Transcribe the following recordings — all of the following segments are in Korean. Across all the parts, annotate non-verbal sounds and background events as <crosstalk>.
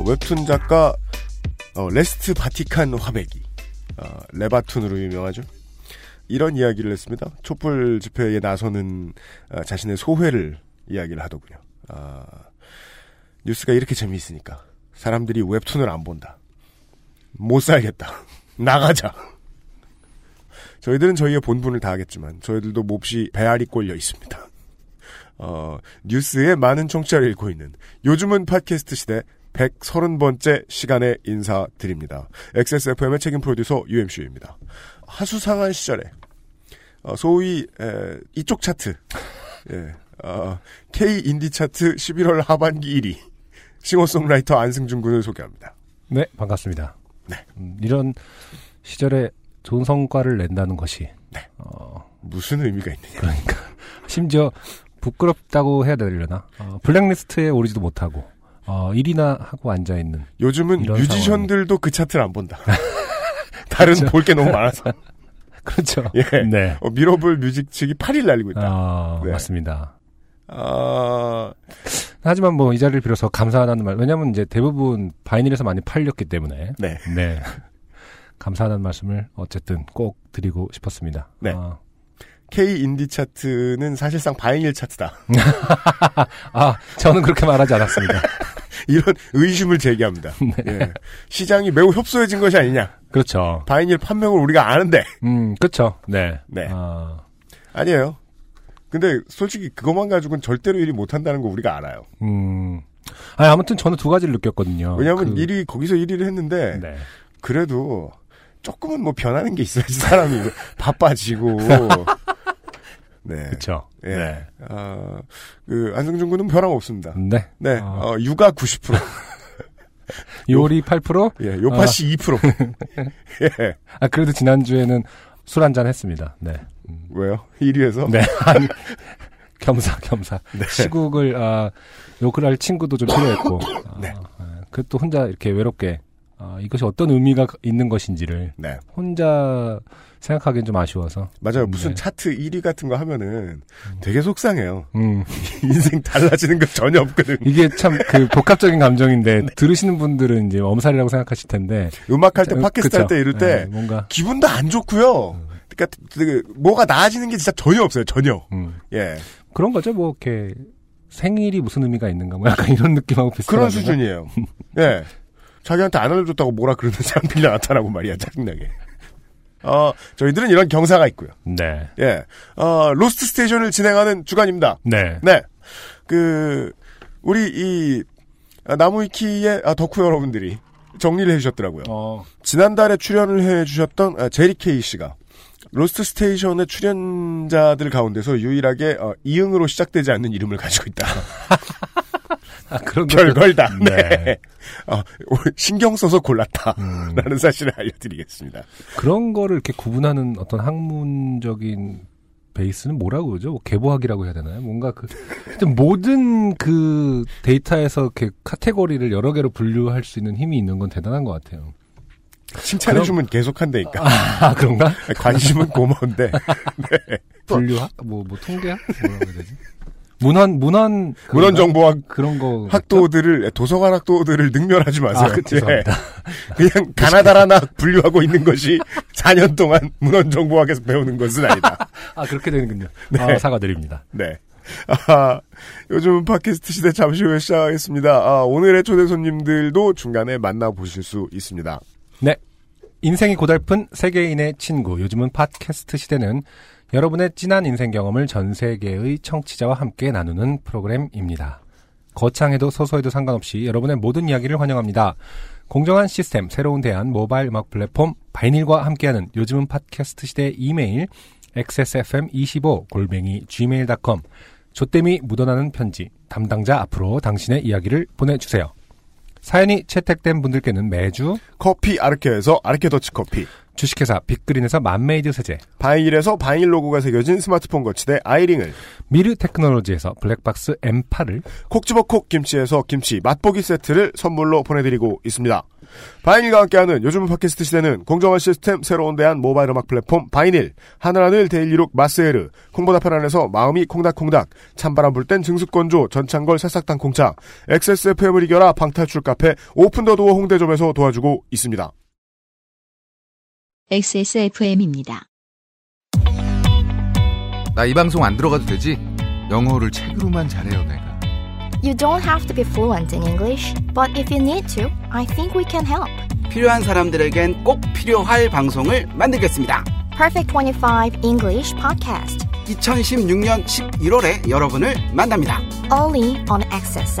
어, 웹툰 작가 어, 레스트 바티칸 화백이 어, 레바툰으로 유명하죠. 이런 이야기를 했습니다. 촛불 집회에 나서는 어, 자신의 소회를 이야기를 하더군요. 아, 뉴스가 이렇게 재미있으니까 사람들이 웹툰을 안 본다. 못 살겠다. <laughs> 나가자. 저희들은 저희의 본분을 다하겠지만 저희들도 몹시 배알이 꼴려 있습니다. 어, 뉴스에 많은 청취자를 잃고 있는 요즘은 팟캐스트 시대 130번째 시간에 인사드립니다. XSFM의 책임 프로듀서 UMC입니다. 하수상한 시절에 어, 소위 에, 이쪽 차트 예, 어, K 인디 차트 11월 하반기 1위 싱어송라이터 안승준 군을 소개합니다. 네, 반갑습니다. 네. 음, 이런 시절에 좋은 성과를 낸다는 것이 네. 어, 무슨 의미가 있느냐? 그러니까 <laughs> 심지어 부끄럽다고 해야 되려나 어, 블랙리스트에 오르지도 못하고 어, 1위나 하고 앉아 있는 요즘은 뮤지션들도 그 차트를 안 본다. <laughs> 다른 그렇죠. 볼게 너무 많아서 <laughs> 그렇죠. 예. 네. 어, 미러볼 뮤직 측이 8일 날리고 있다. 아, 네. 맞습니다. 아, 하지만 뭐 이 자리를 빌어서 감사하다는 말 왜냐하면 이제 대부분 바이닐에서 많이 팔렸기 때문에 네. 네. <laughs> 감사하다는 말씀을 어쨌든 꼭 드리고 싶었습니다. 네. 아, K 인디 차트는 사실상 바이닐 차트다. <laughs> 아, 저는 그렇게 말하지 않았습니다. <laughs> 이런 의심을 제기합니다. <laughs> 네. 예. 시장이 매우 협소해진 것이 아니냐. 그렇죠. 바이닐 판명을 우리가 아는데. 음, 그렇죠. 네. 네. 아, 아니에요. 근데 솔직히 그것만 가지고는 절대로 1위 못한다는 거 우리가 알아요. 음. 아니, 아무튼 저는 두 가지를 느꼈거든요. 왜냐하면 그- 1위 거기서 1위를 했는데 네. 그래도 조금은 뭐 변하는 게 있어야지 사람이 바빠지고. 네. 그렇죠. 예. 네. 아, 그 안승준 군은 변함 없습니다. 네. 네. 아. 어, 육아 90%. <laughs> 요리 8%? 예. 요파시 2%. <laughs> 예. 아, 그래도 지난주에는 술 한 잔 했습니다. 네. 음. 왜요? 1위에서? 네. <laughs> 아니, 겸사, 겸사. 네. 시국을, 아, 욕을 할 친구도 좀 필요했고. 아, 네. 그또 혼자 이렇게 외롭게, 아, 이것이 어떤 의미가 있는 것인지를 네. 혼자 생각하기엔 좀 아쉬워서. 맞아요. 음, 무슨 네. 차트 1위 같은 거 하면은 되게 속상해요. 음. <laughs> 인생 달라지는 거 전혀 없거든. 이게 참 그 복합적인 감정인데 들으시는 분들은 이제 엄살이라고 생각하실 텐데 음악할 때, 음, 팟캐스트. 할 때 이럴 때 네, 뭔가 기분도 안 좋고요. 그러니까 그 뭐가 나아지는 게 진짜 전혀 없어요. 전혀. 음, 예. 그런 거죠 뭐 이렇게 생일이 무슨 의미가 있는가 뭐 약간 이런 느낌하고 비슷한 그런 수준이에요. 예. 자기한테 안 알려줬다고 뭐라 그러는 사람 빌려 나타나고 말이야. 짜증나게. 어, 저희들은 이런 경사가 있고요. 네, 예. 어, 로스트 스테이션을 진행하는 주간입니다. 네, 네. 그, 우리 이, 아, 나무위키의 아, 덕후 여러분들이 정리를 해주셨더라고요. 어, 지난달에 출연을 해주셨던 아, 제리 케이 씨가 로스트 스테이션의 출연자들 가운데서 유일하게 어, 이응으로 시작되지 않는 이름을 가지고 있다. <laughs> 아, 그런 별걸다. 네. 네. 어, 신경 써서 골랐다. 음, 라는 사실을 알려드리겠습니다. 그런 거를 이렇게 구분하는 어떤 학문적인 베이스는 뭐라고 그러죠? 뭐 계보학이라고 해야 되나요? 뭔가 그 모든 그 데이터에서 이렇게 카테고리를 여러 개로 분류할 수 있는 힘이 있는 건 대단한 것 같아요. 칭찬해주면 계속한다니까. 아 그런가? 관심은 고마운데. <laughs> 분류학? 뭐, 뭐, 통계학? 뭐라고 해야 되지? 문헌, 문헌. 그건가? 문헌 정보학 그런 거. 학도들을, 도서관 학도들을 능멸하지 마세요. 아, 그, 죄송합니다. 예. <laughs> 그냥 가나다라나 분류하고 있는 것이 4년 동안 문헌 정보학에서 배우는 것은 아니다. <laughs> 아, 그렇게 되는군요. 네. 아, 사과드립니다. 네. 아, 요즘 팟캐스트 시대 잠시 후에 시작하겠습니다. 아, 오늘의 초대 손님들도 중간에 만나보실 수 있습니다. 네. 인생이 고달픈 세계인의 친구. 요즘은 팟캐스트 시대는 여러분의 진한 인생 경험을 전 세계의 청취자와 함께 나누는 프로그램입니다. 거창해도 소소해도 상관없이 여러분의 모든 이야기를 환영합니다. 공정한 시스템, 새로운 대안, 모바일 음악 플랫폼, 바이닐과 함께하는 요즘은 팟캐스트 시대 이메일, xsfm25 골뱅이 gmail.com, 조땜이 묻어나는 편지, 담당자 앞으로 당신의 이야기를 보내주세요. 사연이 채택된 분들께는 매주 커피 아르케에서 아르케 더치 커피, 주식회사 빅그린에서 맘메이드 세제, 바이닐에서 바이닐 로고가 새겨진 스마트폰 거치대 아이링을, 미르 테크놀로지에서 블랙박스 M8을 콕 집어 콕 김치에서 김치 맛보기 세트를 선물로 보내드리고 있습니다. 바이닐과 함께하는 요즘 팟캐스트 시대는 공정한 시스템 새로운 대안 모바일 음악 플랫폼 바이닐, 하늘하늘 daily look 마스에르, 콩보다 편안해서 마음이 콩닥콩닥, 찬바람 불 땐 증수건조 전창걸 새싹당 콩차, XSFM을 이겨라 방탈출 카페 오픈더도어 홍대점에서 도와주고 있습니다. XSFM입니다. 나 이 방송 안 들어가도 되지? 영어를 책으로만 잘해요, 내가. You don't have to be fluent in English, but if you need to, I think we can help. 필요한 사람들에겐 꼭 필요할 방송을 만들겠습니다. Perfect 25 English Podcast, 2016년 11월에 여러분을 만납니다. only on Access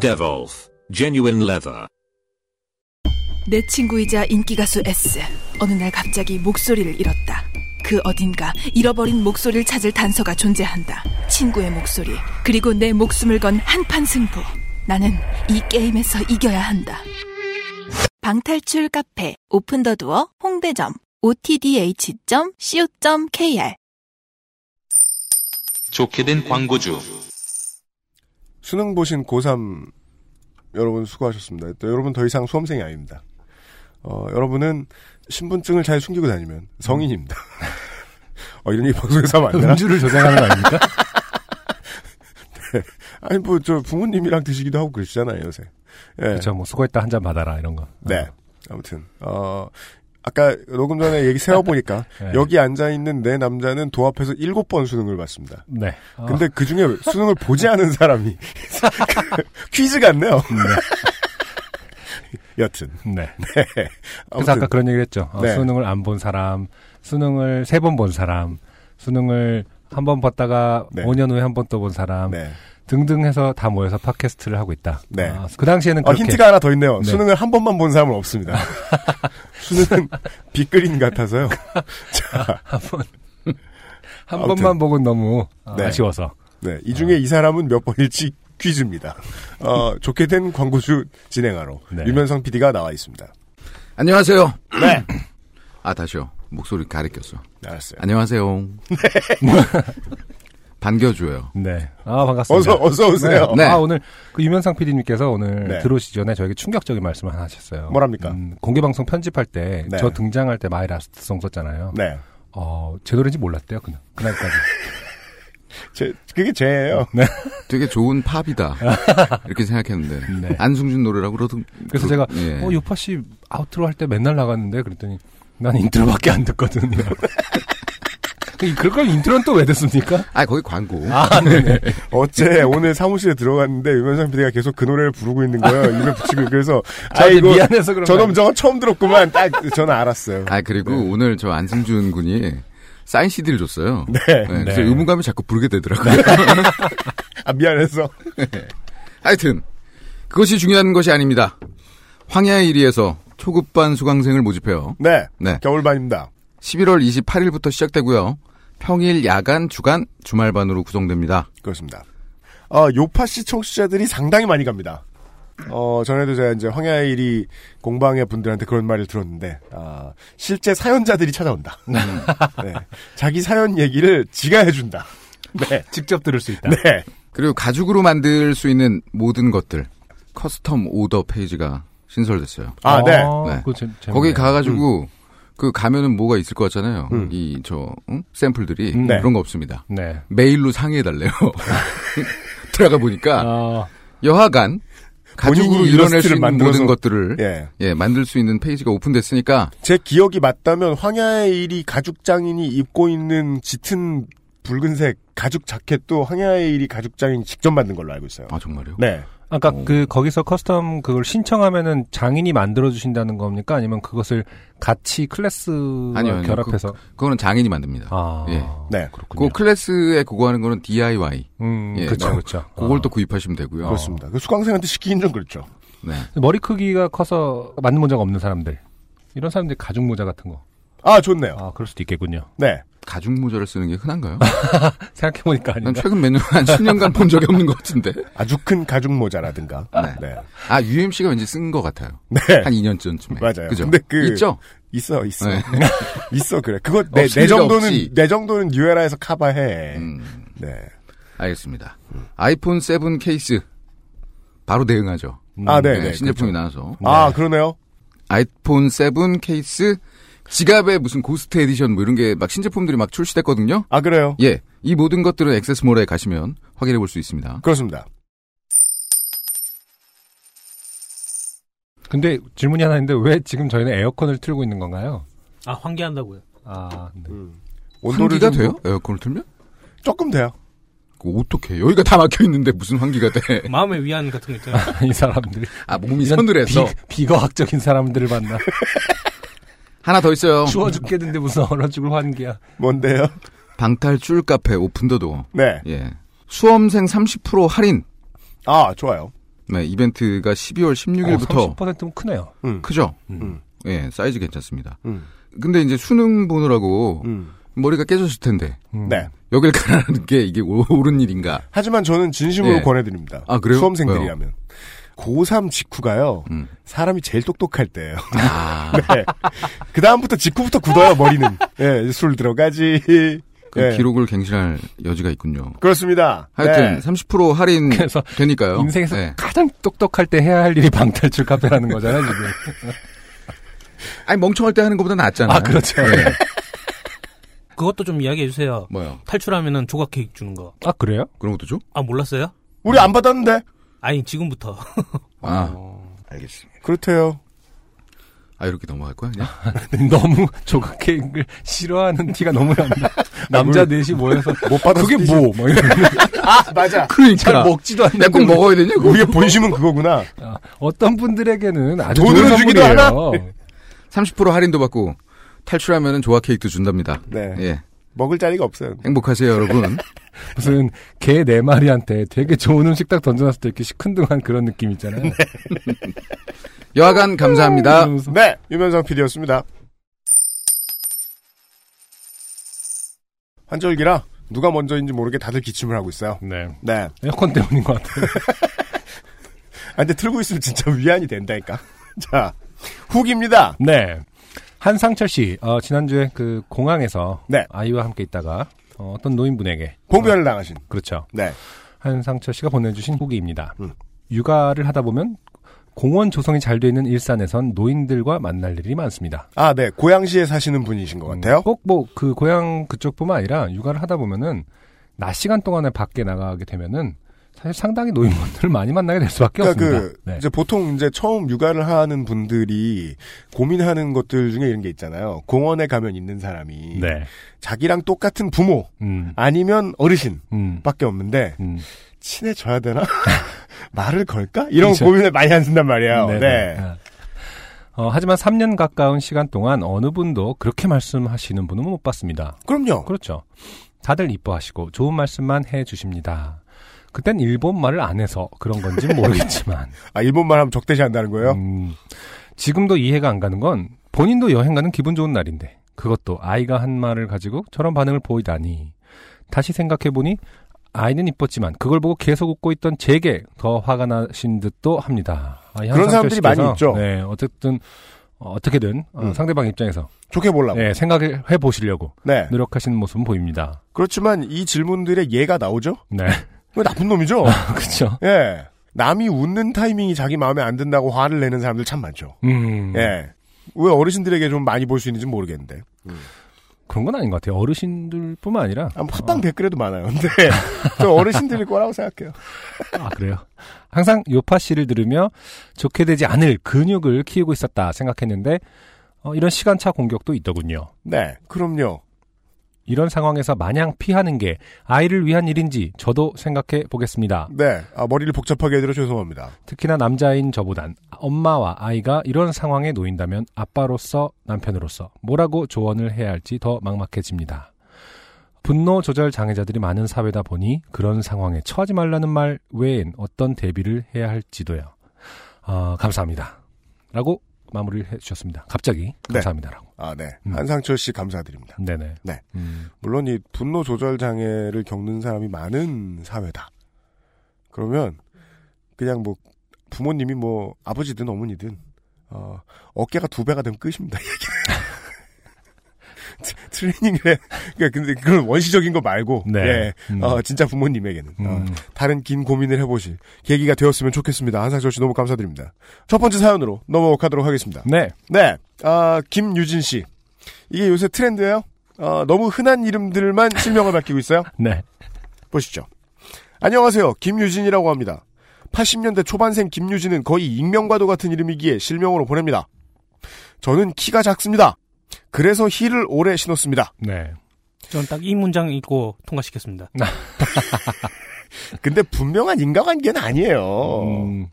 Devolf Genuine Leather. 내 친구이자 인기가수 S. 어느 날 갑자기 목소리를 잃었다. 그 어딘가 잃어버린 목소리를 찾을 단서가 존재한다. 친구의 목소리, 그리고 내 목숨을 건 한판 승부. 나는 이 게임에서 이겨야 한다. 방탈출 카페 오픈 더 두어 홍대점 otdh.co.kr 좋게 된 광고주. 수능 보신 고3 여러분 수고하셨습니다. 또 여러분 더 이상 수험생이 아닙니다. 어, 여러분은 신분증을 잘 숨기고 다니면 성인입니다. 어, 이런 얘기 방송에서 하면 안 되나? 음주를 조장하는 거 아닙니까? <laughs> 아니, 뭐, 저 부모님이랑 드시기도 하고 그러시잖아요, 요새. 예. 그렇죠. 뭐 수고했다 한 잔 받아라 이런 거. 네. 아무튼, 어, 아까 녹음 전에 얘기 세어보니까 <laughs> 네. 여기 앉아있는 내 남자는 도합해서 일곱 번 수능을 봤습니다. 네. 어, 근데 그 중에 수능을 보지 않은 사람이 <laughs> 퀴즈 같네요. <laughs> 여튼. 네. 네. 그래서 아까 그런 얘기를 했죠. 어, 네. 수능을 안 본 사람, 수능을 세 번 본 사람, 수능을 한 번 봤다가 네. 5년 후에 한 번 또 본 사람 네. 등등 해서 다 모여서 팟캐스트를 하고 있다. 네. 아, 그 당시에는 어, 그렇게 힌트가 하나 더 있네요. 네. 수능을 한 번만 본 사람은 없습니다. 수능은 <laughs> 빅그린 같아서요. <laughs> 자, 한 번, <laughs> 한 아무튼. 번만 보고 너무 아, 네. 아쉬워서. 네. 이 중에 이 사람은 몇 번일지 퀴즈입니다. 어, 좋게 된 광고주 진행하러 네. 유면성 PD가 나와 있습니다. 안녕하세요. 네. <clears throat> 아, 다시요. 목소리 가리켰어. 알았어요. 안녕하세요. 반겨줘요. 네. 아, 반갑습니다. 어서, 어서 오세요. 네. 아, 오늘 그 유면상 PD님께서 오늘 네. 들어오시기 전에 저에게 충격적인 말씀을 하나 하셨어요. 뭐랍니까? 음, 공개방송 편집할 때 네. 저 등장할 때 My Last Song 썼잖아요. 네. 어, 제 노래인지 몰랐대요, 그냥. 그날까지. <laughs> 제, 그게 죄예요. 되게 좋은 팝이다. <laughs> 이렇게 생각했는데. 네. 안승준 노래라고 그러던. 그래서 그- 제가 예. 어, 요파 씨 outro 할 때 맨날 나갔는데 그랬더니 난 intro밖에 안 듣거든요. <laughs> 그- 그럴 걸 intro는 또 왜 듣습니까? 아, 거기 광고. 아, 네네. 어제 오늘 사무실에 들어갔는데 유면상 PD가 계속 그 노래를 부르고 있는 거예요. 입에 붙이고 그래서 아 이거 미안해서 그런 저놈 거 저거 처음 들었구만. 딱 저는 알았어요. 아, 그리고 네. 오늘 저 안승준 군이 사인 CD를 줬어요. 네. 네, 그래서 네. 의무감이 자꾸 부르게 되더라고요. <laughs> 아 미안해서. 하여튼 그것이 중요한 것이 아닙니다. 황야의 1위에서 초급반 수강생을 모집해요. 네. 네. 겨울반입니다. 11월 28일부터 시작되고요. 평일, 야간, 주간, 주말반으로 구성됩니다. 그렇습니다. 어, 요파시 청취자들이 상당히 많이 갑니다. 어, 전에도 제가 이제 황야의 일이 공방의 분들한테 그런 말을 들었는데, 아, 실제 사연자들이 찾아온다. <laughs> 네. 자기 사연 얘기를 지가 해준다. 네. <laughs> 직접 들을 수 있다. 네. 그리고 가죽으로 만들 수 있는 모든 것들 custom order 페이지가 신설됐어요. 아, 네. 네. 거기 가가지고 그 가면은 뭐가 있을 것 같잖아요. 음. 이저 샘플들이 음, 네. 그런 거 없습니다. 네. 메일로 상의해 달래요. <laughs> 들어가 보니까 어, 여하간 가죽으로 이뤄낼 수 있는 만들어서- 모든 것들을 예. 예, 만들 수 있는 페이지가 오픈됐으니까 제 기억이 맞다면 황야의 이리 가죽 장인이 입고 있는 짙은 붉은색 가죽 자켓도 황야의 이리 가죽 장인이 직접 만든 걸로 알고 있어요. 아 정말요? 네. 아까 어. 그 거기서 custom 그걸 신청하면은 장인이 만들어 주신다는 겁니까? 아니면 그것을 같이 클래스와 아니요, 아니요. 결합해서 그 거는 장인이 만듭니다. 아, 예. 네. 그렇군요. 그 클래스에 그거 하는 거는 DIY. 음, 예, 그렇죠, 뭐, 그렇죠. 그걸 아. 또 구입하시면 되고요. 그렇습니다. 그 수강생한테 시키긴 좀 그렇죠. 네. 머리 크기가 커서 맞는 모자가 없는 사람들 이런 사람들이 가죽 모자 같은 거. 아, 좋네요. 아, 그럴 수도 있겠군요. 네. 가죽 모자를 쓰는 게 흔한가요? <laughs> 생각해 보니까 난 아닌가. 최근 몇 년, 한 10년간 본 적이 없는 것 같은데. 아주 큰 가죽 모자라든가. 네. 네. 아, UMC가 왠지 쓴 것 같아요. 네. 한 2년 전쯤에. 맞아요. 그죠? 근데 그- 있죠? 있어, 있어. 네. <laughs> 있어, 그래. 그거 내, 내 정도는, 없지. 내 정도는 뉴에라에서 커버해. 음, 네. 알겠습니다. 아이폰 7 케이스. 바로 대응하죠. 아, 네, 네, 네. 신제품이 그렇죠. 나와서. 아, 그러네요. 아이폰 7 케이스, 지갑에 무슨 Ghost Edition 뭐 이런 게 막 신제품들이 막 출시됐거든요. 아, 그래요? 예. 이 모든 것들은 액세스몰에 가시면 확인해 볼 수 있습니다. 그렇습니다. 근데 질문이 하나 있는데 왜 지금 저희는 에어컨을 틀고 있는 건가요? 아 환기한다고요. 아, 네. 온도를 환기가 좀 돼요? 에어컨을 틀면? 조금 돼요. 그 어떻게 여기가 다 막혀 있는데 무슨 환기가 돼? <laughs> 마음의 위안 같은 거 있잖아요. <laughs> 이 사람들 아 몸이 서늘해서 비, 비과학적인 사람들을 만나 <laughs> 하나 더 있어요. <laughs> 추워 죽겠는데 무슨 얼어 죽을 환기야. 뭔데요? 방탈출 카페 오픈더도. 네. 예. 수험생 30% 할인. 아, 좋아요. 네, 이벤트가 12월 16일부터 어, 30%면 크네요. 음. 크죠? 음. 예, 사이즈 괜찮습니다. 음. 근데 이제 수능 보느라고 음. 머리가 깨졌을 텐데 음. 네. 여길 가라는 게 이게 오- 옳은 일인가? 하지만 저는 진심으로 예. 권해드립니다. 아, 그래요? 수험생들이라면. 고3 직후가요. 음. 사람이 제일 똑똑할 때예요. 아, <laughs> 네. 그 다음부터 직후부터 굳어요, 머리는. 예, 술 들어가지. 그 예. 기록을 갱신할 여지가 있군요. 그렇습니다. 하여튼 네. 30% 할인 그래서 되니까요. 인생에서 네. 가장 똑똑할 때 해야 할 일이 방탈출 카페라는 거잖아요, 지금. <laughs> 아니 멍청할 때 하는 것보다 낫잖아요. 아, 그렇죠. 네. <laughs> 그것도 좀 이야기해 주세요. 뭐요? 탈출하면은 조각 케이크 주는 거. 아, 그래요? 그런 것도 줘? 아 몰랐어요? 우리 안 받았는데? 아니 지금부터. <laughs> 아, 어. 알겠습니다. 그렇대요. 아 이렇게 넘어갈 거야 그냥? <laughs> 너무 조각 케이크를 싫어하는 티가 너무 난다. <laughs> 남자 넷이 모여서 못 받았을 그게. 뭐? 뭐 이런. 아, 맞아. 잘 그러니까 먹지도 않는데. 내가 꼭 먹어야 되냐? 그거? 우리의 본심은 그거구나. 아, 어떤 분들에게는 아주 돈으로 좋은 주기도 선물이에요. 30% 할인도 받고 탈출하면은 조화 케이크도 준답니다. 네. 예, 먹을 자리가 없어요. 행복하세요 여러분. <laughs> 무슨 개 네 마리한테 되게 좋은 음식 딱 던져놨을 때 이렇게 시큰둥한 그런 느낌 있잖아요. 여하간 감사합니다. 이러면서 네, 유면상 PD였습니다. 환절기라 누가 먼저인지 모르게 다들 기침을 하고 있어요. 네. 네. 에어컨 때문인 것 같아요. <laughs> 아, 근데 틀고 있으면 진짜 위안이 된다니까. <laughs> 자, 훅입니다. 네. 한상철 씨, 어, 지난주에 그 공항에서 네. 아이와 함께 있다가 어, 떤 노인분에게 봉변을 당하신. 그렇죠. 네. 한상철 씨가 보내주신 후기입니다. 음. 육아를 하다 보면 공원 조성이 잘 돼 있는 일산에선 노인들과 만날 일이 많습니다. 아, 네. 고양시에 사시는 분이신 것 같아요. 꼭뭐 그 고향 그쪽뿐만 아니라 육아를 하다 보면은 낮 시간 동안에 밖에 나가게 되면은 사실 상당히 노인분들을 많이 만나게 될 수밖에 그러니까 없습니다. 그 네. 이제 보통 이제 처음 육아를 하는 분들이 고민하는 것들 중에 이런 게 있잖아요. 공원에 가면 있는 사람이 네. 자기랑 똑같은 부모 음. 아니면 어르신밖에 음. 없는데 음. 친해져야 되나? <laughs> 말을 걸까? 이런 그렇죠. 고민을 많이 하신단 말이에요. 네네. 네. 어, 하지만 3년 가까운 시간 동안 어느 분도 그렇게 말씀하시는 분은 못 봤습니다. 그럼요. 그렇죠. 다들 이뻐하시고 좋은 말씀만 해 주십니다. 그땐 일본 말을 안 해서 그런 건지는 모르겠지만 <laughs> 아, 일본말 하면 적대시한다는 거예요? 음, 지금도 이해가 안 가는 건 본인도 여행 가는 기분 좋은 날인데 그것도 아이가 한 말을 가지고 저런 반응을 보이다니 다시 생각해보니 아이는 이뻤지만 그걸 보고 계속 웃고 있던 제게 더 화가 나신 듯도 합니다. 아, 이 그런 사람들이 많이 있죠. 네, 어쨌든 어, 어떻게든 어, 음. 상대방 입장에서 좋게 보려고. 네, 생각해 보시려고 네. 노력하시는 모습은 보입니다. 그렇지만 이 질문들의 예가 나오죠? 네, 왜 나쁜 놈이죠? <laughs> 그렇죠. 예. 남이 웃는 타이밍이 자기 마음에 안 든다고 화를 내는 사람들 참 많죠. 음, 예. 왜 어르신들에게 좀 많이 볼 수 있는지 모르겠는데. 그런 건 아닌 것 같아요. 어르신들뿐만 아니라. 아, 뭐 합방 댓글에도 많아요. 근데 <laughs> 저 어르신들일 거라고 생각해요. <laughs> 아, 그래요? 항상 요파 씨를 들으며 좋게 되지 않을 근육을 키우고 있었다 생각했는데, 어, 이런 시간차 공격도 있더군요. 네, 그럼요. 이런 상황에서 마냥 피하는 게 아이를 위한 일인지 저도 생각해 보겠습니다. 네, 아, 머리를 복잡하게 해드려 죄송합니다. 특히나 남자인 저보단 엄마와 아이가 이런 상황에 놓인다면 아빠로서 남편으로서 뭐라고 조언을 해야 할지 더 막막해집니다. 분노 조절 장애자들이 많은 사회다 보니 그런 상황에 처하지 말라는 말 외엔 어떤 대비를 해야 할지도요. 어, 감사합니다. 라고 마무리를 해주셨습니다. 갑자기 감사합니다라고. 아, 네. 음. 한상철 씨 감사드립니다. 네네. 네. 음, 물론 이 분노 조절 장애를 겪는 사람이 많은 사회다. 그러면 그냥 뭐 부모님이 뭐 아버지든 어머니든 어, 어깨가 두 배가 되면 끝입니다. 트레이닝을 해. 그러니까 근데 그런 원시적인 거 말고 네. 예. 음. 어, 진짜 부모님에게는 어, 음. 다른 긴 고민을 해보실 계기가 되었으면 좋겠습니다. 한상철 씨 너무 감사드립니다. 첫 번째 사연으로 넘어가도록 하겠습니다. 네. 네, 아, 김유진 씨. 이게 요새 트렌드예요. 어, 너무 흔한 이름들만 실명을 밝히고 있어요. <laughs> 네. 보시죠. 안녕하세요. 김유진이라고 합니다. 80년대 초반생 김유진은 거의 익명과도 같은 이름이기에 실명으로 보냅니다. 저는 키가 작습니다. 그래서 힐을 오래 신었습니다. 네. 저는 딱 이 문장 읽고 통과시켰습니다. <laughs> 근데 분명한 인과관계는 아니에요. 음.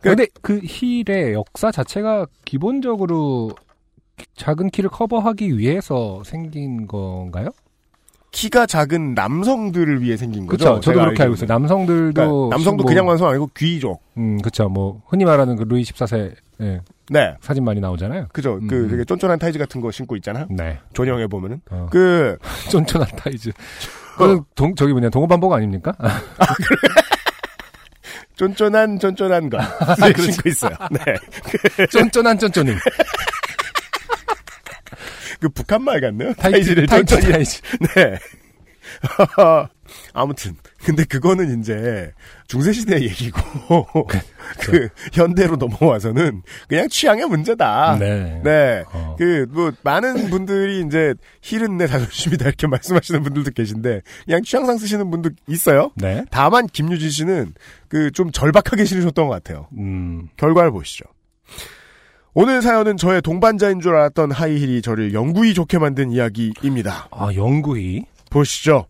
근데 그 힐의 역사 자체가 기본적으로 작은 키를 커버하기 위해서 생긴 건가요? 키가 작은 남성들을 위해 생긴 거죠. 그렇죠. 저도 그렇게 알고. 있어요. 남성들도 그러니까 남성도 뭐- 그냥 완성 아니고 귀족. 음, 그렇죠. 뭐 흔히 말하는 그 루이 14세 예, 네. 사진 많이 나오잖아요. 그죠. 그 음. 되게 쫀쫀한 타이즈 같은 거 신고 있잖아요. 네. 존영해 보면은 어. 그 <laughs> 쫀쫀한 타이즈. 그건 동, 저기 뭐냐 동어반복 아닙니까? <laughs> 쫀쫀한 쫀쫀한 거 <laughs> 아, 신고 있어요. 네. 쫀쫀한 쫀쫀이. 그 북한 말 같네요. 타이즈, 타이즈를. 타이즈. 네. 아무튼 근데 그거는 이제 중세 시대 얘기고 <laughs> <laughs> 그 현대로 넘어와서는 그냥 취향의 문제다. 네. 네. 어. 그, 뭐, 많은 분들이 이제, 힐은 내 자존심이다, 이렇게 <laughs> 말씀하시는 분들도 계신데, 그냥 취향상 쓰시는 분도 있어요. 네. 다만, 김유진 씨는, 그, 좀 절박하게 신으셨던 것 같아요. 음. 결과를 보시죠. 오늘 사연은 저의 동반자인 줄 알았던 하이힐이 저를 영구히 절게 만든 이야기입니다. 아, 영구히. 보시죠.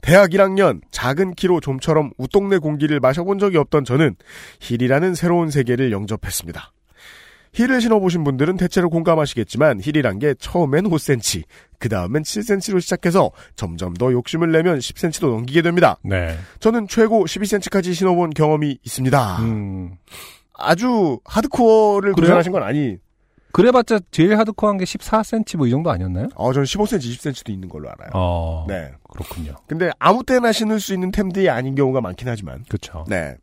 대학 1학년 작은 키로 좀처럼 웃동네 공기를 마셔본 적이 없던 저는 힐이라는 새로운 세계를 영접했습니다. 힐을 신어보신 분들은 대체로 공감하시겠지만 힐이란 게 처음엔 5cm, 그 다음엔 7cm로 시작해서 점점 더 욕심을 내면 10cm도 넘기게 됩니다. 네. 저는 최고 12cm까지 신어본 경험이 있습니다. 음. 아주 하드코어를? 도전하신 건 아니. 그래봤자 제일 하드코어한 게 14cm 뭐 이 정도 아니었나요? 어, 저는 15cm, 20cm도 있는 걸로 알아요. 어. 네. 그렇군요. 근데 아무 때나 신을 수 있는 템들이 아닌 경우가 많긴 하지만. 그렇죠. 네.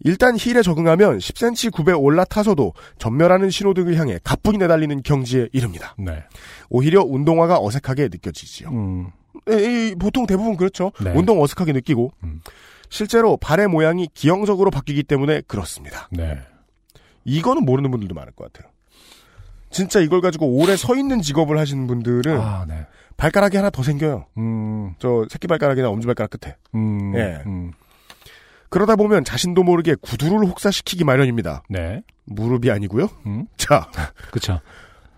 일단 힐에 적응하면 10cm 굽에 올라타서도 전멸하는 신호등을 향해 가뿐히 내달리는 경지에 이릅니다. 네. 오히려 운동화가 어색하게 느껴지지요. 음. 에, 이, 보통 대부분 그렇죠. 네. 운동 어색하게 느끼고 음. 실제로 발의 모양이 기형적으로 바뀌기 때문에 그렇습니다. 네. 이거는 모르는 분들도 많을 것 같아요. 진짜 이걸 가지고 오래 서 있는 직업을 하시는 분들은 아, 네. 발가락이 하나 더 생겨요. 음. 저 새끼 발가락이나 엄지 발가락 끝에. 음. 예. 음. 그러다 보면 자신도 모르게 구두를 혹사시키기 마련입니다. 네. 무릎이 아니고요. 음. <laughs> 자, 그렇죠.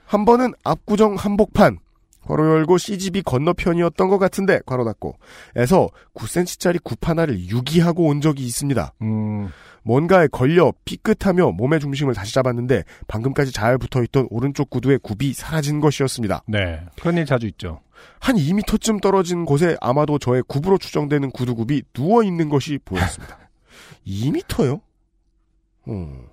한 번은 압구정 한복판 괄호 열고 CGV 건너편이었던 것 같은데 괄호 닫고 에서 9cm짜리 굽 하나를 유기하고 온 적이 있습니다. 음. 뭔가에 걸려 삐끗하며 몸의 중심을 다시 잡았는데 방금까지 잘 붙어있던 오른쪽 구두의 굽이 사라진 것이었습니다. 네. 그런 일 자주 있죠. 한 2m쯤 떨어진 곳에 아마도 저의 굽으로 추정되는 구두굽이 누워있는 것이 보였습니다. <laughs> 2m요? 음.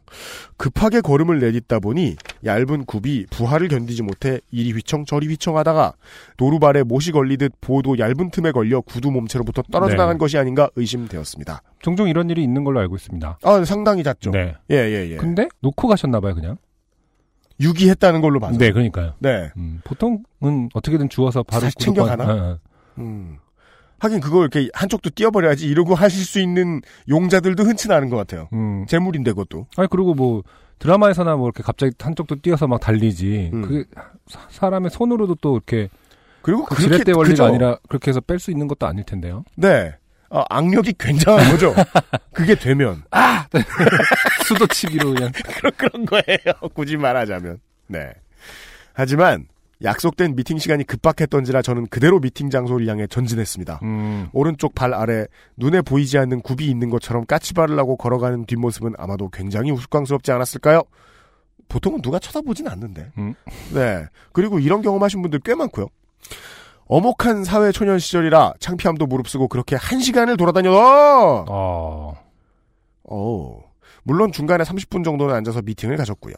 급하게 걸음을 내딛다 보니 얇은 굽이 부하를 견디지 못해 이리 휘청 저리 휘청하다가 노루발에 못이 걸리듯 보도 얇은 틈에 걸려 구두 몸체로부터 떨어져 네. 나간 것이 아닌가 의심되었습니다. 종종 이런 일이 있는 걸로 알고 있습니다. 아, 상당히 잦죠. 네. 예, 예, 예. 근데 놓고 가셨나 봐요, 그냥. 유기했다는 걸로 봐서. 네, 그러니까요. 네. 음, 보통은 어떻게든 주워서 바로 챙겨가나? 어, 어. 음. 하긴 그걸 이렇게 한쪽도 띄어버려야지 이러고 하실 수 있는 용자들도 흔치 않은 것 같아요. 음. 재물인데 그것도. 아니 그리고 뭐 드라마에서나 뭐 이렇게 갑자기 한쪽도 뛰어서 막 달리지. 음. 그게 사- 사람의 손으로도 또 이렇게 그리고 그 그렇게 지렛대 원리가 그죠? 아니라 그렇게 해서 뺄 수 있는 것도 아닐 텐데요. 네. 아, 악력이 굉장한 거죠. <laughs> 그게 되면 수도 치기로 그냥. <laughs> 그런 그런 거예요. 굳이 말하자면. 네. 하지만 약속된 미팅 시간이 급박했던지라 저는 그대로 미팅 장소를 향해 전진했습니다. 음. 오른쪽 발 아래 눈에 보이지 않는 굽이 있는 것처럼 까치발을 하고 걸어가는 뒷모습은 아마도 굉장히 우스꽝스럽지 않았을까요? 보통은 누가 쳐다보진 않는데. 음. 네. 그리고 이런 경험하신 분들 꽤 많고요. 어목한 사회 초년 시절이라 창피함도 무릅쓰고 그렇게 한 시간을 돌아다녀. 어. 어. 물론 중간에 30분 정도는 앉아서 미팅을 가졌고요.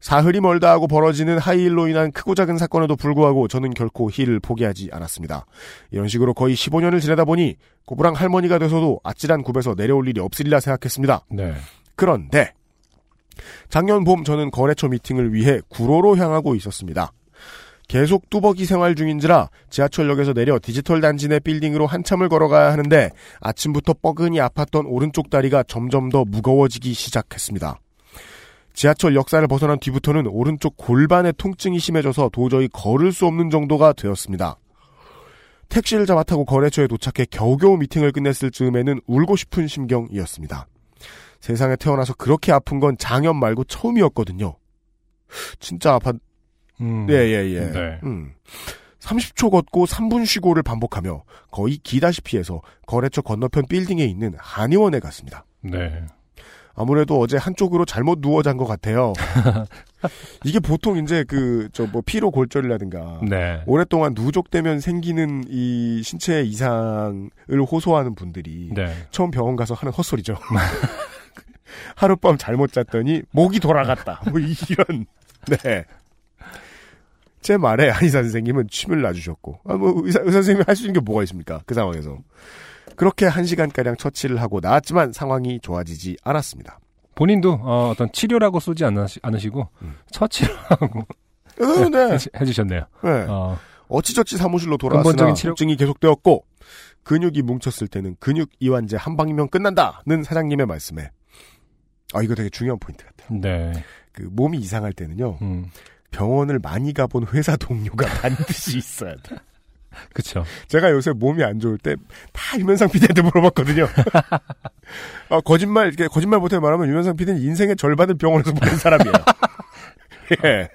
사흘이 멀다 하고 벌어지는 하이힐로 인한 크고 작은 사건에도 불구하고 저는 결코 힐을 포기하지 않았습니다. 이런 식으로 거의 15년을 지내다 보니 고부랑 할머니가 돼서도 아찔한 굽에서 내려올 일이 없으리라 생각했습니다. 네. 그런데 작년 봄 저는 거래처 미팅을 위해 구로로 향하고 있었습니다. 계속 뚜벅이 생활 중인지라 지하철역에서 내려 디지털 단지 내 빌딩으로 한참을 걸어가야 하는데 아침부터 뻐근히 아팠던 오른쪽 다리가 점점 더 무거워지기 시작했습니다. 지하철 역사를 벗어난 뒤부터는 오른쪽 골반의 통증이 심해져서 도저히 걸을 수 없는 정도가 되었습니다. 택시를 잡아 타고 거래처에 도착해 겨우겨우 미팅을 끝냈을 즈음에는 울고 싶은 심경이었습니다. 세상에 태어나서 그렇게 아픈 건 장염 말고 처음이었거든요. 진짜 아팠, 음. 예, 예, 예. 네. 음. 30초 걷고 3분 쉬고를 반복하며 거의 기다시피 해서 거래처 건너편 빌딩에 있는 한의원에 갔습니다. 네. 아무래도 어제 한쪽으로 잘못 누워 잔 것 같아요. <laughs> 이게 보통 이제 그, 저 뭐 피로 골절이라든가. 네. 오랫동안 누적되면 생기는 이 신체 이상을 호소하는 분들이 네. 처음 병원 가서 하는 헛소리죠. <laughs> 하룻밤 잘못 잤더니 목이 돌아갔다. 뭐 이런. 네. 제 말에 한의사 선생님은 침을 놔주셨고, 아, 뭐 의사, 의사 선생님이 할 수 있는 게 뭐가 있습니까? 그 상황에서. 그렇게 한 시간가량 처치를 하고 나왔지만 상황이 좋아지지 않았습니다. 본인도 어, 떤 치료라고 쓰지 않으시, 않으시고 처치라고 어, 네. <laughs> 해- 해주 셨네요. 네. 어, 어찌저찌 사무실로 돌아왔으나 치료- 통증이 계속되었고 근육이 뭉쳤을 때는 근육 이완제 한 방이면 끝난다는 사장님의 말씀에 아 이거 되게 중요한 포인트 같아요. 네. 그 몸이 이상할 때는요 음, 병원을 많이 가본 회사 동료가 <laughs> 반드시 있어야 돼. 그쵸. 제가 요새 몸이 안 좋을 때 다 유면상 PD한테 물어봤거든요. 아, <laughs> 거짓말 이렇게 거짓말 못해 말하면 유면상 PD는 인생의 절반을 병원에서 보낸 사람이에요. <laughs> 예.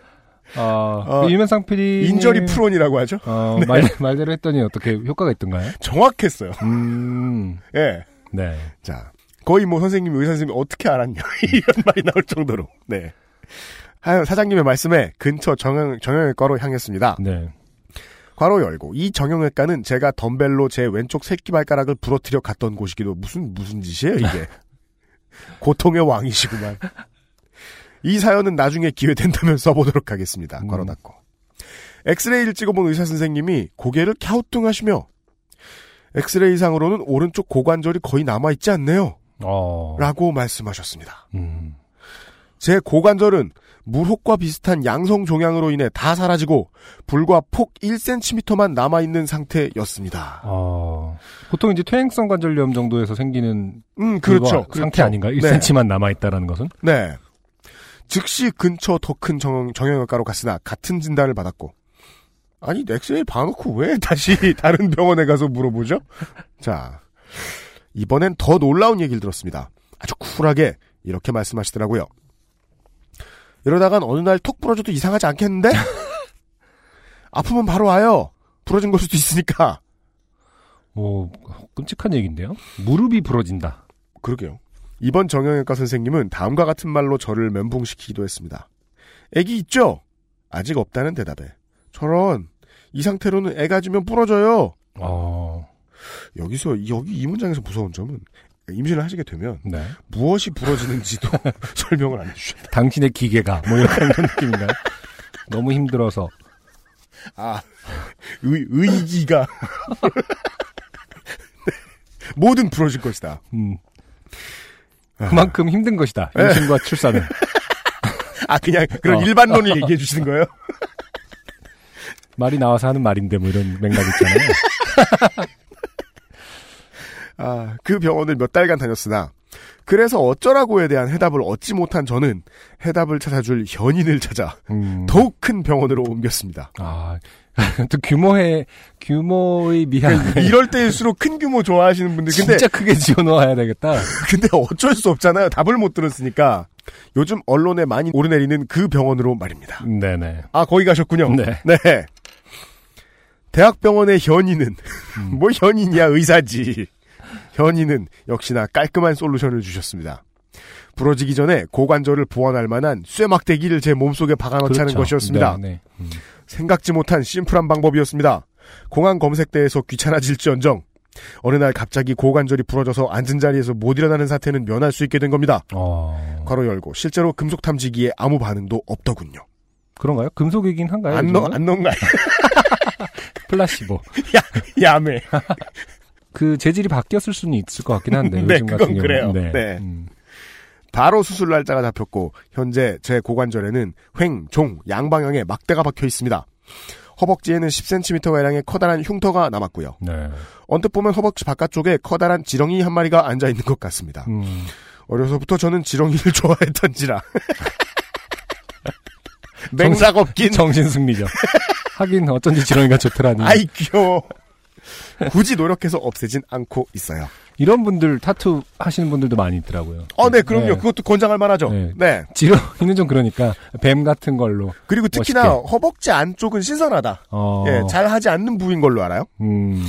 어, 어, 유면상 PD. injury prone이라고 하죠. 어, <laughs> 네. 말, 말대로 했더니 어떻게 효과가 있던가요? 정확했어요. 음, 예. 네. 자, 거의 뭐 선생님이 의사 선생님이 어떻게 알았냐 이런 말이 나올 정도로. 네. 하여 사장님의 말씀에 근처 정형 정형외과로 향했습니다. 네. 괄호 열고 이 정형외과는 제가 덤벨로 제 왼쪽 새끼발가락을 부러뜨려 갔던 곳이기도 무슨 무슨 짓이에요 이게. <laughs> 고통의 왕이시구만. 이 사연은 나중에 기회 된다면 써보도록 하겠습니다. 음. 괄호 닫고. 엑스레이를 찍어본 의사 선생님이 고개를 갸우뚱하시며 엑스레이상으로는 오른쪽 고관절이 거의 남아있지 않네요. 어. 라고 말씀하셨습니다. 음. 제 고관절은 물혹과 비슷한 양성 종양으로 인해 다 사라지고 불과 폭 1cm만 남아 있는 상태였습니다. 어. 보통 이제 퇴행성 관절염 정도에서 생기는 음, 그렇죠. 그거 상태 그렇죠. 아닌가요? 네. 1cm만 남아 있다라는 것은? 네. 즉시 근처 더큰 정형, 정형외과로 갔으나 같은 진단을 받았고 아니 엑스레이 봐놓고 왜 다시 <laughs> 다른 병원에 가서 물어보죠? 자 이번엔 더 놀라운 얘기를 들었습니다. 아주 쿨하게 이렇게 말씀하시더라고요. 이러다간 어느 날 톡 부러져도 이상하지 않겠는데? <laughs> 아프면 바로 와요. 부러진 걸 수도 있으니까. 뭐, 끔찍한 얘기인데요? 무릎이 부러진다. 그러게요. 이번 정형외과 선생님은 다음과 같은 말로 저를 멘붕시키기도 했습니다. 애기 있죠? 아직 없다는 대답에. 저런, 이 상태로는 애 가 지면 부러져요. 어. 여기서, 여기 이 문장에서 무서운 점은 임신을 하시게 되면 네. 무엇이 부러지는지도 <laughs> 설명을 안 해주셨다. 당신의 기계가, 뭐 이런 <laughs> 느낌인가요? 너무 힘들어서. 아, 의, 의기가. 뭐든 부러질 것이다. 음. 그만큼 힘든 것이다. 네. 임신과 출산은. <laughs> 아, 그냥 그런 어. 일반론을 얘기해 주시는 거예요? 말이 나와서 하는 말인데 뭐 이런 맥락 있잖아요. 아, 그 병원을 몇 달간 다녔으나 그래서 어쩌라고에 대한 해답을 얻지 못한 저는 해답을 찾아줄 현인을 찾아 음. 더욱 큰 병원으로 옮겼습니다. 아, <laughs> 또 규모의, 규모의 미한. 이럴 때일수록 큰 규모 좋아하시는 분들 근데 진짜 크게 지어놓아야 되겠다. <laughs> 근데 어쩔 수 없잖아요. 답을 못 들었으니까. 요즘 언론에 많이 오르내리는 그 병원으로 말입니다. 네네. 아, 거기 가셨군요. 네. 네. 대학병원의 현인은, 음. <laughs> 뭐 현인이야, 의사지. 현인은 역시나 깔끔한 솔루션을 주셨습니다. 부러지기 전에 고관절을 보완할 만한 쇠막대기를 제 몸속에 박아넣자는 그렇죠. 것이었습니다. 네, 네. 음. 생각지 못한 심플한 방법이었습니다. 공항 검색대에서 귀찮아질지언정 어느 날 갑자기 고관절이 부러져서 앉은 자리에서 못 일어나는 사태는 면할 수 있게 된 겁니다. 어, 괄호 열고 실제로 금속 탐지기에 아무 반응도 없더군요. 그런가요? 금속이긴 한가요? 안 넣? 안 넣은 거 아니야? <laughs> 플라시보. <laughs> 야매. 그 재질이 바뀌었을 수는 있을 것 같긴 한데. <laughs> 네, 요즘 그건 같은 그래요. 경우는. 네. 음. 바로 수술 날짜가 잡혔고 현재 제 고관절에는 횡, 종, 양방향에 막대가 박혀 있습니다. 허벅지에는 10cm가량의 커다란 흉터가 남았고요. 네. 언뜻 보면 허벅지 바깥쪽에 커다란 지렁이 한 마리가 앉아 있는 것 같습니다. 음. 어려서부터 저는 지렁이를 <laughs> 좋아했던지라. <laughs> 맹락 없긴. 정신승리죠. 하긴 어쩐지 지렁이가 좋더라니. 아이 귀여워. <laughs> 굳이 노력해서 없애진 않고 있어요. 이런 분들 타투 하시는 분들도 많이 있더라고요. 어, 네, 그럼요. 네. 그것도 권장할 만하죠. 네. 네. 지렁이는 좀 그러니까 뱀 같은 걸로. 그리고 특히나 멋있게. 허벅지 안쪽은 신선하다. 어. 예, 잘 하지 않는 부위인 걸로 알아요. 음.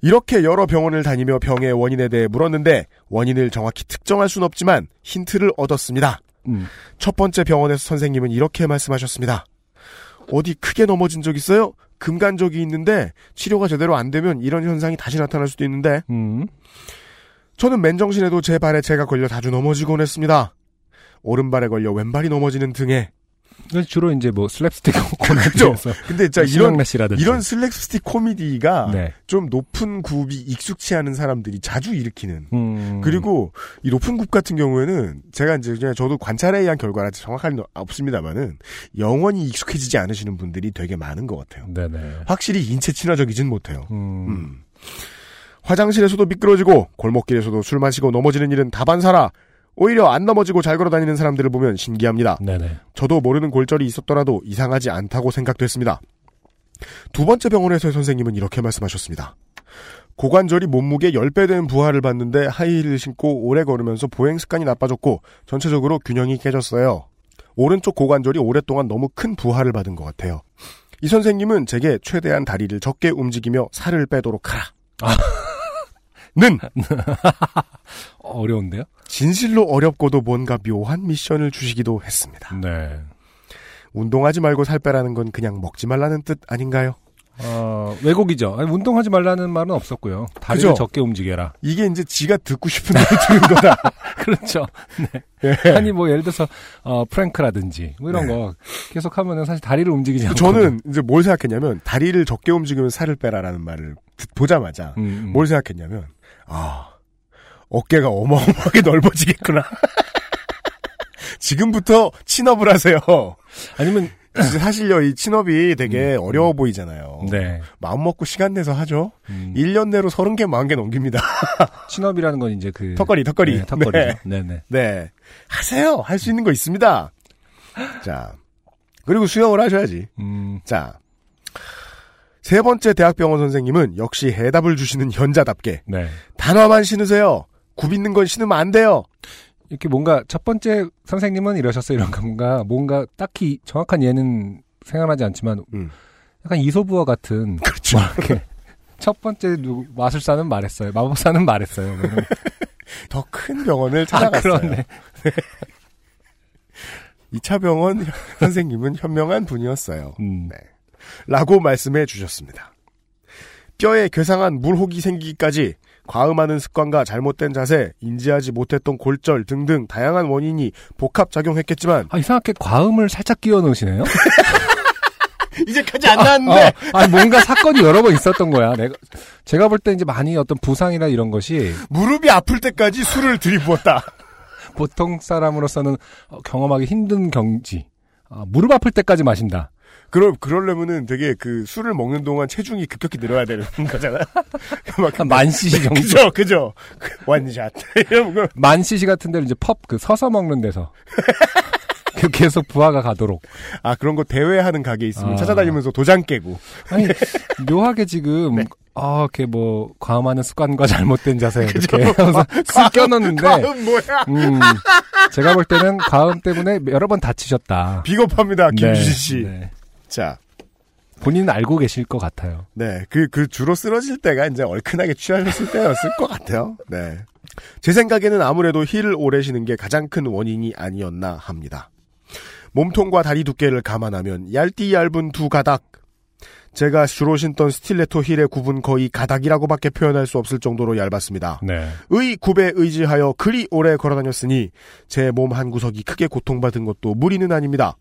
이렇게 여러 병원을 다니며 병의 원인에 대해 물었는데 원인을 정확히 특정할 순 없지만 힌트를 얻었습니다. 음. 첫 번째 병원에서 선생님은 이렇게 말씀하셨습니다. 어디 크게 넘어진 적 있어요? 금간적이 있는데 치료가 제대로 안 되면 이런 현상이 다시 나타날 수도 있는데 음. 저는 맨정신에도 제 발에 제가 걸려 자주 넘어지곤 했습니다. 오른발에 걸려 왼발이 넘어지는 등에 그래서 주로 이제 뭐 슬랩스틱? <laughs> 코미디에서 근데 진짜 이런 이런 슬랙스틱 코미디가 네. 좀 높은 굽이 익숙치 않은 사람들이 자주 일으키는 음. 그리고 이 높은 굽 같은 경우에는 제가 이제 그냥 저도 관찰에 의한 결과라 정확한 없습니다만은 영원히 익숙해지지 않으시는 분들이 되게 많은 것 같아요. 네네. 확실히 인체 친화적이진 못해요. 음. 음. 화장실에서도 미끄러지고 골목길에서도 술 마시고 넘어지는 일은 다반사라 오히려 안 넘어지고 잘 걸어 다니는 사람들을 보면 신기합니다. 네네. 저도 모르는 골절이 있었더라도 이상하지 않다고 생각됐습니다. 두 번째 병원에서의 선생님은 이렇게 말씀하셨습니다. 고관절이 몸무게 10배 된 부하를 받는데 하이힐을 신고 오래 걸으면서 보행 습관이 나빠졌고 전체적으로 균형이 깨졌어요. 오른쪽 고관절이 오랫동안 너무 큰 부하를 받은 것 같아요. 이 선생님은 제게 최대한 다리를 적게 움직이며 살을 빼도록 하라. 는 <laughs> 어려운데요? 진실로 어렵고도 뭔가 묘한 미션을 주시기도 했습니다. 네. 운동하지 말고 살 빼라는 건 그냥 먹지 말라는 뜻 아닌가요? 어, 왜곡이죠. 아니, 운동하지 말라는 말은 없었고요. 다리를 그죠? 적게 움직여라. 이게 이제 지가 듣고 싶은 대로 들은 거다. <laughs> 그렇죠. 네. 아니, 뭐, 예를 들어서, 어, 프랭크라든지, 뭐 이런 네. 거 계속 하면은 사실 다리를 움직이지 않고. 저는 이제 뭘 생각했냐면 다리를 적게 움직이면 살을 빼라라는 말을 듣- 보자마자 음, 음. 뭘 생각했냐면 아 어깨가 어마어마하게 <laughs> 넓어지겠구나. <laughs> 지금부터 친업을 하세요. 아니면, 사실요 이 친업이 되게 어려워 보이잖아요. 네. 마음 먹고 시간 내서 하죠. 음. 1년 내로 30개, 40개 넘깁니다. <laughs> 친업이라는 건 이제 그. 턱걸이, 턱걸이. 네, 턱걸이죠. 네. 네, 네. 네. 하세요. 할 수 있는 거 있습니다. 자. 그리고 수영을 하셔야지. 음, 자. 세 번째 대학병원 선생님은 역시 해답을 주시는 현자답게 네. 단화만 신으세요. 굽 있는 건 신으면 안 돼요. 이렇게 뭔가 첫 번째 선생님은 이러셨어요. 이런 건가. 뭔가 딱히 정확한 예는 생각나지 않지만 음. 약간 이소부와 같은. 그렇죠. 첫 번째 누구, 마술사는 말했어요. 마법사는 말했어요. <laughs> 더 큰 병원을 아, 찾아갔어요. 그러네. 2차 <laughs> 병원 선생님은 현명한 분이었어요. 음. 네. 라고 말씀해 주셨습니다. 뼈에 괴상한 물혹이 생기기까지 과음하는 습관과 잘못된 자세, 인지하지 못했던 골절 등등 다양한 원인이 복합 작용했겠지만 아, 이상하게 과음을 살짝 끼워 넣으시네요? <laughs> 이제까지 안 나왔는데 어, 아니, 뭔가 사건이 여러 번 있었던 거야. 내가, 제가 볼 때 이제 많이 어떤 부상이나 이런 것이 무릎이 아플 때까지 술을 들이부었다. 보통 사람으로서는 어, 경험하기 힘든 경지. 아, 무릎 아플 때까지 마신다. 그럴, 그러려면은 되게 그 술을 먹는 동안 체중이 급격히 늘어야 되는 <laughs> 거잖아. 막, 만 cc 정도. 그죠, 그죠. 그 완샷. 만 cc 같은 데를 이제 펍 그 서서 먹는 데서 그 계속 부하가 가도록. 아, 그런 거 대회하는 가게 있으면 아. 찾아다니면서 도장 깨고. 아니 묘하게 지금 네. 아, 이렇게 뭐 과음하는 습관과 잘못된 자세? 이렇게 하면서 <laughs> 쓱 껴넣는데 과음 뭐야? 음, 제가 볼 때는 과음 때문에 여러 번 다치셨다. 비겁합니다, 김주진 네, 씨. 네. 자, 본인은 알고 계실 것 같아요. 네, 그, 그 주로 쓰러질 때가 이제 얼큰하게 취하셨을 때였을 것 같아요. 네. 제 생각에는 아무래도 힐을 오래 신은 게 가장 큰 원인이 아니었나 합니다. 몸통과 다리 두께를 감안하면 얇디 얇은 두 가닥. 제가 주로 신던 스틸레토 힐의 굽은 거의 가닥이라고밖에 표현할 수 없을 정도로 얇았습니다. 네. 의 굽에 의지하여 그리 오래 걸어다녔으니 제 몸 한 구석이 크게 고통받은 것도 무리는 아닙니다.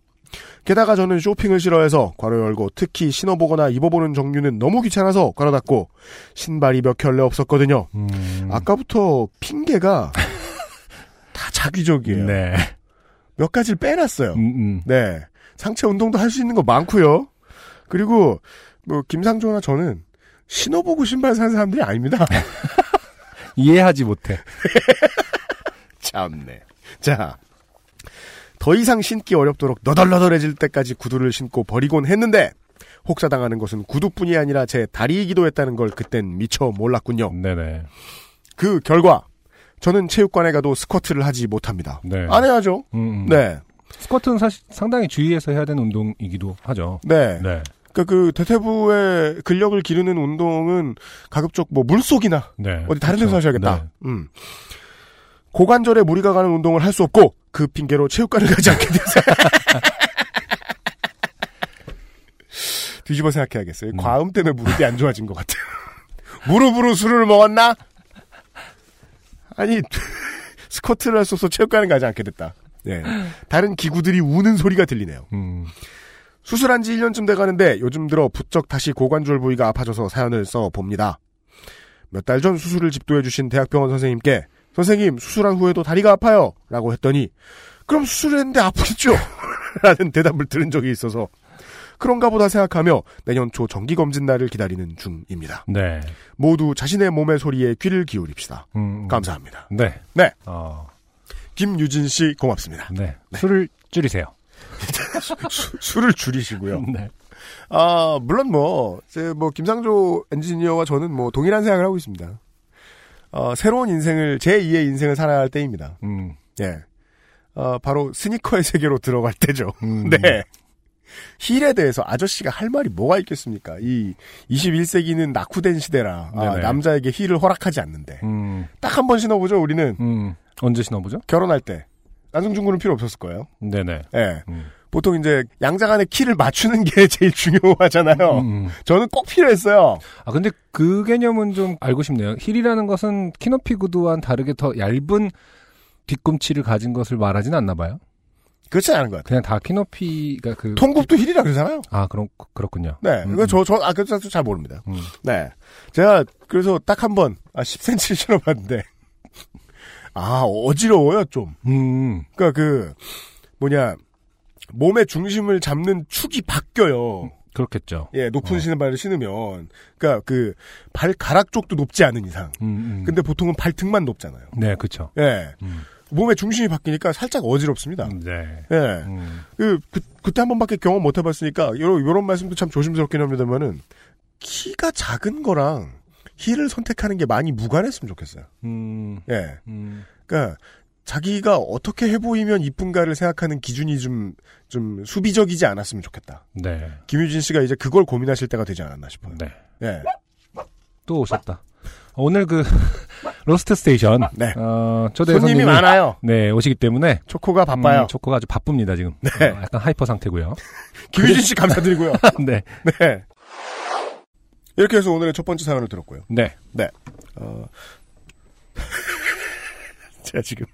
게다가 저는 쇼핑을 싫어해서 괄호 열고 특히 신어보거나 입어보는 종류는 너무 귀찮아서 괄호 닫고 신발이 몇 켤레 없었거든요. 음, 아까부터 핑계가 <laughs> 다 자기적이에요. 네. 몇 가지를 빼놨어요. 음, 음. 네. 상체 운동도 할 수 있는 거 많고요. 그리고 뭐 김상조나 저는 신어보고 신발 산 사람들이 아닙니다. <laughs> 이해하지 못해. <laughs> 참네. 자, 더 이상 신기 어렵도록 너덜너덜해질 때까지 구두를 신고 버리곤 했는데 혹사당하는 것은 구두뿐이 아니라 제 다리이기도 했다는 걸 그땐 미처 몰랐군요. 네네. 그 결과 저는 체육관에 가도 스쿼트를 하지 못합니다. 네. 안 해야죠. 음, 음. 네, 스쿼트는 사실 상당히 주의해서 해야 되는 운동이기도 하죠. 네. 네. 그러니까 그 대퇴부의 근력을 기르는 운동은 가급적 뭐 물속이나 네. 어디 다른 데서 그렇죠. 하셔야겠다. 네. 음. 고관절에 무리가 가는 운동을 할 수 없고 그 핑계로 체육관을 가지 않게 돼서 <laughs> 뒤집어 생각해야겠어요. 음. 과음 때문에 무릎이 안 좋아진 것 같아요. <laughs> 무릎으로 술을 먹었나? 아니 <laughs> 스쿼트를 할 수 없어 체육관을 가지 않게 됐다. 네. 다른 기구들이 우는 소리가 들리네요. 음. 수술한 지 1년쯤 돼 가는데 요즘 들어 부쩍 다시 고관절 부위가 아파져서 사연을 써 봅니다. 몇 달 전 수술을 집도해 주신 대학병원 선생님께 선생님 수술한 후에도 다리가 아파요 라고 했더니 그럼 수술했는데 아프겠죠? <laughs> 라는 대답을 들은 적이 있어서 그런가 보다 생각하며 내년 초 정기검진 날을 기다리는 중입니다. 네. 모두 자신의 몸의 소리에 귀를 기울입시다. 음. 감사합니다. 네. 네. 어. 김유진 씨 고맙습니다. 네. 술을 줄이세요. <laughs> 수- 술을 줄이시고요. 네. 아, 물론 뭐, 제 뭐, 김상조 엔지니어와 저는 뭐, 동일한 생각을 하고 있습니다. 어, 새로운 인생을, 제2의 인생을 살아야 할 때입니다. 음. 예. 어, 바로 스니커의 세계로 들어갈 <laughs> 때죠. 음. <laughs> 네. 힐에 대해서 아저씨가 할 말이 뭐가 있겠습니까? 이 21세기는 낙후된 시대라 아, 네네. 남자에게 힐을 허락하지 않는데 음. 딱한 번 신어보죠 우리는 음. 언제 신어보죠? 결혼할 때 안승준군은 필요 없었을 거예요. 네네. 예. 음. 보통 이제 양자 간의 키를 맞추는 게 <laughs> 제일 중요하잖아요. 음, 음. 저는 꼭 필요했어요. 아 근데 그 개념은 좀 알고 싶네요. 힐이라는 것은 키높이 구두와는 다르게 더 얇은 뒤꿈치를 가진 것을 말하진 않나 봐요. 그렇지 않은 것 같아요. 그냥 다 키높이가 그 통굽도 힐이라 그러잖아요. 아 그럼 그렇군요. 네, 음, 이거 저, 저, 아, 그래서 잘 모릅니다. 음. 네. 제가, 그래서 딱 한 번, 아, 10cm 신어봤는데, <laughs> 아, 어지러워요, 좀. 음. 그니까 그, 뭐냐, 몸의 중심을 잡는 축이 바뀌어요. 그렇겠죠. 예, 높은 어. 신발을 신으면. 그니까 그, 발가락 쪽도 높지 않은 이상. 음, 음. 근데 보통은 발등만 높잖아요. 네, 그렇죠. 예. 음. 몸의 중심이 바뀌니까 살짝 어지럽습니다. 네. 예. 음. 그, 그, 그때 한 번밖에 경험 못 해봤으니까, 요런, 요런 말씀도 참 조심스럽긴 합니다만은, 키가 작은 거랑 힐을 선택하는 게 많이 무관했으면 좋겠어요. 음. 예. 음. 그니까, 자기가 어떻게 해보이면 이쁜가를 생각하는 기준이 좀, 좀 수비적이지 않았으면 좋겠다. 네. 김유진 씨가 이제 그걸 고민하실 때가 되지 않았나 싶어요. 네. 예. 또 오셨다. 오늘 그 <laughs> Lost Station 네. 어, 초대 손님이 손님이 많아요. 네 오시기 때문에 초코가 바빠요. 음, 초코가 아주 바쁩니다 지금. 네. 어, 약간 hyper 상태고요. <laughs> 김유진 씨 감사드리고요. <laughs> 네. 네. 이렇게 해서 오늘의 첫 번째 사연을 들었고요. 네. 네. 어. 제가 지금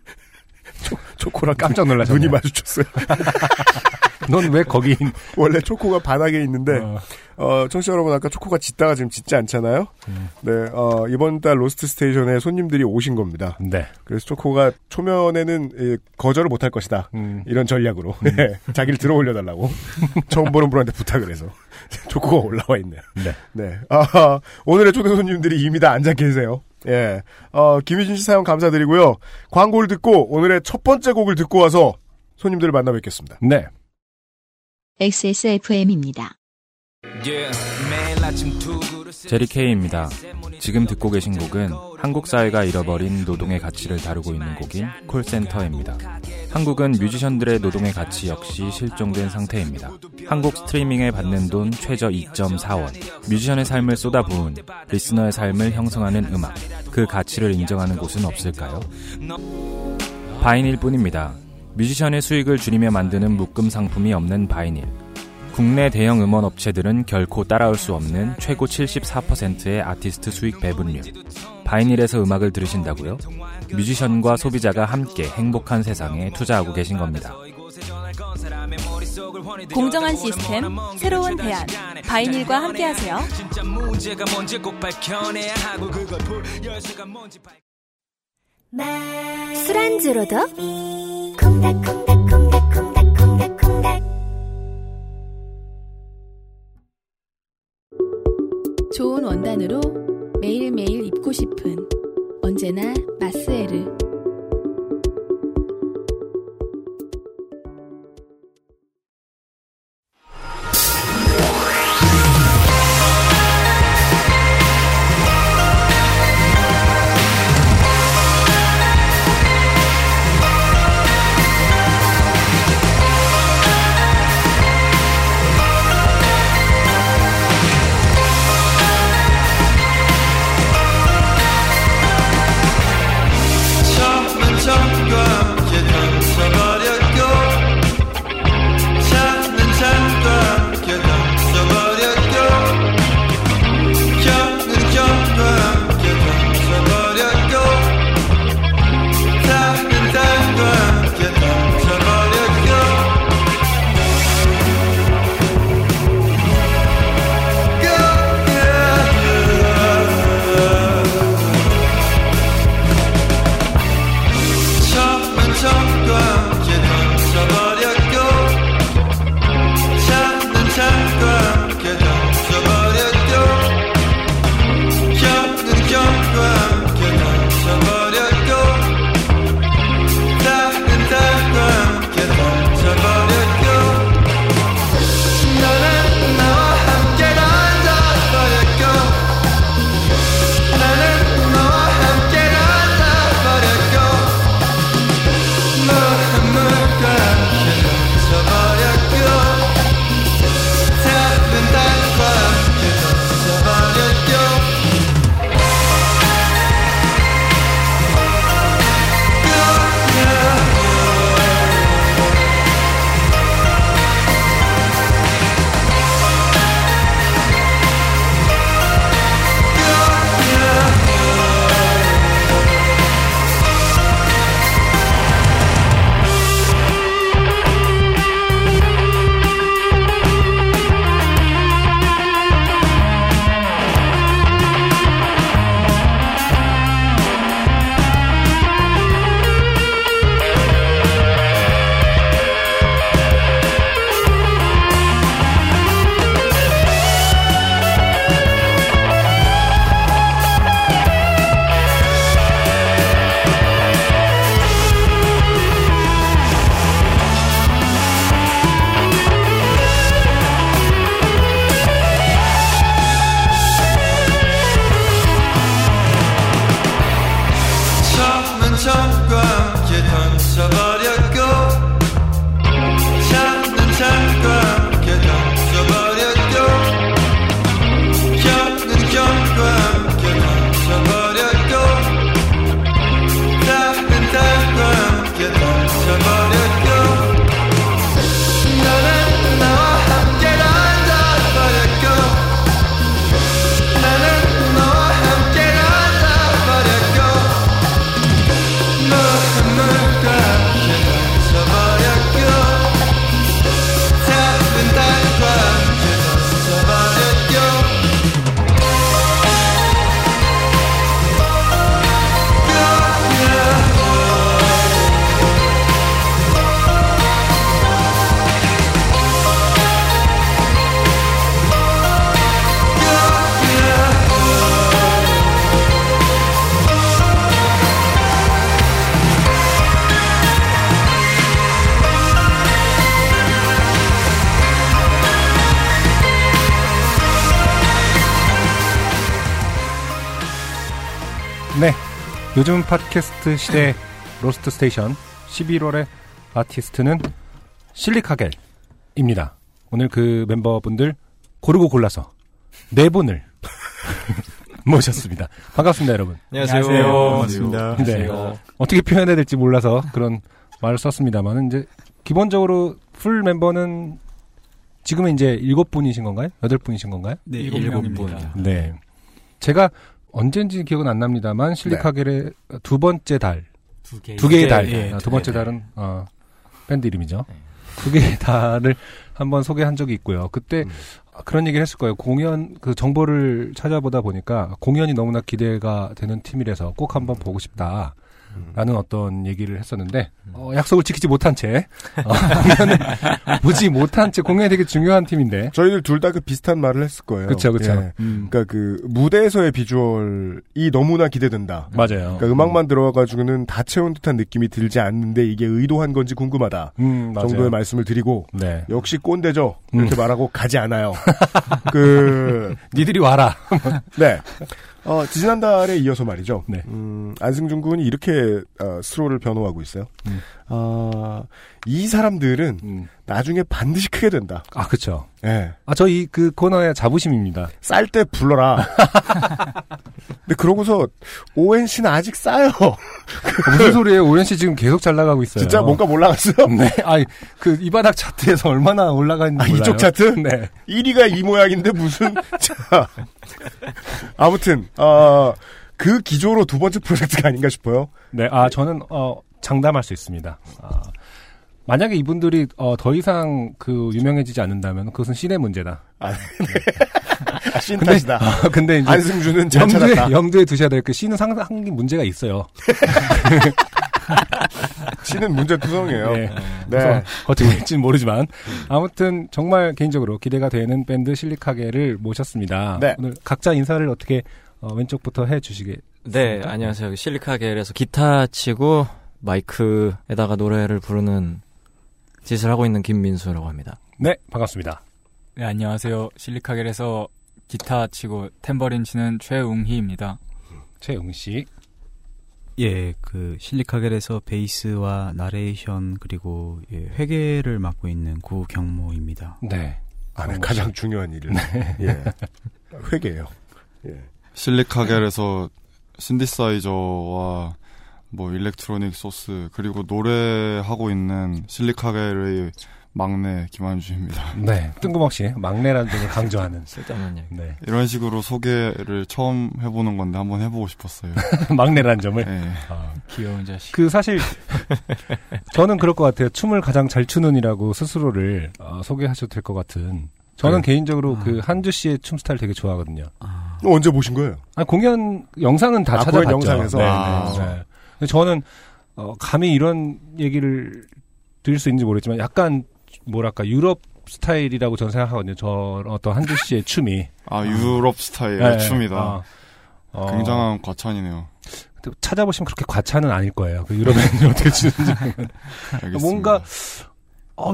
초, 초코랑 깜짝 놀라셨네요. 눈이 마주쳤어요. <laughs> 넌 왜 거기 있... 원래 초코가 바닥에 있는데 어. 어, 청취자 여러분 아까 초코가 짖다가 지금 짖지 않잖아요. 음. 네, 어, 이번 달 Lost Station에 손님들이 오신 겁니다. 네. 그래서 초코가 초면에는 예, 거절을 못할 것이다. 음. 이런 전략으로 네, 자기를 들어 올려달라고 <laughs> 처음 보는 분한테 부탁을 해서 <laughs> 초코가 올라와 있네요. 네. 네. 아, 오늘의 초대 손님들이 이미 다 앉아 계세요. 예. 어, 김희진 씨 사연 감사드리고요. 광고를 듣고 오늘의 첫 번째 곡을 듣고 와서 손님들을 만나 뵙겠습니다. 네. XSFM입니다. 제리 케이입니다. 지금 듣고 계신 곡은 한국 사회가 잃어버린 노동의 가치를 다루고 있는 곡인 콜센터입니다. 한국은 뮤지션들의 노동의 가치 역시 실종된 상태입니다. 한국 스트리밍에 받는 돈 최저 2.4원. 뮤지션의 삶을 쏟아부은 listener의 삶을 형성하는 음악. 그 가치를 인정하는 곳은 없을까요? 바이닐 뿐입니다. 뮤지션의 수익을 줄이며 만드는 묶음 상품이 없는 바이닐. 국내 대형 음원 업체들은 결코 따라올 수 없는 최고 74%의 아티스트 수익 배분율. 바이닐에서 음악을 들으신다고요? 뮤지션과 소비자가 함께 행복한 세상에 투자하고 계신 겁니다. 공정한 시스템, 새로운 대안. 바이닐과 함께하세요. 술안주로도 콩닥콩닥콩닥콩닥콩닥콩닥 좋은 원단으로 매일매일 입고 싶은 언제나 마스에르 요즘 팟캐스트 시대 Lost Station 11월의 아티스트는 실리카겔입니다. 오늘 그 멤버분들 고르고 골라서 네 분을 <laughs> 모셨습니다. 반갑습니다, 여러분. 안녕하세요. 안녕하세요. 반갑습니다. 네. 어떻게 표현해야 될지 몰라서 그런 말을 썼습니다만 이제 기본적으로 풀 멤버는 지금은 이제 일곱 분이신 건가요? 여덟 분이신 건가요? 네, 일곱 분. 네. 제가 언젠지 기억은 안 납니다만 실리카겔의 두 번째 달, 두 개. 두 개의 달, 예, 아, 두두 번째 개. 달은 어, 밴드 이름이죠. 두 개의 <laughs> 달을 한번 소개한 적이 있고요. 그때 그런 얘기를 했을 거예요. 공연 그 정보를 찾아보다 보니까 공연이 너무나 기대가 되는 팀이라서 꼭 한번 보고 싶다. 라는 어떤 얘기를 했었는데 어, 약속을 지키지 못한 채 어, 보지 못한 채 공연이 되게 중요한 팀인데 저희들 둘 다 그 비슷한 말을 했을 거예요. 그쵸, 그쵸. 예. 음. 그러니까 그 무대에서의 비주얼이 너무나 기대된다. 맞아요. 그러니까 음악만 들어가가지고는 다 채운 듯한 느낌이 들지 않는데 이게 의도한 건지 궁금하다. 음, 맞아요. 정도의 말씀을 드리고 네. 역시 꼰대죠. 이렇게 음. 말하고 가지 않아요. <laughs> 그 니들이 와라. 네. 어, 지난달에 이어서 말이죠. 네. 음, 안승준 군이 이렇게 어, 스로를 변호하고 있어요. 음. 어, 이 사람들은 나중에 반드시 크게 된다. 아, 그쵸. 예. 아, 저 이 그 코너의 자부심입니다. 쌀 때 불러라. <laughs> 근데 그러고서 오엔 씨는 아직 싸요. 무슨 소리예요? 오현 씨 지금 계속 잘 나가고 있어요. 진짜 뭔가 올라갔어요? 네. 아니, 그, 이 바닥 차트에서 얼마나 올라가 있는지 아, 몰라요. 이쪽 차트? 네. 1위가 이 모양인데 무슨 <laughs> 자 아무튼 어, 그 기조로 두 번째 프로젝트가 아닌가 싶어요. 네, 아, 저는, 어, 장담할 수 있습니다. 아, 만약에 이분들이, 어, 더 이상 그, 유명해지지 않는다면 그것은 신의 문제다. 아, 네. 아, 신 근데, 탓이다. 아, 근데 이제. 안승준은 잘 염두에, 찾았다. 염두에 두셔야 될그 신은 상당히 문제가 있어요. <laughs> <laughs> 신은 문제 투성이에요. 네. 네. 그래서 어떻게 될지는 모르지만 아무튼 정말 개인적으로 기대가 되는 밴드 실리카게를 모셨습니다. 네. 오늘 각자 인사를 어떻게 어, 왼쪽부터 해주시게. 네, 안녕하세요. 실리카겔에서 기타 치고 마이크에다가 노래를 부르는 짓을 하고 있는 김민수라고 합니다. 네, 반갑습니다. 네, 안녕하세요. 실리카겔에서 기타 치고 탬버린 치는 최웅희입니다. 최웅 씨. 예, 그 실리카겔에서 베이스와 나레이션 그리고 예, 회계를 맡고 있는 구경모입니다. 네. 아, 네, 가장 중요한 일을. 예. 회계예요. 예. 실리카겔에서 신디사이저와 뭐 electronic source 그리고 노래하고 있는 실리카겔의 막내 김한주입니다. <laughs> 네, 뜬금없이 막내라는 점을 강조하는. 쓸데없는 얘기. 네. 이런 식으로 소개를 처음 해보는 건데 한번 해보고 싶었어요. <laughs> 막내라는 점을. 네. 아, 귀여운 자식. 그 사실 저는 그럴 것 같아요. 춤을 가장 잘 추는이라고 스스로를 어, 소개하셔도 될 것 같은. 저는 네. 개인적으로 그 한주 씨의 춤 스타일 되게 좋아하거든요. 언제 보신 거예요? 아니, 공연 영상은 다 아, 찾아봤죠. 영상에서? 네, 아. 네, 네. 근데 저는 어, 감히 이런 얘기를 드릴 수 있는지 모르겠지만 약간 뭐랄까 유럽 스타일이라고 저는 생각하거든요. 저 어떤 한주 씨의 <laughs> 춤이. 아 유럽 스타일의 네, 춤이다. 어. 어. 굉장한 과찬이네요. 근데 찾아보시면 그렇게 과찬은 아닐 거예요. 그 유럽 애들이 어떻게 추는지. 알겠습니다. 뭔가 어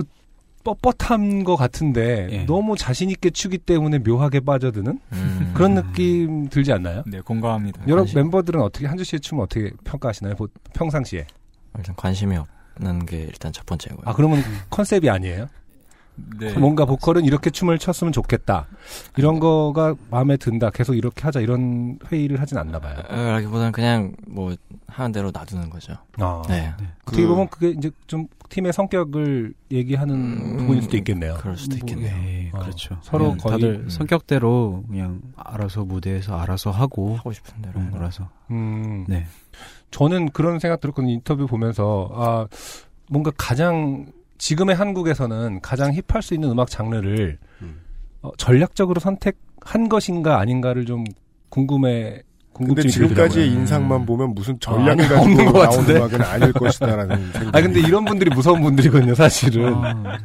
뻣뻣한 것 같은데 예. 너무 자신 있게 추기 때문에 묘하게 빠져드는 음. 그런 느낌 들지 않나요? 네, 공감합니다. 여러 관심- 멤버들은 어떻게 한주 씨의 춤을 어떻게 평가하시나요? 보- 평상시에? 일단 관심이 없 는 게 일단 첫 번째고요. 아 그러면 컨셉이 아니에요? 네. 뭔가 보컬은 이렇게 춤을 췄으면 좋겠다. 이런 거가 마음에 든다. 계속 이렇게 하자. 이런 회의를 하진 않나 봐요. 어, 라기보다는 그냥 뭐 하는 대로 놔두는 거죠. 아. 네. 어떻게 보면 그게 이제 좀 팀의 성격을 얘기하는 부분일 수도 있겠네요. 그럴 수도 있겠네요. 예, 어, 그렇죠. 서로 거의 다들 음. 성격대로 그냥 알아서 무대에서 알아서 하고 하고 싶은 대로 그런 거라서. 음. 네. 저는 그런 생각 들었거든요. 인터뷰 보면서 아 뭔가 가장 지금의 한국에서는 가장 힙할 수 있는 음악 장르를 어, 전략적으로 선택한 것인가 아닌가를 좀 궁금해. 근데 지금까지의 들더라고요. 인상만 보면 무슨 아, 전략을 아니, 가지고 없는 것 나온 같은데? 음악은 아닐 것이다라는 <laughs> 생각이. 아 근데 이런 분들이 무서운 분들이거든요, 사실은. 아.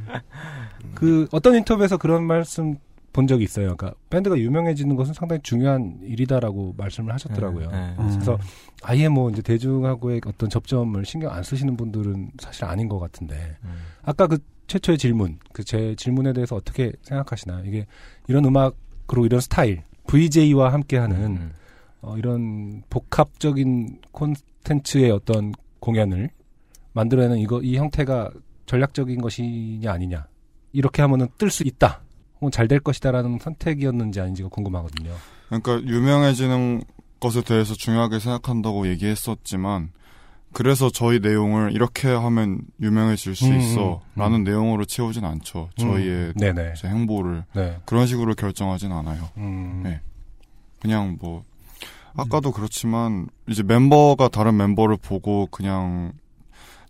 그 어떤 인터뷰에서 그런 말씀 본 적이 있어요. 그러니까 밴드가 유명해지는 것은 상당히 중요한 일이다라고 말씀을 하셨더라고요. 네, 네. 그래서 아예 뭐 이제 대중하고의 어떤 접점을 신경 안 쓰시는 분들은 사실 아닌 것 같은데 음. 아까 그 최초의 질문, 그 제 질문에 대해서 어떻게 생각하시나요? 이게 이런 음악으로 이런 스타일, VJ와 함께하는 음. 어, 이런 복합적인 콘텐츠의 어떤 공연을 만들어내는 이거 이 형태가 전략적인 것이냐 아니냐 이렇게 하면은 뜰 수 있다 잘 될 것이다라는 선택이었는지 아닌지가 궁금하거든요. 그러니까 유명해지는 것에 대해서 중요하게 생각한다고 얘기했었지만 그래서 저희 내용을 이렇게 하면 유명해질 수 음, 있어 음, 라는 내용으로 채우진 않죠. 저희의 음. 이제 행보를 네. 그런 식으로 결정하진 않아요. 음. 네. 그냥 뭐 아까도 그렇지만 이제 멤버가 다른 멤버를 보고 그냥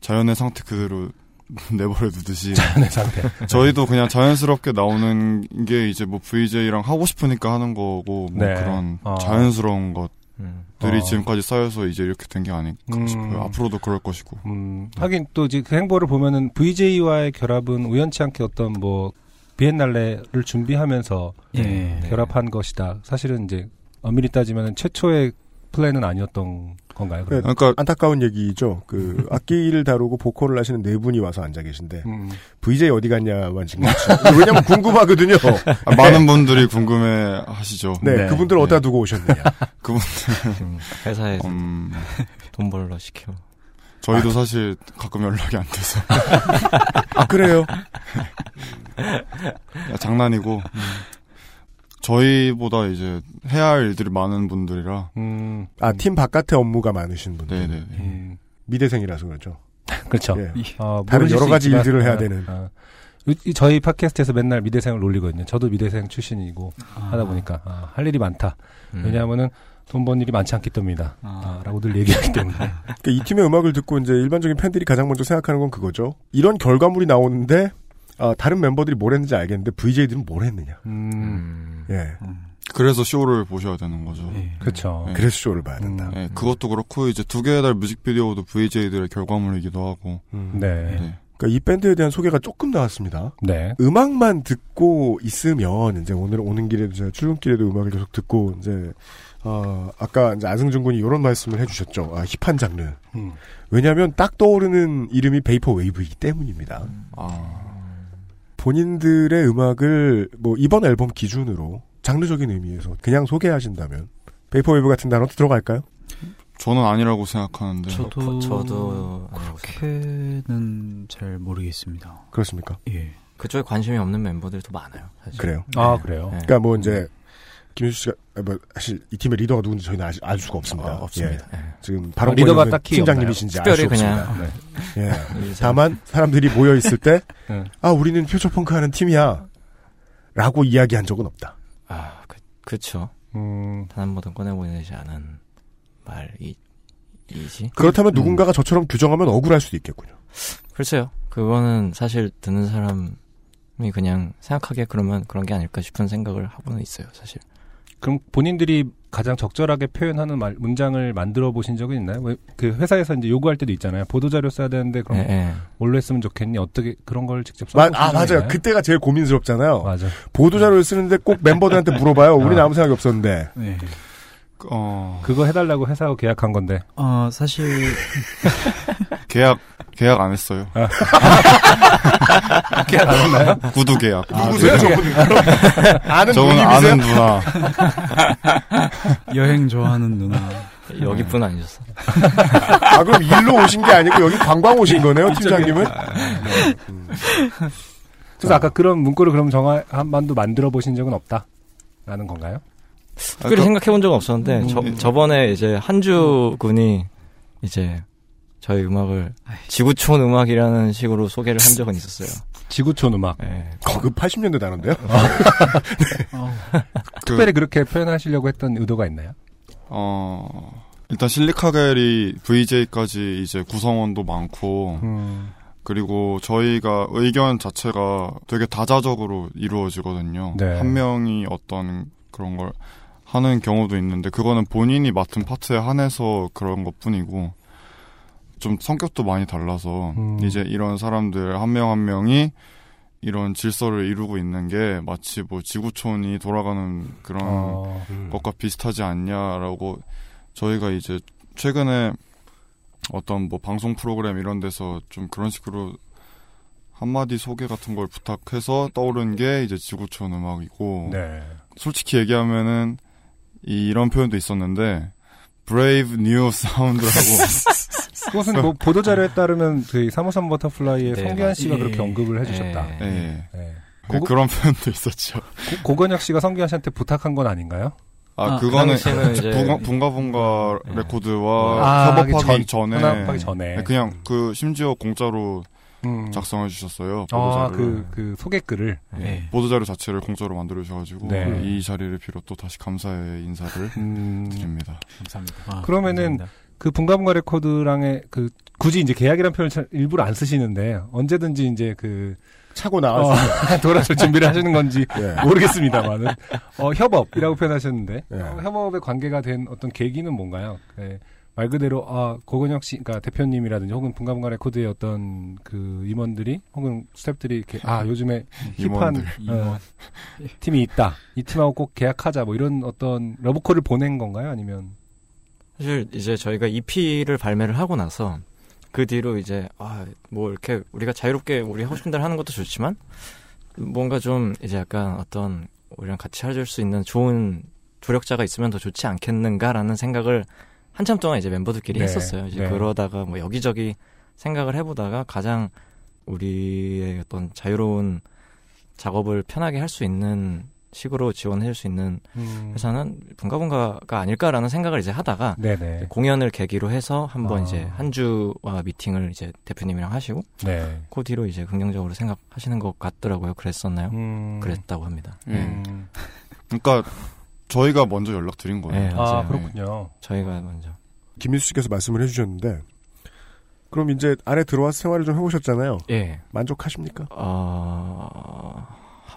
자연의 상태 그대로 <laughs> 내버려 두듯이 자연의 상태. 저희도 그냥 자연스럽게 나오는 게 이제 뭐 VJ랑 하고 싶으니까 하는 거고 뭐 네. 그런 어. 자연스러운 것들이 어. 지금까지 쌓여서 이제 이렇게 된 게 아닐까 음. 싶어요. 앞으로도 그럴 것이고. 음, 하긴 또 이제 그 행보를 보면은 VJ와의 결합은 우연치 않게 어떤 뭐 비엔날레를 준비하면서 예. 결합한 것이다. 사실은 이제 엄밀히 따지면 최초의 플랜은 아니었던 건가요? 네, 그러면? 안타까운 얘기죠. 그 <laughs> 악기를 다루고 보컬을 하시는 네 분이 와서 앉아 계신데 음. VJ 어디 갔냐만 <laughs> 지금 왜냐면 궁금하거든요. 아, 많은 분들이 궁금해 하시죠. 네, 그분들 어디다 두고 오셨느냐. <laughs> 그분들 음, 회사에 음, 돈 벌러 시켜. 저희도 사실 가끔 연락이 안 돼서. 아, 그래요? 야, 장난이고. 저희보다 이제 해야 할 일들이 많은 분들이라. 음. 아, 팀 바깥의 업무가 많으신 분들. 네네네. 음. 미대생이라서 그렇죠. <laughs> 그렇죠. 예. 어, 다른 여러 수 가지 있지만, 일들을 해야 어, 되는. 어. 이- 이 저희 팟캐스트에서 맨날 미대생을 놀리거든요. 저도 미대생 출신이고 아. 하다 보니까 아, 할 일이 많다. 음. 왜냐하면은 돈 번 일이 많지 않기 때문이다. 아, 라고들 얘기하기 <laughs> 때문에. 그러니까 이 팀의 음악을 듣고 이제 일반적인 팬들이 가장 먼저 생각하는 건 그거죠. 이런 결과물이 나오는데 아, 다른 멤버들이 뭘 했는지 알겠는데 VJ들은 뭘 했느냐. 음. 예. 그래서 쇼를 보셔야 되는 거죠. 그렇죠. 그래서 쇼를 봐야 된다. 네, 그것도 그렇고 이제 두 개의 달 뮤직비디오도 VJ들의 결과물이기도 하고. 네. 그러니까 이 밴드에 대한 소개가 조금 나왔습니다. 네. 음악만 듣고 있으면 이제 오늘 오는 길에도 제가 출근길에도 음악을 계속 듣고 이제 어, 아까 이제 안승준 군이 이런 말씀을 해주셨죠. 아, 힙한 장르. 음. 왜냐하면 딱 떠오르는 이름이 베이퍼 웨이브이기 때문입니다. 아. 본인들의 음악을 뭐 이번 앨범 기준으로 장르적인 의미에서 그냥 소개하신다면 베이퍼 웨이브 같은 단어도 들어갈까요? 저는 아니라고 생각하는데. 저도 저도 그렇게는 잘 모르겠습니다. 그렇습니까? 예. 그쪽에 관심이 없는 멤버들도 많아요. 사실. 그래요. 아, 그래요? 네. 그러니까 뭐 이제 김현수 씨가 아, 뭐 사실 이 팀의 리더가 누군지 저희는 알, 알 수가 없습니다. 아, 없습니다. 예. 네. 지금 아, 바로 리더가 딱히 팀장님이신지 알 수 없습니다. 네. 예. 이제- 다만 사람들이 모여 있을 때, <laughs> 네. 아 우리는 퓨처펑크 하는 팀이야. 라고 이야기한 적은 없다. 아, 그, 그쵸. 음. 단한 번도 꺼내보내지 않은 말이, 이지? 그렇다면 음. 누군가가 저처럼 규정하면 억울할 수도 있겠군요. 글쎄요. 그거는 사실 듣는 사람이 그냥 생각하기에 그러면 그런 게 아닐까 싶은 생각을 하고는 있어요, 사실. 그럼 본인들이 가장 적절하게 표현하는 말, 문장을 만들어 보신 적은 있나요? 왜, 그 회사에서 이제 요구할 때도 있잖아요. 보도 자료 써야 되는데 그럼 예, 예. 뭘로 했으면 좋겠니? 어떻게 그런 걸 직접 마- 써보신 아 맞아요. 있나요? 그때가 제일 고민스럽잖아요. 맞아. 보도 자료를 쓰는데 꼭 멤버들한테 물어봐요. 우리는 아. 아무 생각이 없었는데. 네. 어, 그거 해달라고 회사하고 계약한 건데. 어, 사실 <laughs> 계약, 계약 안 했어요. <laughs> 계약 안 했나요? 구두 계약. 누구세요, 저분? 아는 저분? 아는 누나. <laughs> 여행 좋아하는 누나. 여기 분 아니셨어. 아 그럼 일로 오신 게 아니고 여기 관광 오신 거네요, 팀장님은? 네. 음. 그래서 아까 그런 문구를 그럼 정화 한 번도 만들어 보신 적은 없다라는 건가요? 특별히 생각해 본 적은 없었는데, 음. 저, 저번에 이제 한주 군이 이제 저희 음악을 지구촌 음악이라는 식으로 소개를 한 적은 있었어요. 지구촌 음악. 네. 거급 80년대 단어인데요? <laughs> 특별히 그렇게 표현하시려고 했던 의도가 있나요? 어, 일단 실리카겔이 VJ까지 이제 구성원도 많고, 음. 그리고 저희가 의견 자체가 되게 다자적으로 이루어지거든요. 네. 한 명이 어떤 그런 걸 하는 경우도 있는데, 그거는 본인이 맡은 파트에 한해서 그런 것 뿐이고, 좀 성격도 많이 달라서, 음. 이제 이런 사람들 한명한 명이 이런 질서를 이루고 있는 게 마치 뭐 지구촌이 돌아가는 그런 어, 것과 비슷하지 않냐라고 저희가 이제 최근에 어떤 뭐 방송 프로그램 이런 데서 좀 그런 식으로 한마디 소개 같은 걸 부탁해서 떠오른 게 이제 지구촌 음악이고 네. 솔직히 얘기하면은 이, 이런 표현도 있었는데 Brave New Sound라고 <laughs> 그것은 뭐 보도자료에 따르면 그 353 버터플라이의 네, 성기완 씨가 예. 그렇게 언급을 해주셨다. 예. 예. 네. 네, 그런 표현도 있었죠. 고, 고건혁 씨가 성기완 씨한테 부탁한 건 아닌가요? 아, 그거는 당시에는 이제- 붕가 bun가 bun가 레코드와 아, 하기 협업하기 전- 전에 혼합하기 전에. 네, 그냥 그 심지어 공짜로 음. 작성해 주셨어요. 아, 보도자료를. 그, 그 소개글을. 네. 보도자료 자체를 공짜로 만들어 주셔가지고 네. 이 자리를 빌어 또 다시 감사의 인사를 음. 드립니다. 감사합니다. 그러면은 그 붕가붕가 레코드랑의 그 굳이 이제 계약이란 표현 을 일부러 안 쓰시는데 언제든지 이제 그 차고 나갈 수 <laughs> 돌아설 준비를 하시는 건지 <laughs> 예. 모르겠습니다만은 어, 협업이라고 표현하셨는데 예. 어, 협업의 관계가 된 어떤 계기는 뭔가요? 예. 말 그대로 아 고건혁 씨, 그러니까 대표님이라든지 혹은 붕가붕가 레코드의 어떤 그 임원들이 혹은 스태프들이 이렇게 아 요즘에 힙한. 어. 팀이 있다. 이 팀하고 꼭 계약하자. 뭐 이런 어떤 러브콜을 보낸 건가요? 아니면 사실 이제 저희가 EP를 발매를 하고 나서 그 뒤로 이제 아 뭐 이렇게 우리가 자유롭게 우리 하고 싶은 대로 하는 것도 좋지만 뭔가 좀 이제 약간 어떤 우리랑 같이 해줄 수 있는 좋은 조력자가 있으면 더 좋지 않겠는가라는 생각을 한참 동안 이제 멤버들끼리 네, 했었어요. 이제 네. 그러다가 뭐 여기저기 생각을 해보다가 가장 우리의 어떤 자유로운 작업을 편하게 할 수 있는 식으로 지원해 줄수 있는 음. 회사는 분가분가가 아닐까라는 생각을 이제 하다가 네네. 공연을 계기로 해서 한번 아. 이제 한 주와 미팅을 이제 대표님이랑 하시고 네. 그 뒤로 이제 긍정적으로 생각하시는 것 같더라고요. 그랬었나요? 음. 그랬다고 합니다. 예. 네. 그러니까 저희가 먼저 연락 드린 거예요. 네. 아 그렇군요. 저희가 먼저. 김민수 씨께서 말씀을 해주셨는데 그럼 이제 안에 들어와서 생활을 좀 해보셨잖아요. 예. 만족하십니까? 어...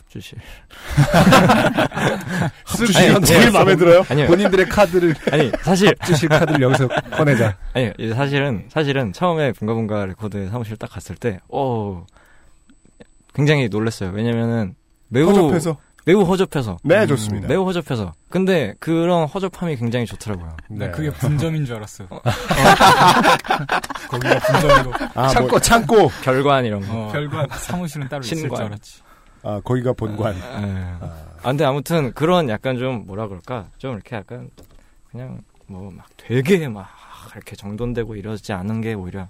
합주실. <laughs> 합주실이 아니, 제일 예. 마음에 들어요? 아니요. 본인들의 카드를 <laughs> 아니 사실 합주실 카드를 여기서 꺼내자. <laughs> 아니 이제 사실은 사실은 처음에 붕가붕가 레코드 사무실 딱 갔을 때, 어 굉장히 놀랐어요. 왜냐면은 매우 허접해서? 매우 허접해서. 네, 좋습니다. 매우 허접해서. 근데 그런 허접함이 굉장히 좋더라고요. 난 그게 분점인 줄 알았어요. 거기가 분점이고. 아, 창고 뭐- 창고. 별관 이런 거. 어, 별관 사무실은 따로 있을 줄 신관. 알았지. 아 거기가 본관. 예. 아, 근데 아무튼 그런 약간 좀 뭐라 그럴까? 좀 이렇게 약간 그냥 뭐 막 되게 막 이렇게 정돈되고 이러지 않은 게 오히려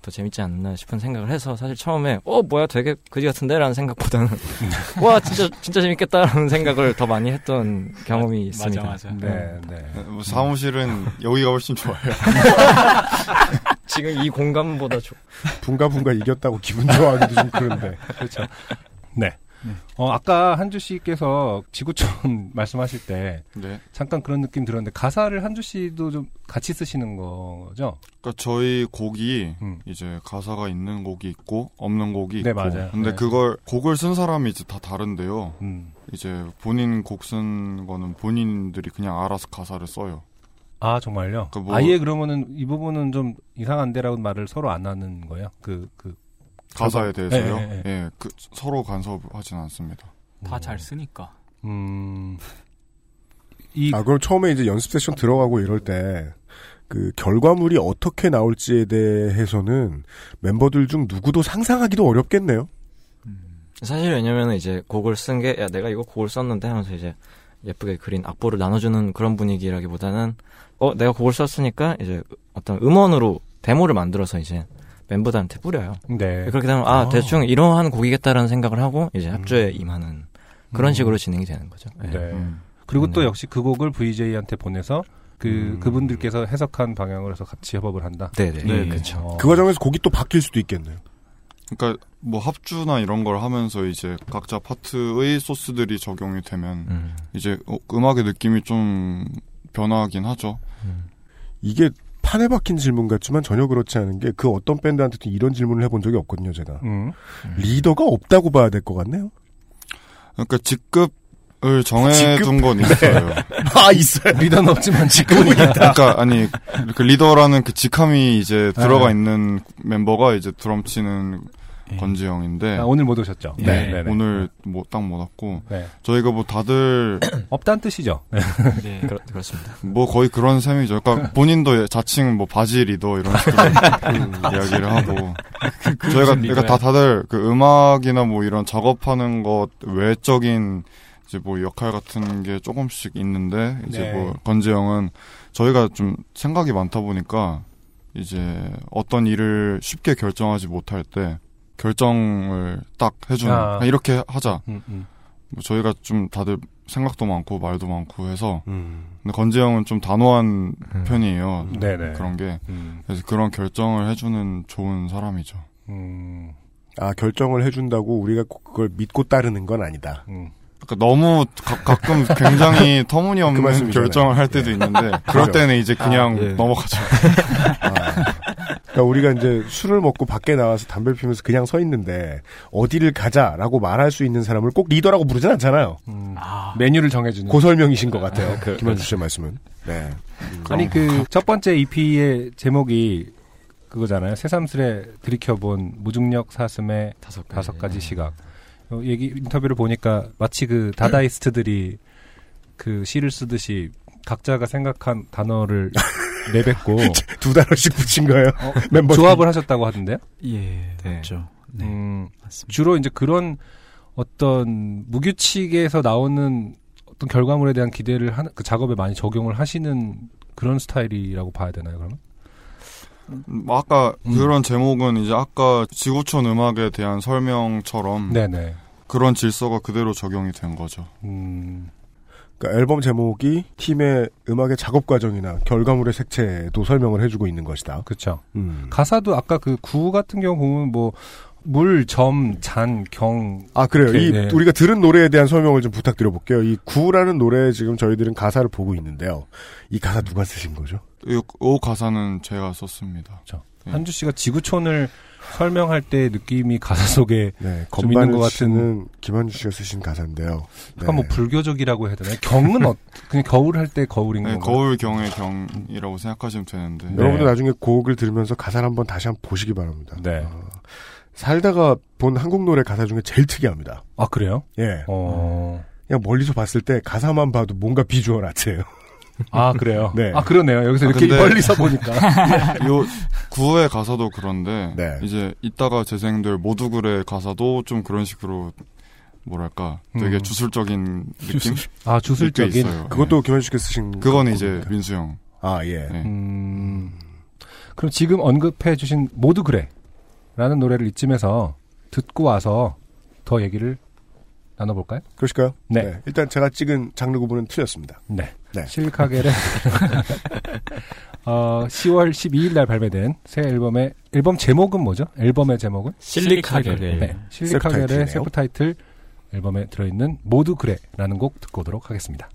더 재밌지 않나 싶은 생각을 해서 사실 처음에 어 뭐야 되게 그지 같은데라는 생각보다는 <laughs> 와 진짜 진짜 재밌겠다라는 생각을 더 많이 했던 경험이 있습니다. 맞아. 네, 네. 뭐 사무실은 여기가 훨씬 좋아요. <laughs> 지금 이 공간보다 좋. <laughs> 붕가붕가 이겼다고 기분 좋아하기도 좀 그런데. 그렇죠. 네. 어, 아까 한주 씨께서 지구촌 <laughs> 말씀하실 때 네. 잠깐 그런 느낌 들었는데 가사를 한주 씨도 좀 같이 쓰시는 거죠? 그러니까 저희 곡이 음. 이제 가사가 있는 곡이 있고 없는 곡이 네, 있고. 맞아요. 근데 네. 그걸 곡을 쓴 사람이 이제 다 다른데요. 음. 이제 본인 곡 쓴 거는 본인들이 그냥 알아서 가사를 써요. 아 정말요? 그 뭐- 아예 그러면은 이 부분은 좀 이상한데라고 말을 서로 안 하는 거예요? 그 그. 가사에 대해서요. 네, 네, 네. 예, 그 서로 간섭하진 않습니다. 다 잘 쓰니까. 음. 이 아 그럼 처음에 이제 연습 세션 들어가고 이럴 때. 그 결과물이 어떻게 나올지에 대해서는 멤버들 중 누구도 상상하기도 어렵겠네요. 사실 왜냐면 이제 곡을 쓴 게 야 내가 이거 곡을 썼는데 하면서 이제 예쁘게 그린 악보를 나눠주는 그런 분위기라기보다는 어 내가 곡을 썼으니까 이제 어떤 음원으로 데모를 만들어서 이제 멤버들한테 뿌려요. 네. 그렇게 되면 아, 아. 대충 이러한 곡이겠다라는 생각을 하고 이제 합주에 임하는 그런 음. 식으로 진행이 되는 거죠. 예. 네. 그리고 또 네. 역시 그 곡을 VJ한테 보내서 그 음. 그분들께서 해석한 방향으로 해서 같이 협업을 한다. 네네. 네, 그렇죠. 어. 그 과정에서 곡이 또 바뀔 수도 있겠네요. 그러니까 뭐 합주나 이런 걸 하면서 이제 각자 파트의 소스들이 적용이 되면 음. 이제 어, 음악의 느낌이 좀 변하긴 하죠. 이게 판에 박힌 질문 같지만 전혀 그렇지 않은 게 그 어떤 밴드한테도 이런 질문을 해본 적이 없거든요, 제가. 음. 리더가 없다고 봐야 될 것 같네요. 그러니까 직급을 정해둔 직급? 건 있어요. 아, 있어요. 리더는 없지만 직급은 있다. 그러니까 아니 그 리더라는 그 직함이 이제 들어가 네. 있는 멤버가 이제 드럼 치는 건지영인데 아, 오늘 못 오셨죠? 네, 네, 네. 오늘 뭐딱못 왔고 네. 저희가 뭐 다들 <coughs> 없다는 뜻이죠. 네. <laughs> 그렇, 그렇습니다. 뭐 거의 그런 셈이죠. 그러니까 <laughs> 본인도 자칭 뭐 바지 리더 이런 식으로 음, <laughs> 이야기를 하고 저희가 그러니까 다 다들 그 음악이나 뭐 이런 작업하는 것 외적인 이제 뭐 역할 같은 게 조금씩 있는데 이제 네. 뭐 건재영은 저희가 좀 생각이 많다 보니까 이제 어떤 일을 쉽게 결정하지 못할 때 결정을 딱 해주는 아. 그냥 이렇게 하자. 음, 음. 뭐 저희가 좀 다들 생각도 많고 말도 많고 해서 음. 근데 건재영은 좀 단호한 편이에요. 네네. 그런 게 음. 그래서 그런 결정을 해주는 좋은 사람이죠. 음. 아 결정을 해준다고 우리가 꼭 그걸 믿고 따르는 건 아니다. 음. 그러니까 너무 가, 끔 굉장히 <laughs> 그 터무니없는 말씀이잖아요. 결정을 할 때도 예. 있는데 그럴. 때는 이제 그냥 아, 예. 넘어가죠. 그러니까 우리가 이제 술을 먹고 밖에 나와서 담배를 피우면서 그냥 서 있는데 어디를 가자라고 말할 수 있는 사람을 꼭 리더라고 부르진 않잖아요. 음. 메뉴를 정해주는. 고설명이신 것 같아요. 아, 그- 김현수 씨의 말씀은. 네. 음. 아니 그 첫 번째 EP의 제목이 그거잖아요. 새삼스레 들이켜본 무중력 사슴의 다섯 가지, 시각. 어, 얘기 인터뷰를 보니까 마치 그 다다이스트들이 그 시를 쓰듯이 각자가 생각한 단어를 <laughs> 내뱉고 <laughs> 두 단어씩 붙인 거예요. 어, <laughs> 멤버들이. 조합을 하셨다고 하던데요? 예, 맞죠. 네. 음, 주로 이제 그런 어떤 무규칙에서 나오는 어떤 결과물에 대한 기대를 하는 그 작업에 많이 적용을 하시는 그런 스타일이라고 봐야 되나요, 그러면? 뭐 아까 음. 그런 제목은 이제 아까 지구촌 음악에 대한 설명처럼 네네. 그런 질서가 그대로 적용이 된 거죠. 음. 그러니까 앨범 제목이 팀의 음악의 작업 과정이나 결과물의 색채도 설명을 해주고 있는 것이다. 그렇죠. 음. 가사도 아까 그 구 같은 경우 보면 뭐 물, 점, 잔, 경. 아 그래요. 이 네. 우리가 들은 노래에 대한 설명을 좀 부탁드려 볼게요. 이 구라는 노래 지금 저희들은 가사를 보고 있는데요. 이 가사 누가 쓰신 거죠? 이, 이 가사는 제가 썼습니다. 네. 한주 씨가 지구촌을 설명할 때 느낌이 가사 속에 네, 좀 있는 것 같은. 김한주 씨가 쓰신 가사인데요. 약간 뭐 불교적이라고 해야 되나요? 경은 어, 그냥 겨울 할 때 거울인 네, 건가요? 거울 경의 경이라고 생각하시면 되는데. 여러분들 나중에 곡을 들으면서 가사를 한번 다시 한번 보시기 바랍니다. 네. 어, 살다가 본 한국 노래 가사 중에 제일 특이합니다. 아 그래요? 예. 어. 그냥 멀리서 봤을 때 가사만 봐도 뭔가 비주얼 아트예요. 아 그래요? <laughs> 네. 아 그러네요. 여기서 아, 이렇게 근데 멀리서 보니까. <laughs> 요 구의 가사도 그런데 네. 이제 이따가 재생될 모두 그래 가사도 좀 그런 식으로 뭐랄까 되게 음. 주술적인 느낌? 아, 주술적인? 꽤 있어요. 그것도 김한주 씨가 쓰신 그거는 거- 이제 겁니까? 민수 형. 아 예. 네. 음. 그럼 지금 언급해 주신 모두 그래. 라는 노래를 이쯤에서 듣고 와서 더 얘기를 나눠볼까요? 그러실까요? 네. 일단 제가 찍은 장르 구분은 틀렸습니다. 네. 네. 실카겔의 <laughs> 어, 10월 12일 날 발매된 새 앨범의 앨범 제목은 뭐죠? 앨범의 제목은 실리카겔. 네. 실리카겔의 셀프 타이틀 앨범에 들어있는 모두 그래라는 곡 듣고 오도록 하겠습니다.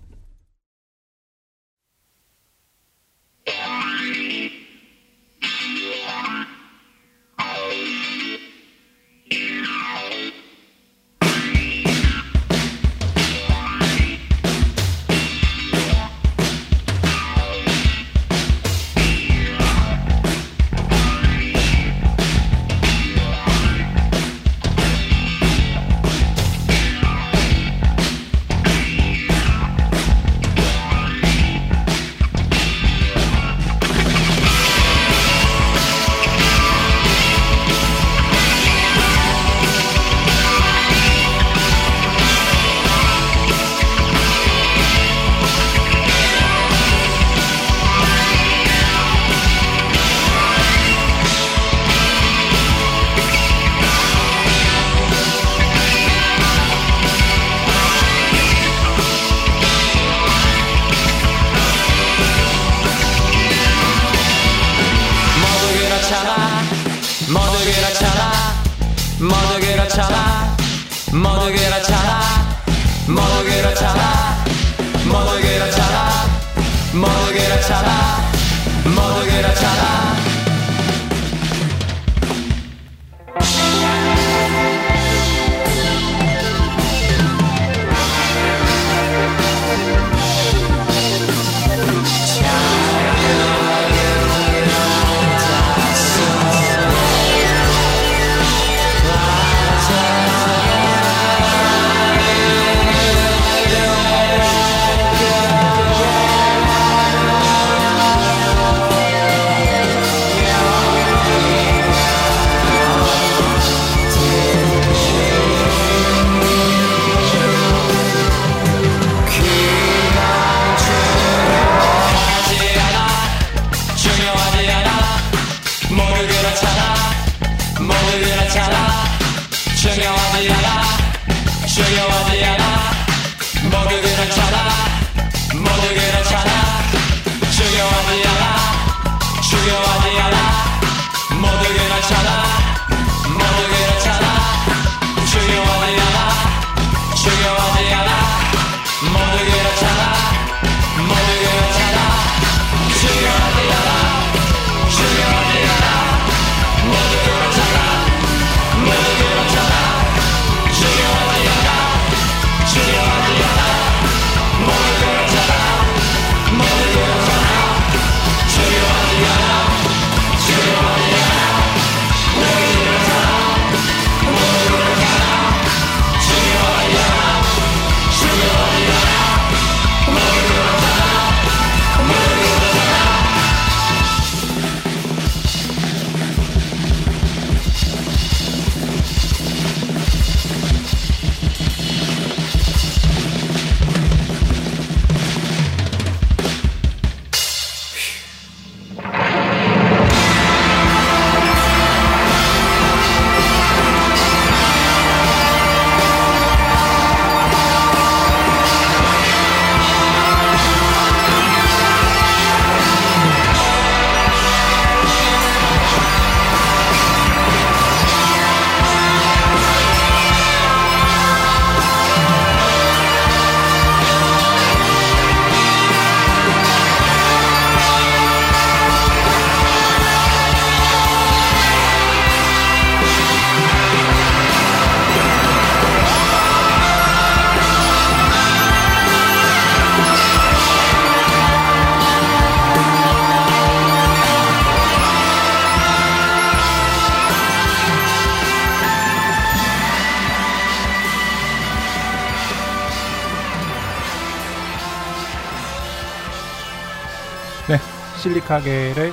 실리카겔의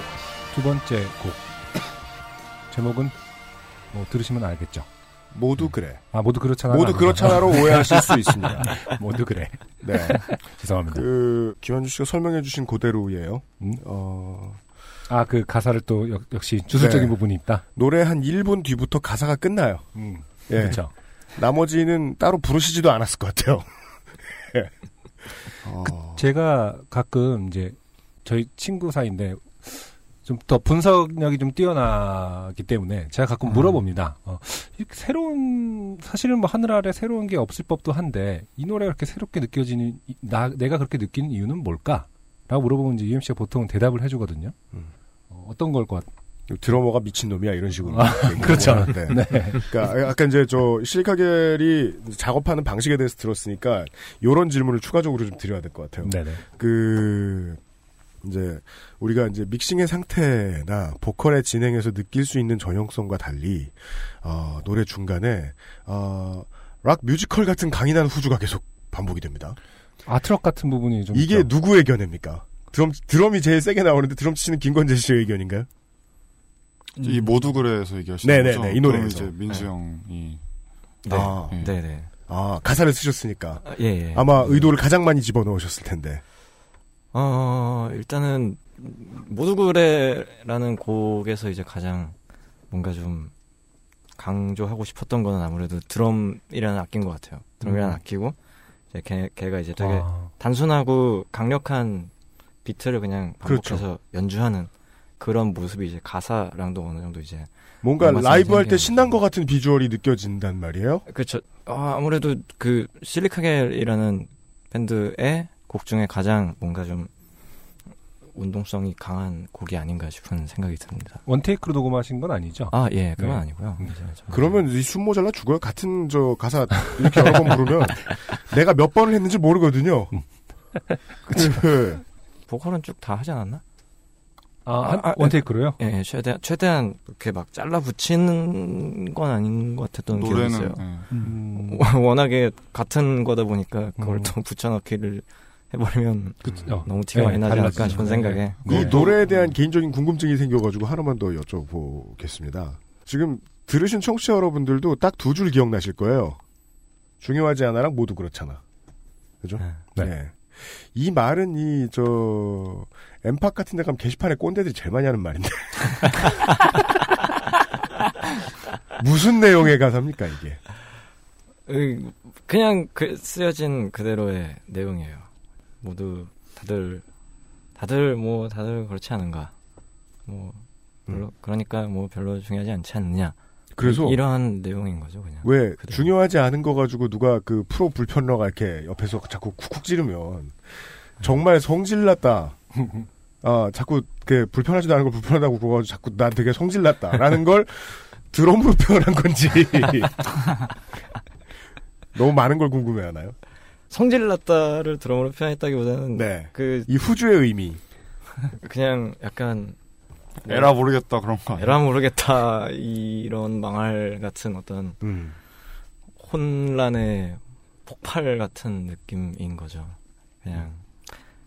두 번째 곡 제목은 뭐 들으시면 알겠죠. 모두 그래. 아 모두 그렇잖아. 모두 그렇잖아로 <laughs> 오해하실 수 있습니다. <laughs> 모두 그래. 네. <laughs> 죄송합니다. 그 기환주 씨가 설명해 주신 그대로예요. 음? 어. 아 그 가사를 또 역, 역시 주술적인 네. 부분이 있다. 노래 한 1분 뒤부터 가사가 끝나요. 음. 예. 그렇죠. 나머지는 따로 부르시지도 않았을 것 같아요. 예. 어. 그 제가 가끔 이제 저희 친구 사이인데 좀 더 분석력이 좀 뛰어나기 때문에 제가 가끔 음. 물어봅니다. 어, 새로운 사실은 뭐 하늘 아래 새로운 게 없을 법도 한데 이 노래가 그렇게 새롭게 느껴지는 이- 나 내가 그렇게 느끼는 이유는 뭘까? 라고 물어보면 이제 UMC가 보통 대답을 해주거든요. 어, 어떤 걸것 같? 드러머가 미친놈이야 이런 식으로 아, <laughs> 그렇죠. 하는데. 네. 그러니까 아까 이제 저 실리카겔이 작업하는 방식에 대해서 들었으니까 요런 질문을 추가적으로 좀 드려야 될 것 같아요. 네네. 그 이제 우리가 이제 믹싱의 상태나 보컬의 진행에서 느낄 수 있는 전형성과 달리 어, 노래 중간에 어, 락 뮤지컬 같은 강인한 후주가 계속 반복이 됩니다. 아트럭 같은 부분이 좀 이게 있죠. 누구의 견해입니까? 드럼 드럼이 제일 세게 나오는데 드럼 치는 김건재 씨의 의견인가요? 이 모두 그래에서 얘기하시는 네네네, 거죠? 이 노래에서. 이제 민수 네. 형이 네. 아, 네, 네. 아 가사를 쓰셨으니까 아, 예, 예. 아마 의도를 가장 많이 집어넣으셨을 텐데. 어, 일단은 모두 그래라는 곡에서 이제 가장 뭔가 좀 강조하고 싶었던 거는 아무래도 드럼이라는 악기인 것 같아요. 드럼이라는 음. 악기고 이제 걔, 걔가 이제 되게 아. 단순하고 강력한 비트를 그냥 반복해서 그렇죠. 연주하는 그런 모습이 이제 가사랑도 어느 정도 이제 뭔가 라이브 할 때 신난 것 같은 비주얼이 느껴진단 말이에요. 그렇죠. 아, 아무래도 그 실리카겔이라는 밴드의 곡 중에 가장 뭔가 좀 운동성이 강한 곡이 아닌가 싶은 생각이 듭니다. 원테이크로 녹음하신 건 아니죠? 아, 예, 그건 네. 아니고요. 좀- 그러면 이숨 모자라 죽어요. 같은 저 가사 이렇게 여러 번 부르면 <laughs> 내가 몇 번을 했는지 모르거든요. <laughs> 그, 보컬은 쭉 다 하지 않았나? 아, 한- 원테이크로요? 예, 예, 최대한 최대한 이렇게 막 잘라 붙이는 건 아닌 것 같았던 기억이 노래는 있어요. 예. 음. 워낙에 같은 거다 보니까 그걸 음. 또 붙여넣기를 해버리면 어. 너무 티가 네, 많이 나지 않을까. 싶은 네. 생각에 이 노래에 대한 개인적인 궁금증이 생겨가지고 하나만 더 여쭤보겠습니다. 지금 들으신 청취자 여러분들도 딱 두 줄 기억나실 거예요. 중요하지 않아랑 모두 그렇잖아. 그죠? 네. 네. 이 말은 이, 저, 엠팍 같은 데 가면 게시판에 꼰대들이 제일 많이 하는 말인데. <laughs> 무슨 내용의 가사입니까 이게? 으, 그냥 그 쓰여진 그대로의 내용이에요. 모두 다들 다들 뭐 다들 그렇지 않은가. 뭐 별로 그러니까 뭐 별로 중요하지 않지 않느냐. 그래서 이, 러한 내용인 거죠, 그냥. 왜 중요하지 않은 거 가지고 누가 그 프로 불편러가 이렇게 옆에서 자꾸 쿡쿡 찌르면 정말 성질났다. <laughs> 아 자꾸 그 불편하지도 않은 걸 불편하다고 그러고 자꾸 난 되게 성질났다라는 걸 <laughs> 드럼으로 표현한 건지 <laughs> 너무 많은 걸 궁금해하나요? 성질 났다를 드럼으로 표현했다기보다는 네. 그이 후주의 의미 그냥 약간 에라 모르겠다 그런 거? 에라 모르겠다 이런 망할 같은 어떤 음. 혼란의 폭발 같은 느낌인 거죠. 그냥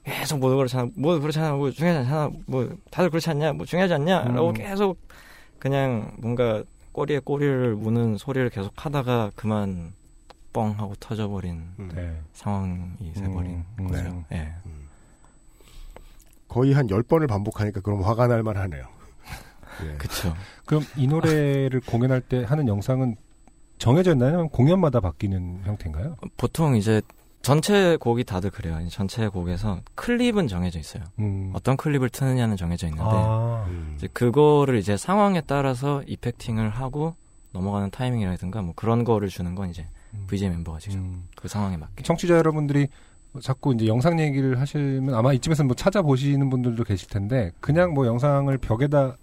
계속 모두 그렇잖아, 뭐 그렇잖아, 뭐 중요하지 않잖아, 뭐 다들 그렇지 않냐, 뭐 중요하지 않냐라고 음. 계속 그냥 뭔가 꼬리에 꼬리를 무는 소리를 계속 하다가 그만 뻥 하고 터져버린 네. 상황이 돼버린 음, 거죠. 네. 예. 거의 한 10번을 반복하니까 그럼 화가 날 만하네요. <laughs> 예. 그쵸. 그럼 이 노래를 <laughs> 공연할 때 하는 영상은 정해져 있나요? 공연마다 바뀌는 형태인가요? 보통 이제 전체 곡이 다들 그래요. 이 전체 곡에서 클립은 정해져 있어요. 음. 어떤 클립을 트느냐는 정해져 있는데 아. 이제 그거를 이제 상황에 따라서 이펙팅을 하고 넘어가는 타이밍이라든가 뭐 그런 거를 주는 건 이제 VJ 멤버가 직접 그 상황에 맞게. 청취자 여러분들이 자꾸 이제 영상 얘기를 하시면 아마 이쯤에서 뭐 찾아보시는 분들도 계실 텐데 그냥 뭐 영상을 벽에다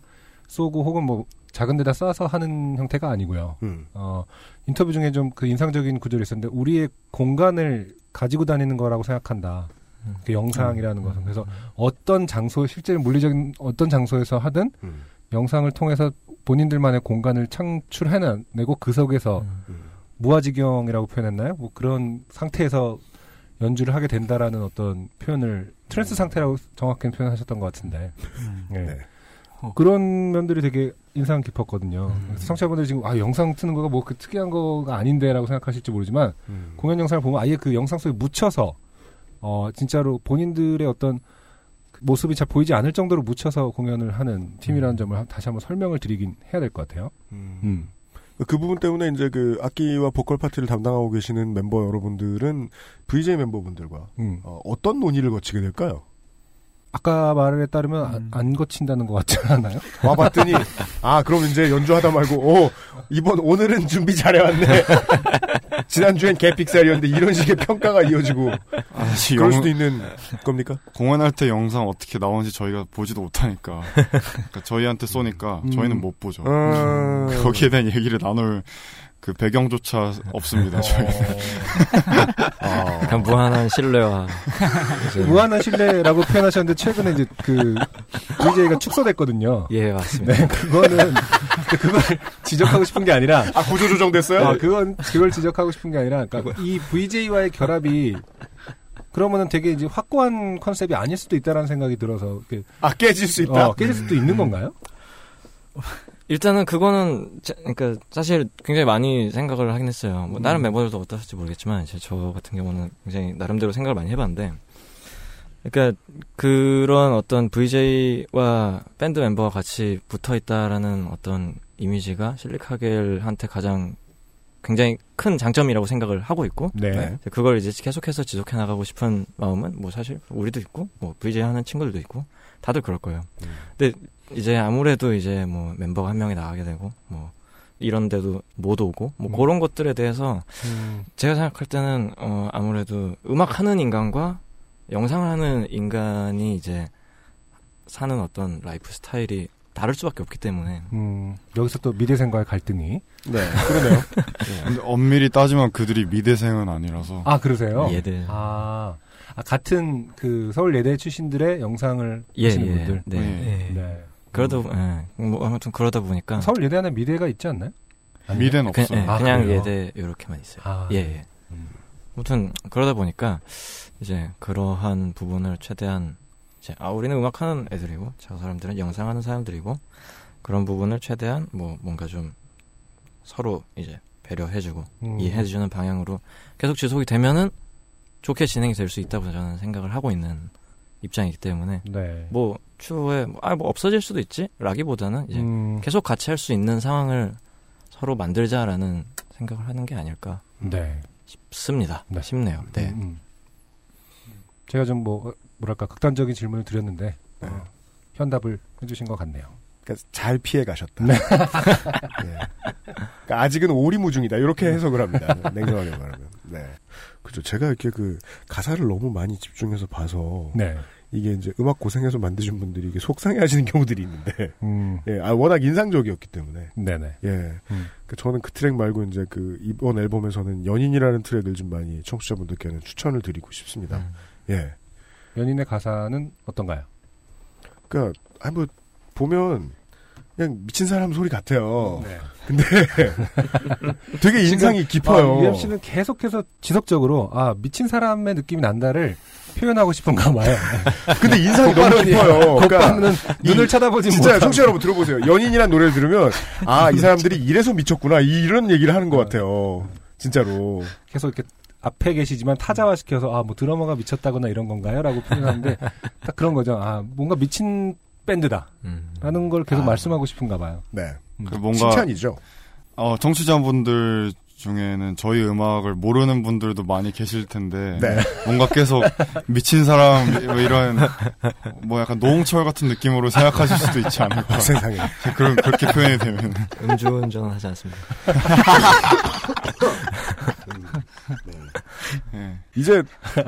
쏘고 혹은 뭐 작은 데다 쏴서 하는 형태가 아니고요. 음. 어, 인터뷰 중에 좀 그 인상적인 구절이 있었는데 우리의 공간을 가지고 다니는 거라고 생각한다. 그 영상이라는 것은 그래서 어떤 장소 실제로 물리적인 어떤 장소에서 하든 음. 영상을 통해서 본인들만의 공간을 창출해내고 그 속에서 무아지경이라고 표현했나요? 뭐 그런 상태에서 연주를 하게 된다라는 어떤 표현을 트랜스 상태라고 정확히 표현하셨던 것 같은데 네. 그런 면들이 되게 인상 깊었거든요. 그래서 청취자분들이 지금 아 영상 트는 거가 뭐 그 특이한 거가 아닌데라고 생각하실지 모르지만 음. 공연 영상을 보면 아예 그 영상 속에 묻혀서 어 진짜로 본인들의 어떤 모습이 잘 보이지 않을 정도로 묻혀서 공연을 하는 팀이라는 점을 한- 다시 한번 설명을 드리긴 해야 될 것 같아요. 음. 그 부분 때문에 이제 그 악기와 보컬 파트를 담당하고 계시는 멤버 여러분들은 VJ 멤버분들과 음. 어, 어떤 논의를 거치게 될까요? 아까 말에 따르면 안, 안 거친다는 것 같지 않아요? <laughs> 와봤더니 아 그럼 이제 연주하다 말고 오 이번 오늘은 준비 잘해왔네 <laughs> 지난주엔 개픽살이었는데 이런 식의 평가가 이어지고 아직 그럴 영- 수도 있는 겁니까? 공연할 때 영상 어떻게 나오는지 저희가 보지도 못하니까 그러니까 저희한테 쏘니까 음. 저희는 못 보죠. 음. <laughs> 거기에 대한 얘기를 나눌 그 배경조차 없습니다. 저희는. <laughs> 그냥 무한한 신뢰와 <laughs> 무한한 신뢰라고 표현하셨는데 최근에 이제 그 VJ가 축소됐거든요. 예 맞습니다. 네, 그거는 그걸 지적하고 싶은 게 아니라 아 구조 조정됐어요? 아, 그건 그걸 지적하고 싶은 게 아니라 그러니까 이 VJ와의 결합이 그러면은 되게 이제 확고한 컨셉이 아닐 수도 있다라는 생각이 들어서 아 깨질 수 있다. 어, 깨질 수도 있는 건가요? 일단은 그거는 자- 그러니까 사실 굉장히 많이 생각을 하긴 했어요. 뭐 다른 멤버들도 어떠실지 모르겠지만 이제 저 같은 경우는 굉장히 나름대로 생각을 많이 해봤는데, 그러니까 그런 어떤 VJ와 밴드 멤버가 같이 붙어 있다라는 어떤 이미지가 실리카겔한테 가장 굉장히 큰 장점이라고 생각을 하고 있고, 네. 그걸 이제 계속해서 지속해 나가고 싶은 마음은 뭐 사실 우리도 있고, 뭐 VJ 하는 친구들도 있고, 다들 그럴 거예요. 근데 이제 아무래도 이제 뭐 멤버가 한 명이 나가게 되고, 뭐 이런 데도 못 오고, 뭐 음. 그런 것들에 대해서 음. 제가 생각할 때는 어 아무래도 음악 하는 인간과 영상을 하는 인간이 이제 사는 어떤 라이프 스타일이 다를 수밖에 없기 때문에 음, 여기서 또 미대생과의 갈등이 네 그러네요. 근데 엄밀히 따지면 그들이 미대생은 아니라서. 아 그러세요? 예대. 아, 아, 같은 그 서울 예대 출신들의 영상을 예, 하시는 예. 분들. 네. 네. 네. 그러다 보- 예. 뭐 아무튼 그러다 보니까 서울 예대 안에 미대가 있지 않나요? 아니요? 미대는 그냥, 없어요. 예, 아, 그냥 그래요? 예대 이렇게만 있어요. 아, 예, 예. 아무튼 그러다 보니까 이제 그러한 부분을 최대한 이제 아 우리는 음악하는 애들이고 저 사람들은 영상하는 사람들이고 그런 부분을 최대한 뭐 뭔가 좀 서로 이제 배려해주고 음. 이해해주는 방향으로 계속 지속이 되면은 좋게 진행이 될 수 있다고 저는 생각을 하고 있는 입장이기 때문에 네. 뭐 추후에 뭐, 아, 뭐 없어질 수도 있지 라기보다는 이제 음. 계속 같이 할 수 있는 상황을 서로 만들자라는 생각을 하는 게 아닐까 네. 싶습니다. 싶네요. 네. 음, 음. 제가 좀 뭐 뭐랄까 극단적인 질문을 드렸는데 어, 현답을 해주신 것 같네요. 그러니까 잘 피해 가셨다. 네. 예. <laughs> 그러니까 아직은 오리무중이다. 이렇게 해석을 합니다. <laughs> 냉정하게 말하면. 네. 그죠. 제가 이렇게 그 가사를 너무 많이 집중해서 봐서 네. 이게 이제 음악 고생해서 만드신 분들이 이게 속상해하시는 <laughs> 경우들이 있는데, 음. 예, 아 워낙 인상적이었기 때문에, 네네. 예, 음. 그 저는 그 트랙 말고 이제 그 이번 앨범에서는 연인이라는 트랙을 좀 많이 청취자분들께는 추천을 드리고 싶습니다. 음. 예, 연인의 가사는 어떤가요? 그러니까 아니 뭐 보면 그냥 미친 사람 소리 같아요. 네. 근데 <laughs> 되게 인상이 깊어요. 아, 씨는 계속해서 지속적으로 아 미친 사람의 느낌이 난다를 표현하고 싶은가 봐요. <laughs> 근데 인상이 너무 깊어요. 곧바로는 이- 눈을 쳐다보지 진짜. 청취자 여러분 들어보세요. 연인이란 노래를 들으면 아 이 사람들이 <laughs> 이래서 미쳤구나 이- 이런 얘기를 하는 것 같아요. 진짜로. 계속 이렇게 앞에 계시지만 타자화 시켜서 아 뭐 드러머가 미쳤다거나 이런 건가요?라고 표현하는데 딱 그런 거죠. 아 뭔가 미친 밴드다. 라는 걸 계속 아. 말씀하고 싶은가 봐요. 네. 그 뭔가 칭찬이죠. 어, 청취자분들 중에는 저희 음악을 모르는 분들도 많이 계실 텐데 네. 뭔가 계속 미친 사람 뭐 이런 뭐 약간 노홍철 같은 느낌으로 생각하실 수도 있지 않을까 세상에 그런 그렇게 표현이 되면 음주운전은 하지 않습니다. 예. 이제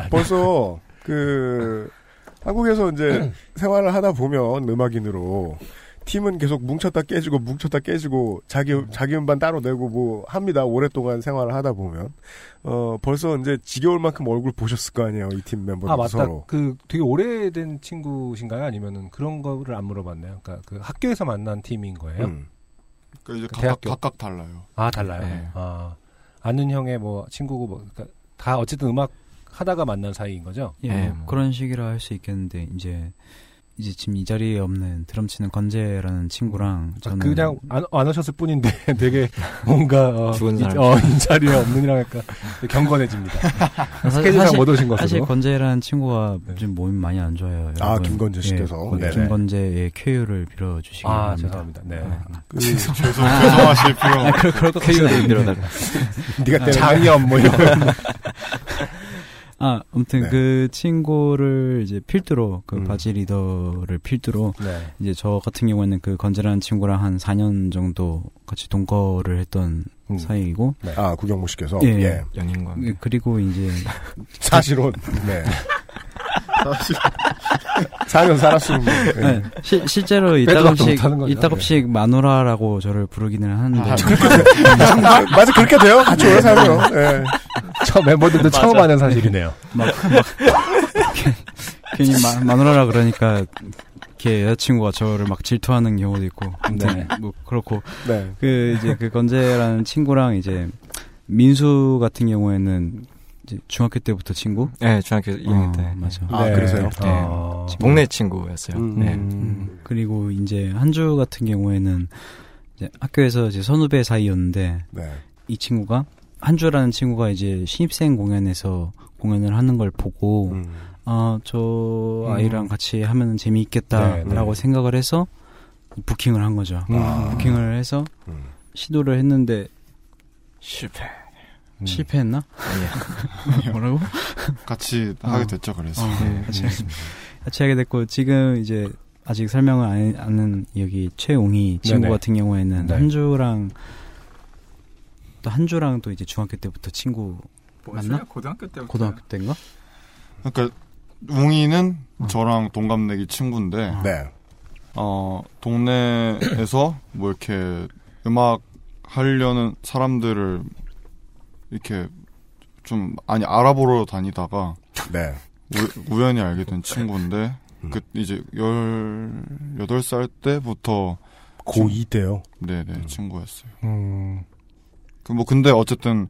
벌써 그 한국에서 이제 생활을 하다 보면 음악인으로 팀은 계속 뭉쳤다 깨지고 뭉쳤다 깨지고 자기 자기 음반 따로 내고 뭐 합니다. 오랫동안 생활을 하다 보면 어 벌써 이제 지겨울 만큼 얼굴 보셨을 거 아니에요. 이 팀 멤버들 아 맞다. 서로. 그 되게 오래된 친구신가요? 아니면은 그런 거를 안 물어봤네요. 그러니까 그 학교에서 만난 팀인 거예요. 음. 그러니까 이제 그 각각. 각각 달라요. 아 달라요. 네. 아 아는 형의 뭐 친구고 뭐 그러니까 다 어쨌든 음악 하다가 만난 사이인 거죠. 예, 네, 뭐 뭐. 그런 식이라 할 수 있겠는데 이제 이제 지금 이 자리에 없는 드럼 치는 건재라는 친구랑 아, 저는 그냥 안, 안 오셨을 뿐인데 <laughs> 되게 <laughs> 뭔가 어, 죽은 이, 사람. 어, 이 자리에 없는이라 할까 경건해집니다. <laughs> 사- 스케줄상 사실- 못 오신 것으로. 사실 건재라는 친구가 좀 몸이 많이 안 좋아요. 아, 여러분. 김건재 씨께서? 예. 김건재의 쾌유를 빌어주시기 아 바랍니다. 죄송합니다. 네. 그 죄송 죄송하실 필요 아, 그럴, 것 쾌유를. 빌어달라. 네가 장염 뭐 이런. 아, 아무튼 네. 그 친구를 이제 필두로 그 음. 바지 리더를 필두로 네. 이제 저 같은 경우에는 그 건재라는 친구랑 한 4년 정도 같이 동거를 했던 음. 사이이고 아 구경모 씨께서 예. 예. 연인과 예, 그리고 이제 <laughs> 사실은 네. 4년 살았으면 뭐, 예. 네, 시- 실제로 이따금씩. 이따금씩 마누라라고 저를 부르기는 하는데 아, <laughs> 맞아 그렇게 돼요. 같이 오래 살면. 예. 처 멤버들도 <laughs> 처음 하는 사실이네요. 막, 막 괜히 마, 마누라라 그러니까 이렇게 여자친구가 저를 막 질투하는 경우도 있고 아무튼 네. 뭐 그렇고 네. 그 이제 그 건재라는 친구랑 이제 민수 같은 경우에는 이제 중학교 때부터 친구 네, 중학교 2학년 어, 때. 맞아 아, 네. 그러세요? 네. 어. 친구. 동네 친구였어요. 음. 네. 음, 그리고 이제 한주 같은 경우에는 이제 학교에서 이제 선후배 사이였는데 네. 이 친구가 한주라는 친구가 이제 신입생 공연에서 공연을 하는 걸 보고 음. 아, 저 아이랑 같이 하면 재미있겠다라고 네, 생각을 해서 부킹을 한 거죠. 음. 부킹을 해서 음. 시도를 했는데 실패. 음. 실패했나? 아니야. <laughs> 뭐라고? 같이 어. 하게 됐죠 그래서 어, 네. 같이, 같이 하게 됐고 지금 이제 아직 설명을 안 하는 여기 최웅이 친구 네네. 같은 경우에는 네. 한주랑 또 한주랑 또 이제 중학교 때부터 친구 맞나? 고등학교 때부터. 고등학교 때인가? 그러니까 웅이는 저랑 동갑내기 친구인데 네. 어 동네에서 뭐 이렇게 음악 하려는 사람들을 이렇게 좀 아니 알아보러 다니다가 네. 우, 우연히 알게 된 친구인데 음. 그 이제 열 여덟 살 때부터 고2 때요. 네네 친구였어요. 음. 그 뭐 근데 어쨌든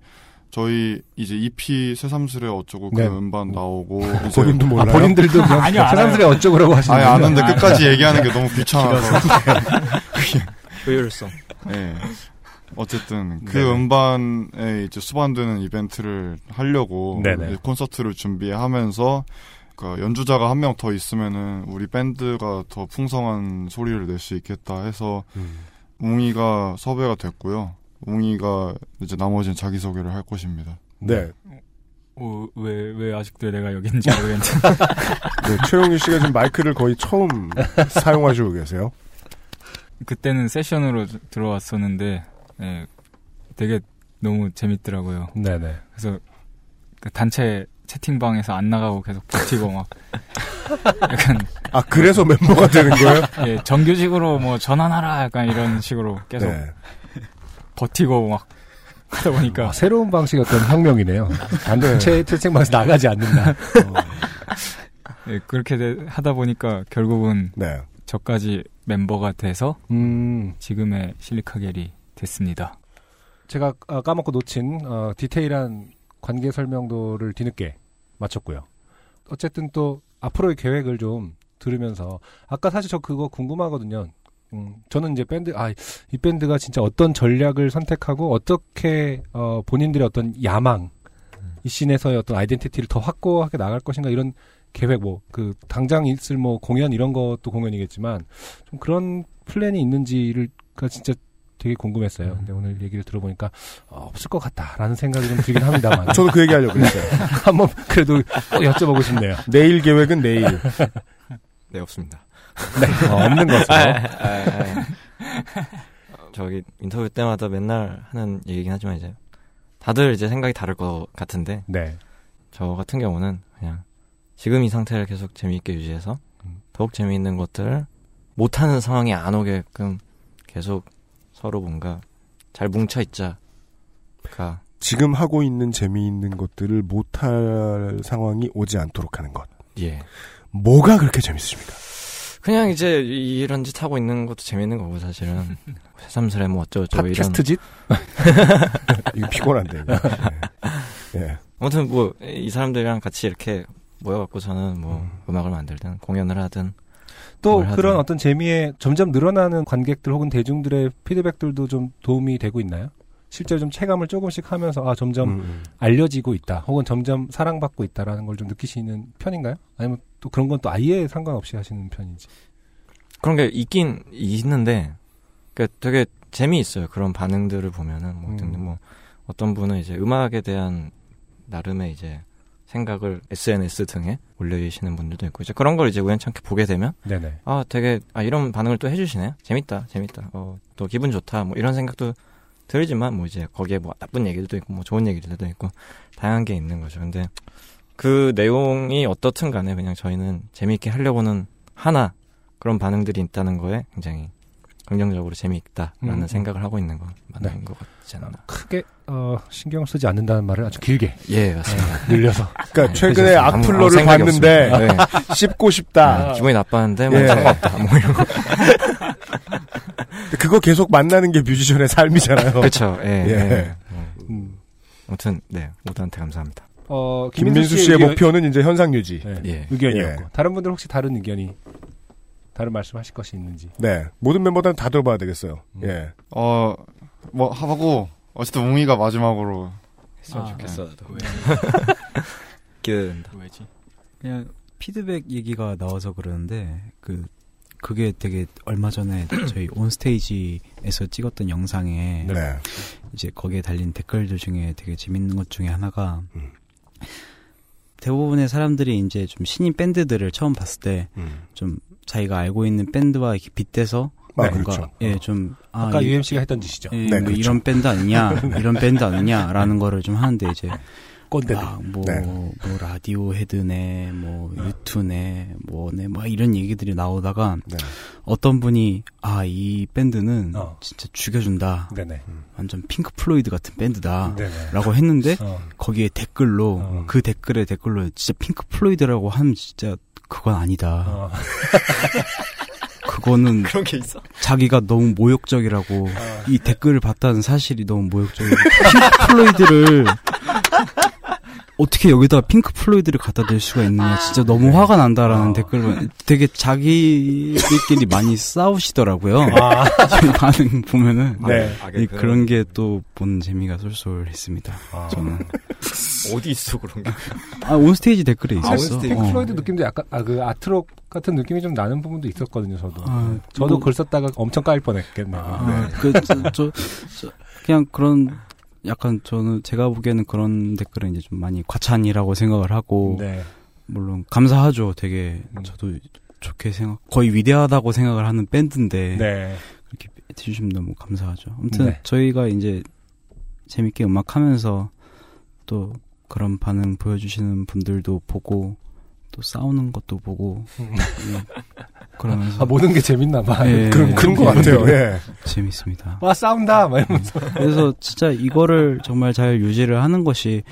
저희 이제 EP 새삼스레 어쩌고 그 네. 음반 나오고 <laughs> 본인도 몰라요. 아, 본인들도 아니요. 사람들이 어쩌고라고 하시는 아니? 아는데 아, 끝까지 아, 얘기하는 게 너무 귀찮아서 <laughs> 효율성. 예. 어쨌든 그 네네. 음반에 이제 수반되는 이벤트를 하려고 네네. 이제 콘서트를 준비하면서 그 연주자가 한 명 더 있으면은 우리 밴드가 더 풍성한 소리를 낼 수 있겠다 해서 음. 웅이가 섭외가 됐고요. 웅이가 이제 나머지는 자기 소개를 할 것입니다. 네. 어, 왜, 왜 아직도 내가 여기 있는지 모르겠는데. <laughs> 네, 최용희 씨가 지금 마이크를 거의 처음 사용하시고 계세요. 그때는 세션으로 드- 들어왔었는데, 네, 되게 너무 재밌더라고요. 네네. 그래서 그 단체 채팅방에서 안 나가고 계속 버티고 막. <laughs> 약간. 아, 그래서 멤버가 되는 거예요? 예, 정규직으로 뭐 전환하라 약간 이런 식으로 계속 네. 버티고 막 하다 보니까. 아, 새로운 방식의 어떤 혁명이네요. 단체 채팅방에서 나가지 않는다. <laughs> 예, 그렇게 돼- 하다 보니까 결국은 네. 저까지 멤버가 돼서 음. 지금의 실리카겔이 됐습니다. 제가 아, 까먹고 놓친 어, 디테일한 관계 설명도를 뒤늦게 마쳤고요. 어쨌든 또 앞으로의 계획을 좀 들으면서 아까 사실 저 그거 궁금하거든요. 음, 저는 이제 밴드 아 이 밴드가 진짜 어떤 전략을 선택하고 어떻게 어, 본인들의 어떤 야망 이 씬에서의 어떤 아이덴티티를 더 확고하게 나갈 것인가 이런 계획 뭐 그 당장 있을 뭐 공연 이런 것도 공연이겠지만 좀 그런 플랜이 있는지를 가 진짜 되게 궁금했어요. 근데 오늘 얘기를 들어보니까 어, 없을 것 같다라는 생각이 좀 들긴 합니다만. <laughs> 저도 그 얘기 하려고 그랬어요. <laughs> 한번 그래도 꼭 여쭤보고 싶네요. 내일 계획은 내일. <laughs> 네, 없습니다. <laughs> 네, 어, 없는 것으로. 아, 아, 아. 저기 인터뷰 때마다 맨날 하는 얘기긴 하지만 이제 다들 이제 생각이 다를 것 같은데 네. 저 같은 경우는 그냥 지금 이 상태를 계속 재미있게 유지해서 더욱 재미있는 것들 못하는 상황이 안 오게끔 계속 서로 뭔가 잘 뭉쳐 있자가 지금 하고 있는 재미있는 것들을 못할 상황이 오지 않도록 하는 것. 예. 뭐가 그렇게 재밌습니까? 그냥 이제 이- 이런 짓 하고 있는 것도 재밌는 거고 사실은 <laughs> 새삼스레 뭐 어쩌고저쩌고 이런 팟캐스트 짓? <laughs> 이거 피곤한데. 예. 예. 아무튼 뭐 이 사람들이랑 같이 이렇게 모여갖고 저는 뭐 음. 악을 만들든 공연을 하든 또뭘 하든. 그런 어떤 재미에 점점 늘어나는 관객들 혹은 대중들의 피드백들도 좀 도움이 되고 있나요? 실제로 좀 체감을 조금씩 하면서 아 점점 음. 알려지고 있다 혹은 점점 사랑받고 있다라는 걸 좀 느끼시는 편인가요? 아니면 또 그런 건 또 아예 상관없이 하시는 편인지? 그런 게 있긴 있는데 그 되게 재미있어요 그런 반응들을 보면은 뭐 등등 뭐 어떤 분은 이제 음악에 대한 나름의 이제 생각을 SNS 등에 올려주시는 분들도 있고 이제 그런 걸 이제 우연찮게 보게 되면 네네. 아 되게 아 이런 반응을 또 해주시네 재밌다 재밌다 어또 기분 좋다 뭐 이런 생각도 들지만 뭐 이제 거기에 뭐 나쁜 얘기들도 있고 뭐 좋은 얘기들도 있고 다양한 게 있는 거죠 근데 그 내용이 어떻든 간에 그냥 저희는 재미있게 하려고는 하나 그런 반응들이 있다는 거에 굉장히 긍정적으로 재미있다라는 음, 음. 생각을 하고 있는 건 맞는 네. 것 같지 않나 크게 어, 신경을 쓰지 않는다는 말을 아주 길게 예, 맞습니다. 네, 늘려서 그러니까 최근에 해주셨어요. 아무- 아무 악플러를 생각이 봤는데. 네. <laughs> 씹고 싶다. 네, 기분이 나빴는데 뭐 예. 상관없다 뭐 이런 거 <laughs> 그거 계속 만나는 게 뮤지션의 삶이잖아요. 그렇죠 예, <laughs> 예. 예. 음. 아무튼 네 모두한테 감사합니다 어, 김민수 씨의 의견- 목표는 이제 현상 유지. 네, 예. 의견이었고 예. 다른 분들 혹시 다른 의견이 다른 말씀하실 것이 있는지? 네. 모든 멤버들은 다 들어봐야 되겠어요. 예. 어, 뭐 하고 어쨌든 웅이가 마지막으로 했으면 아, 좋겠어. 나도? 기대된다 왜지? 그냥 피드백 얘기가 나와서 그러는데 그 그게 되게 얼마 전에 <clears throat> 저희 온스테이지에서 찍었던 영상에 네. 이제 거기에 달린 댓글들 중에 되게 재밌는 것 중에 하나가 대부분의 사람들이 이제 좀 신인 밴드들을 처음 봤을 때좀 음. 자기가 알고 있는 밴드와 이렇게 빗대서 아, 뭔가 그렇죠. 예, 좀 아, 아까 이- UMC가 했던 짓이죠. 예, 네, 뭐 그렇죠. 이런 밴드 아니냐, <laughs> 이런 밴드 아니냐라는 거를 좀 하는데 이제 <laughs> 꼰대들. 막 뭐, 네. 뭐 라디오 헤드네, 뭐 유튜네, 뭐네, 뭐 이런 얘기들이 나오다가 네. 어떤 분이 아 이 밴드는 어. 진짜 죽여준다, 네네. 완전 핑크 플로이드 같은 밴드다라고. 했는데 어. 거기에 댓글로 어. 그 댓글에 댓글로 진짜 핑크 플로이드라고 하면 진짜 그건 아니다. 어. <laughs> 그거는 그런 게 있어 자기가 너무 모욕적이라고 어. 이 댓글을 봤다는 사실이 너무 모욕적이고 핑크 플로이드를 어떻게 여기다 핑크 플로이드를 갖다 댈 수가 있느냐 진짜 너무 화가 난다라는 댓글을 되게 자기들끼리 많이 싸우시더라고요. 아. <laughs> 반응 보면은 네. 이 그런 게 또 보는 재미가 쏠쏠했습니다. 아. 저는 <laughs> 어디 있어 그런 게? 아 온스테이지 댓글에 아, 있었어. 핑크 어. 플로이드 느낌도 약간 아 그 아트록 같은 느낌이 좀 나는 부분도 있었거든요. 저도. 아, 저도 뭐- 글 썼다가 엄청 까일 뻔했겠네요. 아, 그, 저, 저, 저, 그냥 그런, 약간 저는 제가 보기에는 그런 댓글은 이제 좀 많이 과찬이라고 생각을 하고, 네. 물론 감사하죠. 되게 저도 좋게 생각, 거의 위대하다고 생각을 하는 밴드인데, 네. 그렇게 해주시면 너무 감사하죠. 아무튼 네. 저희가 이제 재밌게 음악하면서 또 그런 반응 보여주시는 분들도 보고, 또 싸우는 것도 보고, 예, <laughs> 그러면서. 아, 모든 게 재밌나 봐. 예, <laughs> 그런- 그런 것 같아요. 예. 재밌습니다. 와 싸운다 막 이러면서. 그래서 진짜 이거를 정말 잘 유지를 하는 것이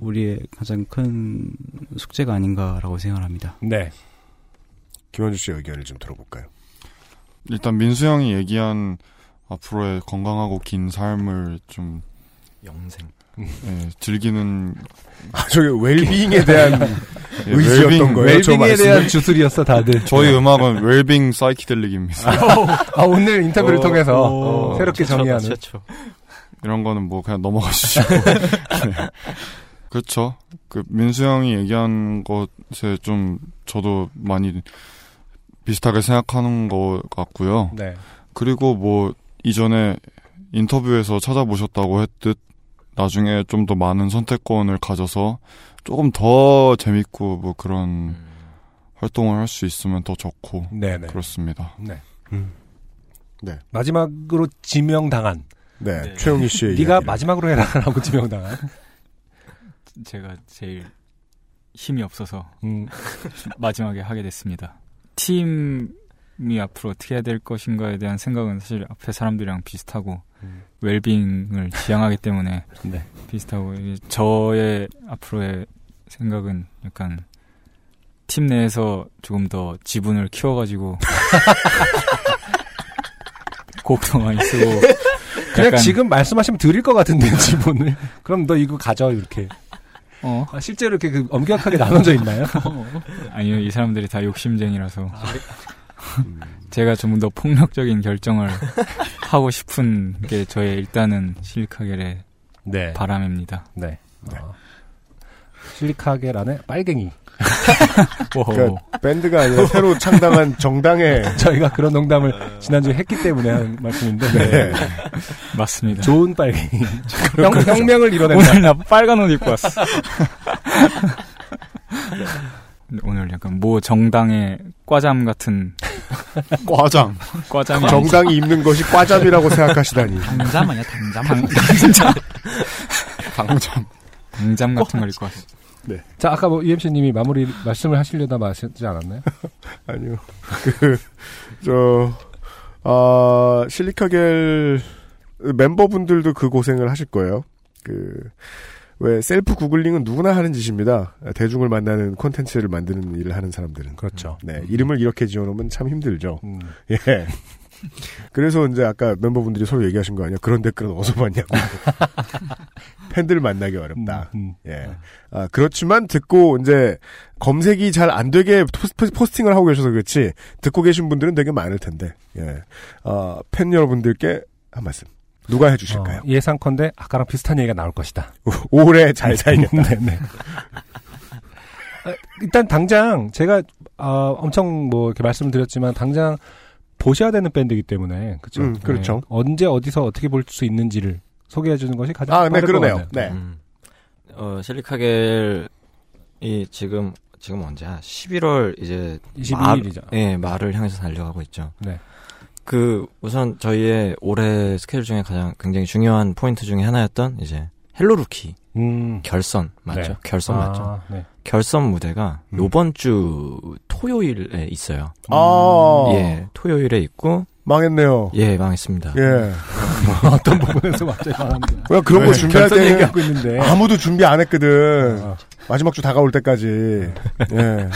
우리의 가장 큰 숙제가 아닌가라고 생각합니다. 네. 김원주 씨의 의견을 좀 들어볼까요? 일단 민수 형이 얘기한 앞으로의 건강하고 긴 삶을 좀 영생. 예, 즐기는 아, 저기 웰빙에 대한 <laughs> 예, 의지였던 웰빙, 거예요. 저 웰빙에 대한? 주술이었어 다들. 저희 음악은 웰빙 사이키델릭입니다. 아 오늘 인터뷰를 어, 통해서 어, 새롭게 최초다, 정의하는. 최초. 이런 거는 뭐 그냥 넘어가 주시고. <laughs> 네. 그렇죠. 그 민수 형이 얘기한 것에 좀 저도 많이 비슷하게 생각하는 것 같고요. 네. 그리고 뭐 이전에 인터뷰에서 찾아보셨다고 했듯 나중에 좀 더 많은 선택권을 가져서 조금 더 재밌고 뭐 그런 활동을 할 수 있으면 더 좋고 네네. 그렇습니다. 네. 네. 마지막으로 지명당한. 네. 최영희 씨의 네가 이야기를. 마지막으로 해라라고 지명당한. <laughs> 제가 제일 힘이 없어서 음. <laughs> 마지막에 하게 됐습니다. 팀이 앞으로 어떻게 해야 될 것인가에 대한 생각은 사실 앞에 사람들이랑 비슷하고 웰빙을 지향하기 때문에 <laughs> 네. 비슷하고 저의 앞으로의 생각은 약간 팀 내에서 조금 더 지분을 키워가지고 <laughs> 곡도 많이 쓰고 그냥 지금 말씀하시면 드릴 것 같은데 지분을. 그럼 너 이거 가져 이렇게. 어. 아, 실제로 이렇게 그 엄격하게 나눠져 있나요? <laughs> 아니요, 이 사람들이 다 욕심쟁이라서. 제가 좀 더 폭력적인 결정을 <laughs> 하고 싶은 게 저의 일단은 실리카겔의 네. 바람입니다. 네. 어. 실리카겔 안에 빨갱이. <laughs> 그러니까 밴드가 아니라 새로 창당한 정당의 <laughs> 저희가 그런 농담을 지난주에 했기 때문에 하는 말씀인데. 네. 맞습니다. 좋은 빨갱이. 형. 혁명을 이뤄낸다. 오늘 나 빨간 옷 입고 왔어. 오늘 약간 모 정당의 과잠 같은 <laughs> 과잠. 과잠이 정당이 입는 것이 과잠이라고 생각하시다니. <laughs> 당잠 아니야 당잠 당잠 당잠 당잠 같은 걸 입고 왔어. 네. 자, 아까 뭐 UMC님이 마무리 말씀을 하시려다 마시지 않았나요? <laughs> 아니요. 그, 저, 아, 실리카겔 멤버분들도 그 고생을 하실 거예요. 그, 왜 셀프 구글링은 누구나 하는 짓입니다. 대중을 만나는 콘텐츠를 만드는 일을 하는 사람들은. 그렇죠. 네, 이름을 이렇게 지어놓으면 참 힘들죠. 음. <laughs> 예. 그래서 이제 아까 멤버분들이 서로 얘기하신 거 아니야? 그런 댓글은 어디서 봤냐고. <laughs> 팬들 만나기 어렵다. 음, 예. 아, 그렇지만 듣고 이제 검색이 잘 안 되게 포스- 포스 팅을 하고 계셔서 그렇지 듣고 계신 분들은 되게 많을 텐데. 예. 아, 팬 여러분들께 한 말씀. 누가 해주실까요? 어, 예상컨대 아까랑 비슷한 얘기가 나올 것이다. <laughs> 오래 잘 살겠다. 네네. 아, 일단 당장 제가 아, 엄청 뭐 이렇게 말씀을 드렸지만 당장 보셔야 되는 밴드이기 때문에 그렇죠. 음, 그렇죠. 언제 어디서 어떻게 볼 수 있는지를 소개해 주는 것이 가장 아, 네, 그러네요. 네. 음. 어, 실리카겔이 지금 지금 언제야? 11월 이제 22일 이죠. 말, 예, 말을 향해서 달려가고 있죠. 네. 그 우선 저희의 올해 스케줄 중에 가장 굉장히 중요한 포인트 중에 하나였던 이제 헬로루키 음. 결선 맞죠? 네. 결선 아, 맞죠? 네. 결선 무대가 음. 요번 주 토요일에 있어요. 아. 예, 토요일에 있고 망했네요. 예, 망했습니다. 예. <laughs> 어떤 부분에서 갑자기 말합니다. <laughs> 왜 그런 거 네, 준비할 때는 얘기하고 있는데. 아무도 준비 안 했거든. 어. 마지막 주 다가올 때까지. <laughs> 예.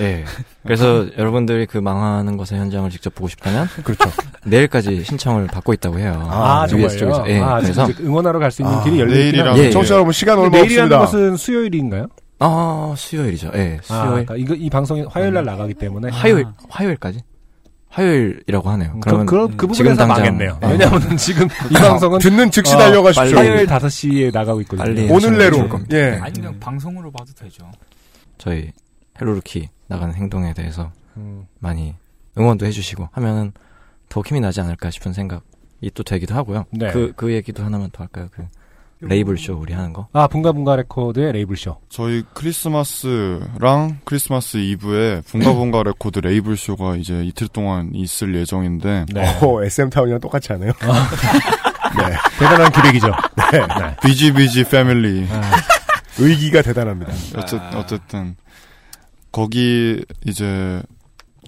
예. 그래서 <laughs> 여러분들이 그 망하는 것의 현장을 직접 보고 싶다면 그렇죠. 내일까지 신청을 받고 있다고 해요. 아, UBS 정말요? 쪽에서. 예. 아, 그래서 응원하러 갈 수 있는 아, 길이 열려 있구나. 내일이라는- 청취자 여러분, 시간 얼마 내일이라는 없습니다. 것은 수요일인가요? 아, 수요일이죠. 예. 아, 수요일. 그러니까 이거 이 방송이 화요일 날 나가기 때문에 화요일 화요일까지? 화요일이라고 하네요. 그, 그러면 그, 그 지금 부분에서 당장 망했네요. 예. 왜냐하면 지금 <laughs> 이 방송은 듣는 즉시 어, 달려가십시오. 화요일 5시에 나가고 있거든요. 빨리 오늘 내로. 좋을 겁니다. 예. 아니 그냥 방송으로 봐도 되죠. 저희 헬로루키 나가는 행동에 대해서 음. 많이 응원도 해주시고 하면은 더 힘이 나지 않을까 싶은 생각이 또 되기도 하고요. 네. 그, 그 얘기도 하나만 더 할까요? 그 레이블 쇼 우리 하는 거. 아, 붕가붕가 레코드의 레이블 쇼. 저희 크리스마스랑 크리스마스 이브에 붕가붕가 <laughs> 레코드 레이블 쇼가 이제 이틀 동안 있을 예정인데 어, SM 타운이랑 똑같이 하네요. <laughs> 네. 대단한 기획이죠. <laughs> 네. 비지비지 패밀리. 의기가 대단합니다. 어쨌, 어쨌든 거기 이제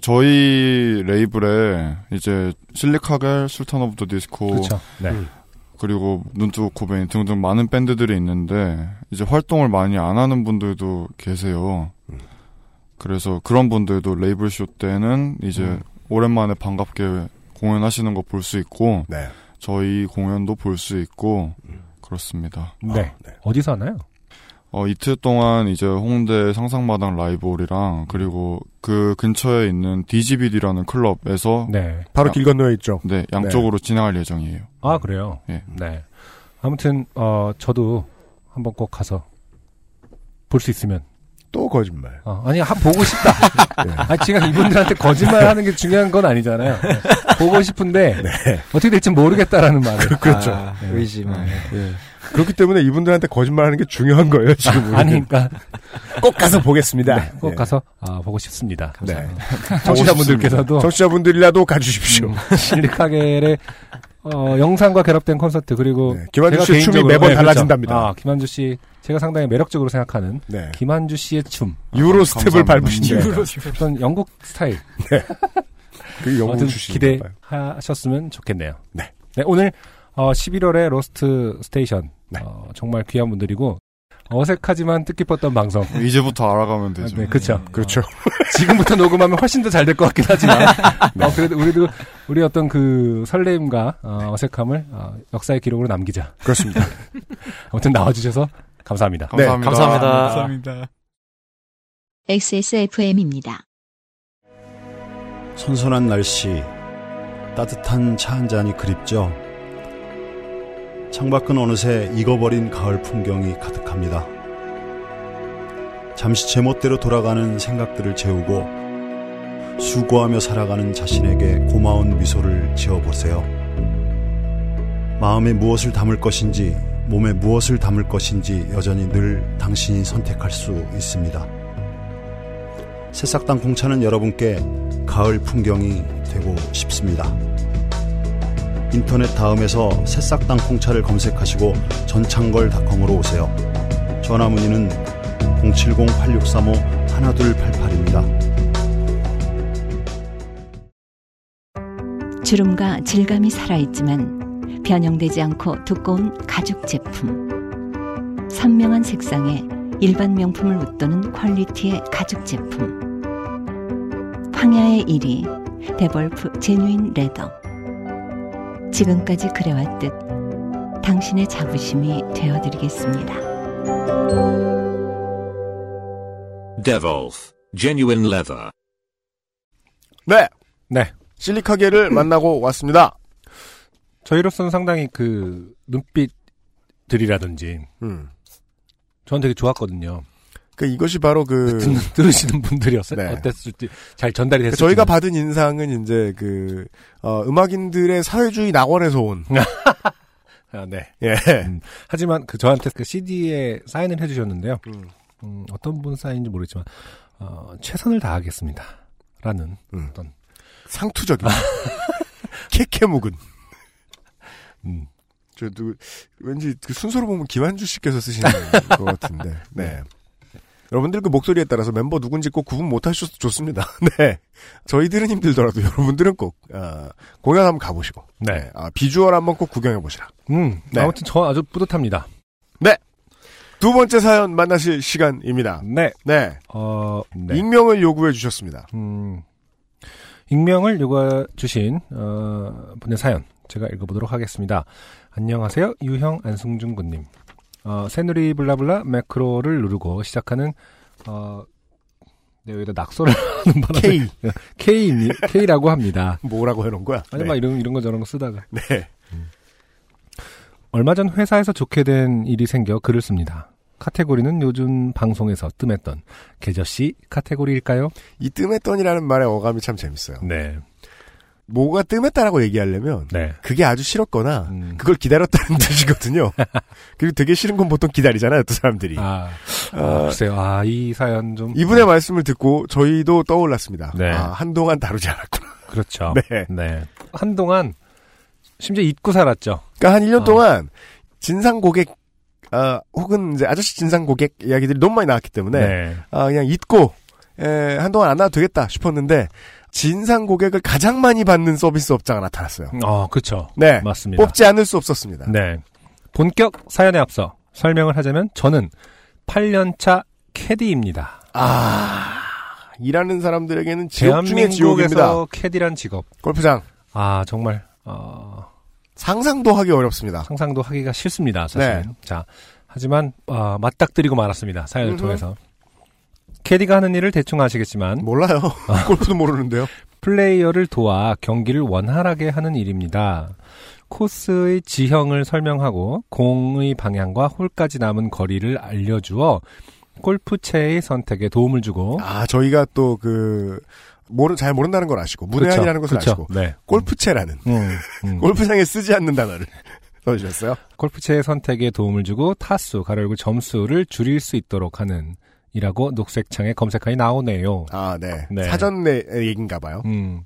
저희 레이블에 이제 실리카겔, 술탄 오브 더 디스코, 그렇죠. 네. 그리고 눈뜨고 코베인 등등 많은 밴드들이 있는데 이제 활동을 많이 안 하는 분들도 계세요. 그래서 그런 분들도 레이블 쇼 때는 이제 음. 오랜만에 반갑게 공연하시는 거 볼 수 있고 네. 저희 공연도 볼 수 있고 그렇습니다. 네. 어디서 하나요? 어, 이틀 동안 이제 홍대 상상마당 라이브홀이랑 그리고 그 근처에 있는 DGBD라는 클럽에서 네. 바로 길 건너에 있죠. 네, 양쪽으로 진행할 예정이에요. 아, 그래요? 예. 네. 아무튼, 어, 저도 한번 꼭 가서 볼 수 있으면. 또 거짓말. 어, 아니, 한, 보고 싶다. <laughs> 아니, 지금 이분들한테 거짓말 하는 게 중요한 건 아니잖아요. 네. 보고 싶은데, 어떻게 될지 모르겠다라는 말을. 그렇죠. 아, 의지만. 예. 그렇기 때문에 이분들한테 거짓말하는 게 중요한 거예요. 지금 아니, 그러니까. <laughs> 꼭 가서 보겠습니다. 네, 꼭 예. 가서, 아, 보고 싶습니다. 네. <laughs> 청취자분들께서도. 청취자분들이라도 가주십시오. 음, 실리카겔의 어, 영상과 결합된 콘서트 그리고 네, 김한주 씨의 춤이 매번 네, 달라진답니다. 그렇죠. 아, 김한주 씨 제가 상당히 매력적으로 생각하는 네. 김한주 씨의 춤 유로 스텝을 감사합니다. 밟으신 네. 유로 어떤 영국 스타일 네. <laughs> 그게 영국 봐요. 기대하셨으면 좋겠네요. 네. 오늘 어, 11월에 로스트 스테이션 어, 정말 귀한 분들이고 어색하지만 뜻깊었던 방송. 이제부터 알아가면 되죠. 네, 그렇죠. 그렇죠. 지금부터 녹음하면 훨씬 더 잘 될 것 같긴 하지만, <laughs> 어, 그래도 우리도 우리 어떤 그 설레임과 어, 어색함을 어, 역사의 기록으로 남기자. 그렇습니다. <laughs> 아무튼 나와주셔서 감사합니다. 네, 감사합니다. 감사합니다. XSFM입니다. 선선한 날씨, 따뜻한 차 한 잔이 그립죠. 창밖은 어느새 익어버린 가을 풍경이 가득합니다. 잠시 제멋대로 돌아가는 생각들을 재우고 수고하며 살아가는 자신에게 고마운 미소를 지어보세요. 마음에 무엇을 담을 것인지, 몸에 무엇을 담을 것인지 여전히 늘 당신이 선택할 수 있습니다. 새싹당 공차는 여러분께 가을 풍경이 되고 싶습니다. 인터넷 다음에서 새싹당 콩차를 검색하시고 전창걸닷컴으로 오세요. 전화 문의는 070-8635-1288입니다. 주름과 질감이 살아있지만 변형되지 않고 두꺼운 가죽 제품. 선명한 색상에 일반 명품을 웃도는 퀄리티의 가죽 제품. 황야의 이리 데볼프 genuine leather. 지금까지 그래왔듯 당신의 자부심이 되어드리겠습니다. Devolf Genuine Leather. 네. 네. 실리카게를 <clears throat> 만나고 왔습니다. 저희로서는 상당히 그 눈빛들이라든지 음. 저는 되게 좋았거든요. 그 이것이 바로 그 듣는, 들으시는 분들이었어요. 네. 어땠을지 잘 전달이 됐을지. 저희가 받은 인상은 이제 그 어, 음악인들의 사회주의 낙원에서 온 <laughs> 아, 네. 예. 음, 하지만 그 저한테 그 CD에 사인을 해주셨는데요. 음, 어떤 분 사인인지 모르겠지만 어, 최선을 다하겠습니다. 라는 음. 어떤 상투적인 <laughs> 캐캐묵은 음. 저 누구 왠지 그 순서로 보면 김한주 씨께서 쓰신 <laughs> 것 같은데 네. 여러분들 그 목소리에 따라서 멤버 누군지 꼭 구분 못 하셔도 좋습니다. <laughs> 네. 저희들은 힘들더라도 여러분들은 꼭, 아, 공연 한번 가보시고. 네. 아, 비주얼 한번 꼭 구경해보시라. 음, 네. 아무튼 저 아주 뿌듯합니다. 네. 두 번째 사연 만나실 시간입니다. 네. 네. 어, 네. 익명을 요구해 주셨습니다. 음, 익명을 요구해 주신 어, 분의 사연 제가 읽어보도록 하겠습니다. 안녕하세요. 유형 안승준 군님. 어, 새누리 블라블라 매크로를 누르고 시작하는 어, 네, 여기다 낙서를 <laughs> 하는 바람에 K. <laughs> K K라고 합니다. 뭐라고 해놓은 거야? 아니 네. 막 이런 이런 거 저런 거 쓰다가 네. 얼마 전 회사에서 좋게 된 일이 생겨 글을 씁니다. 카테고리는 요즘 방송에서 뜸했던 계저씨 카테고리일까요? 이 뜸했던이라는 말의 어감이 참 재밌어요. 네. 뭐가 뜸했다라고 얘기하려면 네. 그게 아주 싫었거나 음. 그걸 기다렸다는 <laughs> 뜻이거든요. 그리고 되게 싫은 건 보통 기다리잖아요, 또 사람들이. 아, 아, 아, 글쎄요. 아, 이 사연 좀. 이분의 말씀을 듣고 저희도 떠올랐습니다. 네. 아, 한동안 다루지 않았구나. 그렇죠. <laughs> 네. 한동안, 심지어 잊고 살았죠. 그러니까 한 1년 어. 동안 진상 고객 아, 혹은 이제 아저씨 진상 고객 이야기들이 너무 많이 나왔기 때문에 네. 아, 그냥 잊고 에, 한동안 안 나와도 되겠다 싶었는데 진상 고객을 가장 많이 받는 서비스 업자가 나타났어요. 어, 그쵸. 네, 맞습니다. 뽑지 않을 수 없었습니다. 네. 본격 사연에 앞서 설명을 하자면 저는 8년차 캐디입니다. 아, 일하는 사람들에게는 지옥 중의 지옥입니다. 캐디란 직업. 골프장. 아, 정말, 어, 상상도 하기 어렵습니다. 상상도 하기가 싫습니다, 사실은. 네. 자, 하지만, 아, 맞닥뜨리고 말았습니다. 사연을 음흠. 통해서. 캐디가 하는 일을 대충 아시겠지만. 몰라요. <laughs> 골프도 모르는데요. 플레이어를 도와 경기를 원활하게 하는 일입니다. 코스의 지형을 설명하고 공의 방향과 홀까지 남은 거리를 알려주어 골프채의 선택에 도움을 주고 아, 저희가 또 그, 모르, 잘 모른다는 걸 아시고, 문외한이라는 것을 그쵸. 아시고, 네. 골프채라는, 음, 음. <laughs> 골프장에 쓰지 않는 단어를 <laughs> 써주셨어요. 골프채의 선택에 도움을 주고 타수, 가로열고 점수를 줄일 수 있도록 하는 이라고 녹색창에 검색하니 나오네요. 아, 네. 네. 사전 내 얘기인가 봐요. 음.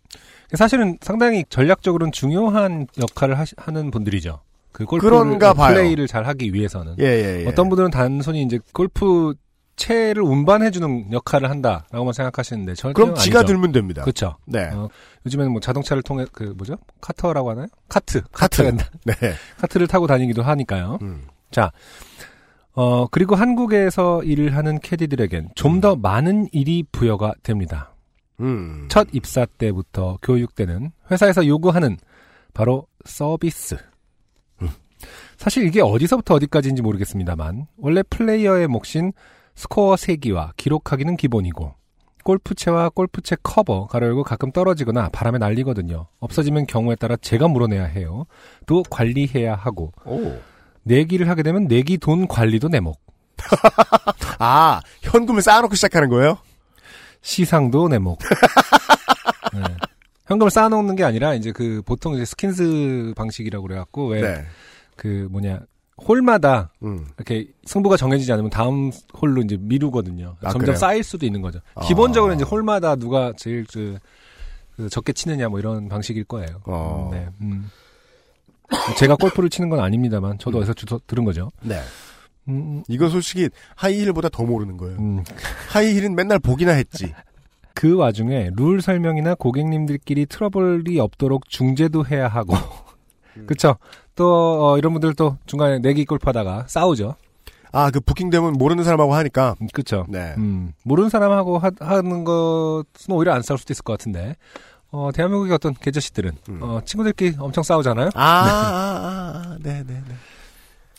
사실은 상당히 전략적으로는 중요한 역할을 하시, 하는 분들이죠. 그 골프를. 플레이를 잘 하기 위해서는. 예, 예, 예. 어떤 분들은 단순히 이제 골프 채를 운반해주는 역할을 한다라고만 생각하시는데 전혀 그럼 지가 아니죠. 들면 됩니다. 그렇죠. 네. 어, 요즘에는 뭐 자동차를 통해 그 뭐죠? 카터라고 하나요? 카트. 카트. 카트가 네. <laughs> 카트를 타고 다니기도 하니까요. 음. 자, 어, 그리고 한국에서 일을 하는 캐디들에겐 좀더 많은 일이 부여가 됩니다. 음. 첫 입사 때부터 교육 때는 회사에서 요구하는 바로 서비스. 음. 사실 이게 어디서부터 어디까지인지 모르겠습니다만, 원래 플레이어의 몫인 스코어 세기와 기록하기는 기본이고, 골프채와 골프채 커버, 가로 열고 가끔 떨어지거나 바람에 날리거든요. 없어지면 경우에 따라 제가 물어내야 해요. 또 관리해야 하고, 오. 내기를 하게 되면 내기 돈 관리도 내 몫. <laughs> 아, 현금을 쌓아놓고 시작하는 거예요? 시상도 내 몫. <laughs> 네. 현금을 쌓아놓는 게 아니라 이제 그 보통 이제 스킨스 방식이라고 그래갖고 왜 네. 그 뭐냐 홀마다 음. 이렇게 승부가 정해지지 않으면 다음 홀로 이제 미루거든요. 아, 점점 그래요? 쌓일 수도 있는 거죠. 아. 기본적으로 이제 홀마다 누가 제일 그, 그 적게 치느냐 뭐 이런 방식일 거예요. 어. 네. 음. 제가 골프를 치는 건 아닙니다만 저도 어디서 주, 들은 거죠. 네. 음, 이거 솔직히 하이힐보다 더 모르는 거예요. 음. 하이힐은 맨날 보기나 했지. 그 와중에 룰 설명이나 고객님들끼리 트러블이 없도록 중재도 해야 하고, 그쵸? 또, 어, 이런 분들 또 중간에 내기 골프 하다가 싸우죠. 아, 그 부킹되면 모르는 사람하고 하니까. 음, 그쵸? 네. 음, 모르는 사람하고 하, 는 것은 오히려 안 싸울 수도 있을 것 같은데, 어, 대한민국의 어떤 계저씨들은, 어, 친구들끼리 엄청 싸우잖아요? 아, 아, 아, 아, 네, 네, 네.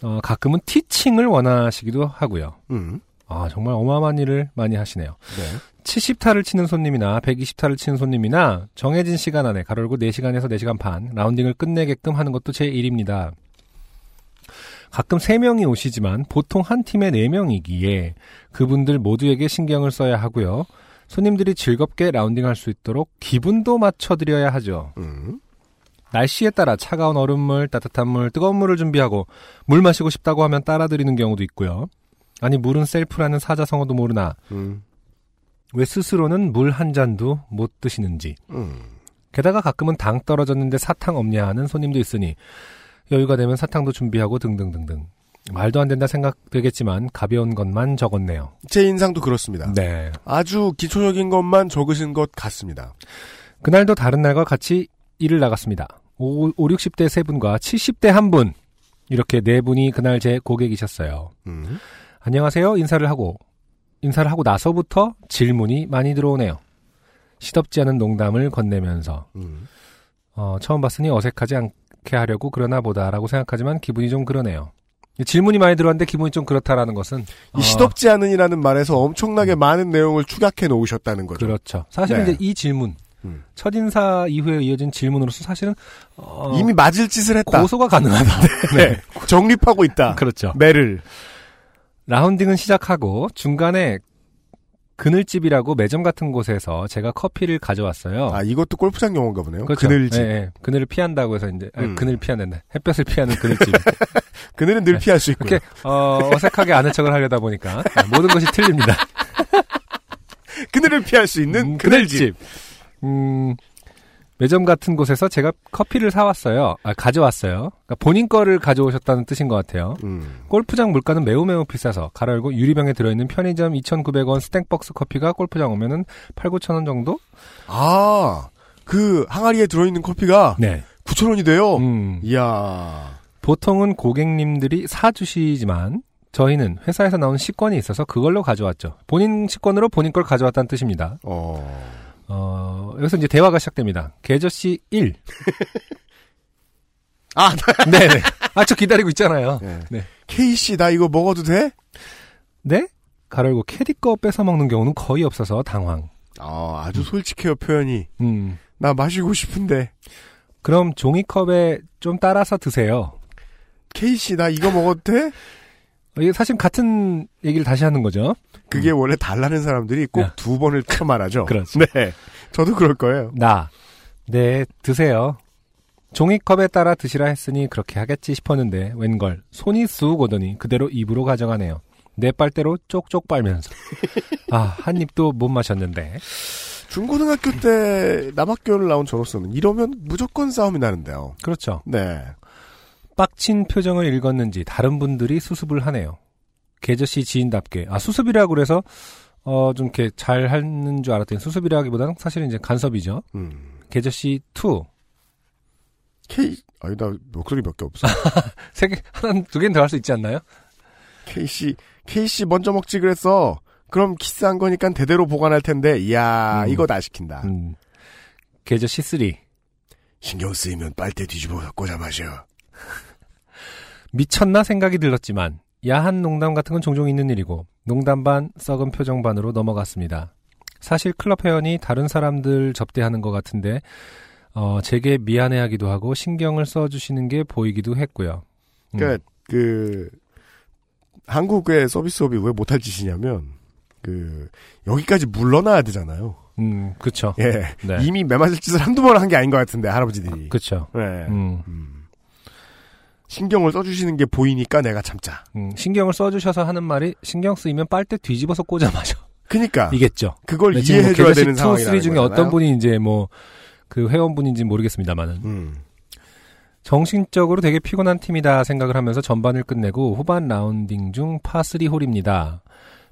어, 가끔은 티칭을 원하시기도 하고요. 음. 아, 정말 어마어마한 일을 많이 하시네요. 네. 70타를 치는 손님이나 120타를 치는 손님이나 정해진 시간 안에 가로열고 4시간에서 4시간 반 라운딩을 끝내게끔 하는 것도 제 일입니다. 가끔 3명이 오시지만 보통 한 팀에 4명이기에 그분들 모두에게 신경을 써야 하고요. 손님들이 즐겁게 라운딩할 수 있도록 기분도 맞춰드려야 하죠. 음. 날씨에 따라 차가운 얼음물, 따뜻한 물, 뜨거운 물을 준비하고 물 마시고 싶다고 하면 따라드리는 경우도 있고요. 아니 물은 셀프라는 사자성어도 모르나 음. 왜 스스로는 물 한 잔도 못 드시는지. 음. 게다가 가끔은 당 떨어졌는데 사탕 없냐 하는 손님도 있으니 여유가 되면 사탕도 준비하고 등등등등. 말도 안 된다 생각되겠지만 가벼운 것만 적었네요. 제 인상도 그렇습니다. 네. 아주 기초적인 것만 적으신 것 같습니다. 그날도 다른 날과 같이 일을 나갔습니다. 5, 5 60대 세 분과 70대 한 분. 이렇게 네 분이 그날 제 고객이셨어요. 음. 안녕하세요. 인사를 하고, 인사를 하고 나서부터 질문이 많이 들어오네요. 시덥지 않은 농담을 건네면서, 음. 어, 처음 봤으니 어색하지 않게 하려고 그러나 보다라고 생각하지만 기분이 좀 그러네요. 질문이 많이 들어왔는데 기분이 좀 그렇다라는 것은 이 시덥지 않은이라는 말에서 엄청나게 많은 내용을 축약해 놓으셨다는 거죠. 음. 그렇죠. 사실은 네. 이제 이 질문 음. 첫 인사 이후에 이어진 질문으로서 사실은 어, 이미 맞을 짓을 했다. 고소가 가능하다. <laughs> 네. 정립하고 있다. 그렇죠. 매를. 라운딩은 시작하고 중간에 그늘집이라고 매점 같은 곳에서 제가 커피를 가져왔어요. 아 이것도 골프장 용어인가 보네요. 그렇죠. 그늘집. 예, 예. 그늘을 피한다고 해서 이제 아니, 음. 그늘 피한다. 햇볕을 피하는 그늘집. <laughs> 그늘은 늘 피할 수 있고요. 이렇게 어, 어색하게 아는 척을 하려다 보니까 모든 것이 틀립니다. <laughs> 그늘을 피할 수 있는 음, 그늘집. 음, 매점 같은 곳에서 제가 커피를 사왔어요. 아, 가져왔어요. 그러니까 본인 거를 가져오셨다는 뜻인 것 같아요. 음. 골프장 물가는 매우 매우 비싸서 가로 열고 유리병에 들어있는 편의점 2,900원 스탱박스 커피가 골프장 오면은 8, 9천 원 정도? 아, 그 항아리에 들어있는 커피가 네. 9천 원이 돼요. 음. 이야. 보통은 고객님들이 사주시지만 저희는 회사에서 나온 식권이 있어서 그걸로 가져왔죠. 본인 식권으로 본인 걸 가져왔다는 뜻입니다. 어. 어, 여기서 이제 대화가 시작됩니다. 계저씨 1. <laughs> 아, 네네. 아, 저 기다리고 있잖아요. 네. K씨, 나 이거 먹어도 돼? 네? 가로열고 캐디 거 뺏어 먹는 경우는 거의 없어서 당황. 아, 아주 솔직해요, 표현이. 음. 나 마시고 싶은데. 그럼 종이컵에 좀 따라서 드세요. K씨, 나 이거 먹어도 돼? 이게 사실 같은 얘기를 다시 하는 거죠. 그게 원래 달라는 사람들이 꼭 야. 두 번을 쳐 말하죠. <laughs> 그렇죠. 네. 저도 그럴 거예요. 나. 네, 드세요. 종이컵에 따라 드시라 했으니 그렇게 하겠지 싶었는데 웬걸 손이 쑥 오더니 그대로 입으로 가져가네요. 내 빨대로 쪽쪽 빨면서. <laughs> 아, 한 입도 못 마셨는데. 중고등학교 때 남학교를 나온 저로서는 이러면 무조건 싸움이 나는데요. 그렇죠. 네. 빡친 표정을 읽었는지 다른 분들이 수습을 하네요. 계저씨 지인답게 아 수습이라고 그래서 어 좀 이렇게 잘 하는 줄 알았더니 수습이라기보다는 사실은 이제 간섭이죠. 음. 계저씨 2 K, 아니, 나 목소리 몇 개 없어. <laughs> 세 개 하나 두 개는 더 할 수 있지 않나요? K씨, K씨 먼저 먹지 그랬어. 그럼 키스한 거니까 대대로 보관할 텐데, 이야, 음. 이거 다 시킨다. 음. 계저씨 3 신경 쓰이면 빨대 뒤집어서 꽂아 마셔. 미쳤나 생각이 들었지만 야한 농담 같은 건 종종 있는 일이고 농담 반 썩은 표정 반으로 넘어갔습니다. 사실 클럽 회원이 다른 사람들 접대하는 것 같은데 어, 제게 미안해하기도 하고 신경을 써주시는 게 보이기도 했고요. 음. 그니까, 그, 한국의 서비스업이 왜 못할 짓이냐면, 그, 여기까지 물러나야 되잖아요. 음, 그쵸. 예. 네. 이미 매맞을 짓을 한두 번 한 게 아닌 것 같은데, 할아버지들이. 그쵸. 네. 음. 신경을 써주시는 게 보이니까 내가 참자. 음, 신경을 써주셔서 하는 말이 신경 쓰이면 빨대 뒤집어서 꽂아 마셔. 그니까. 이겠죠. 그걸 뭐 이해해줘야 계절식 되는 투, 상황이라는 쓰리 중에 거잖아요. 어떤 분이 이제 뭐 그 회원분인지 는 모르겠습니다만은 음. 정신적으로 되게 피곤한 팀이다 생각을 하면서 전반을 끝내고 후반 라운딩 중 파3 홀입니다.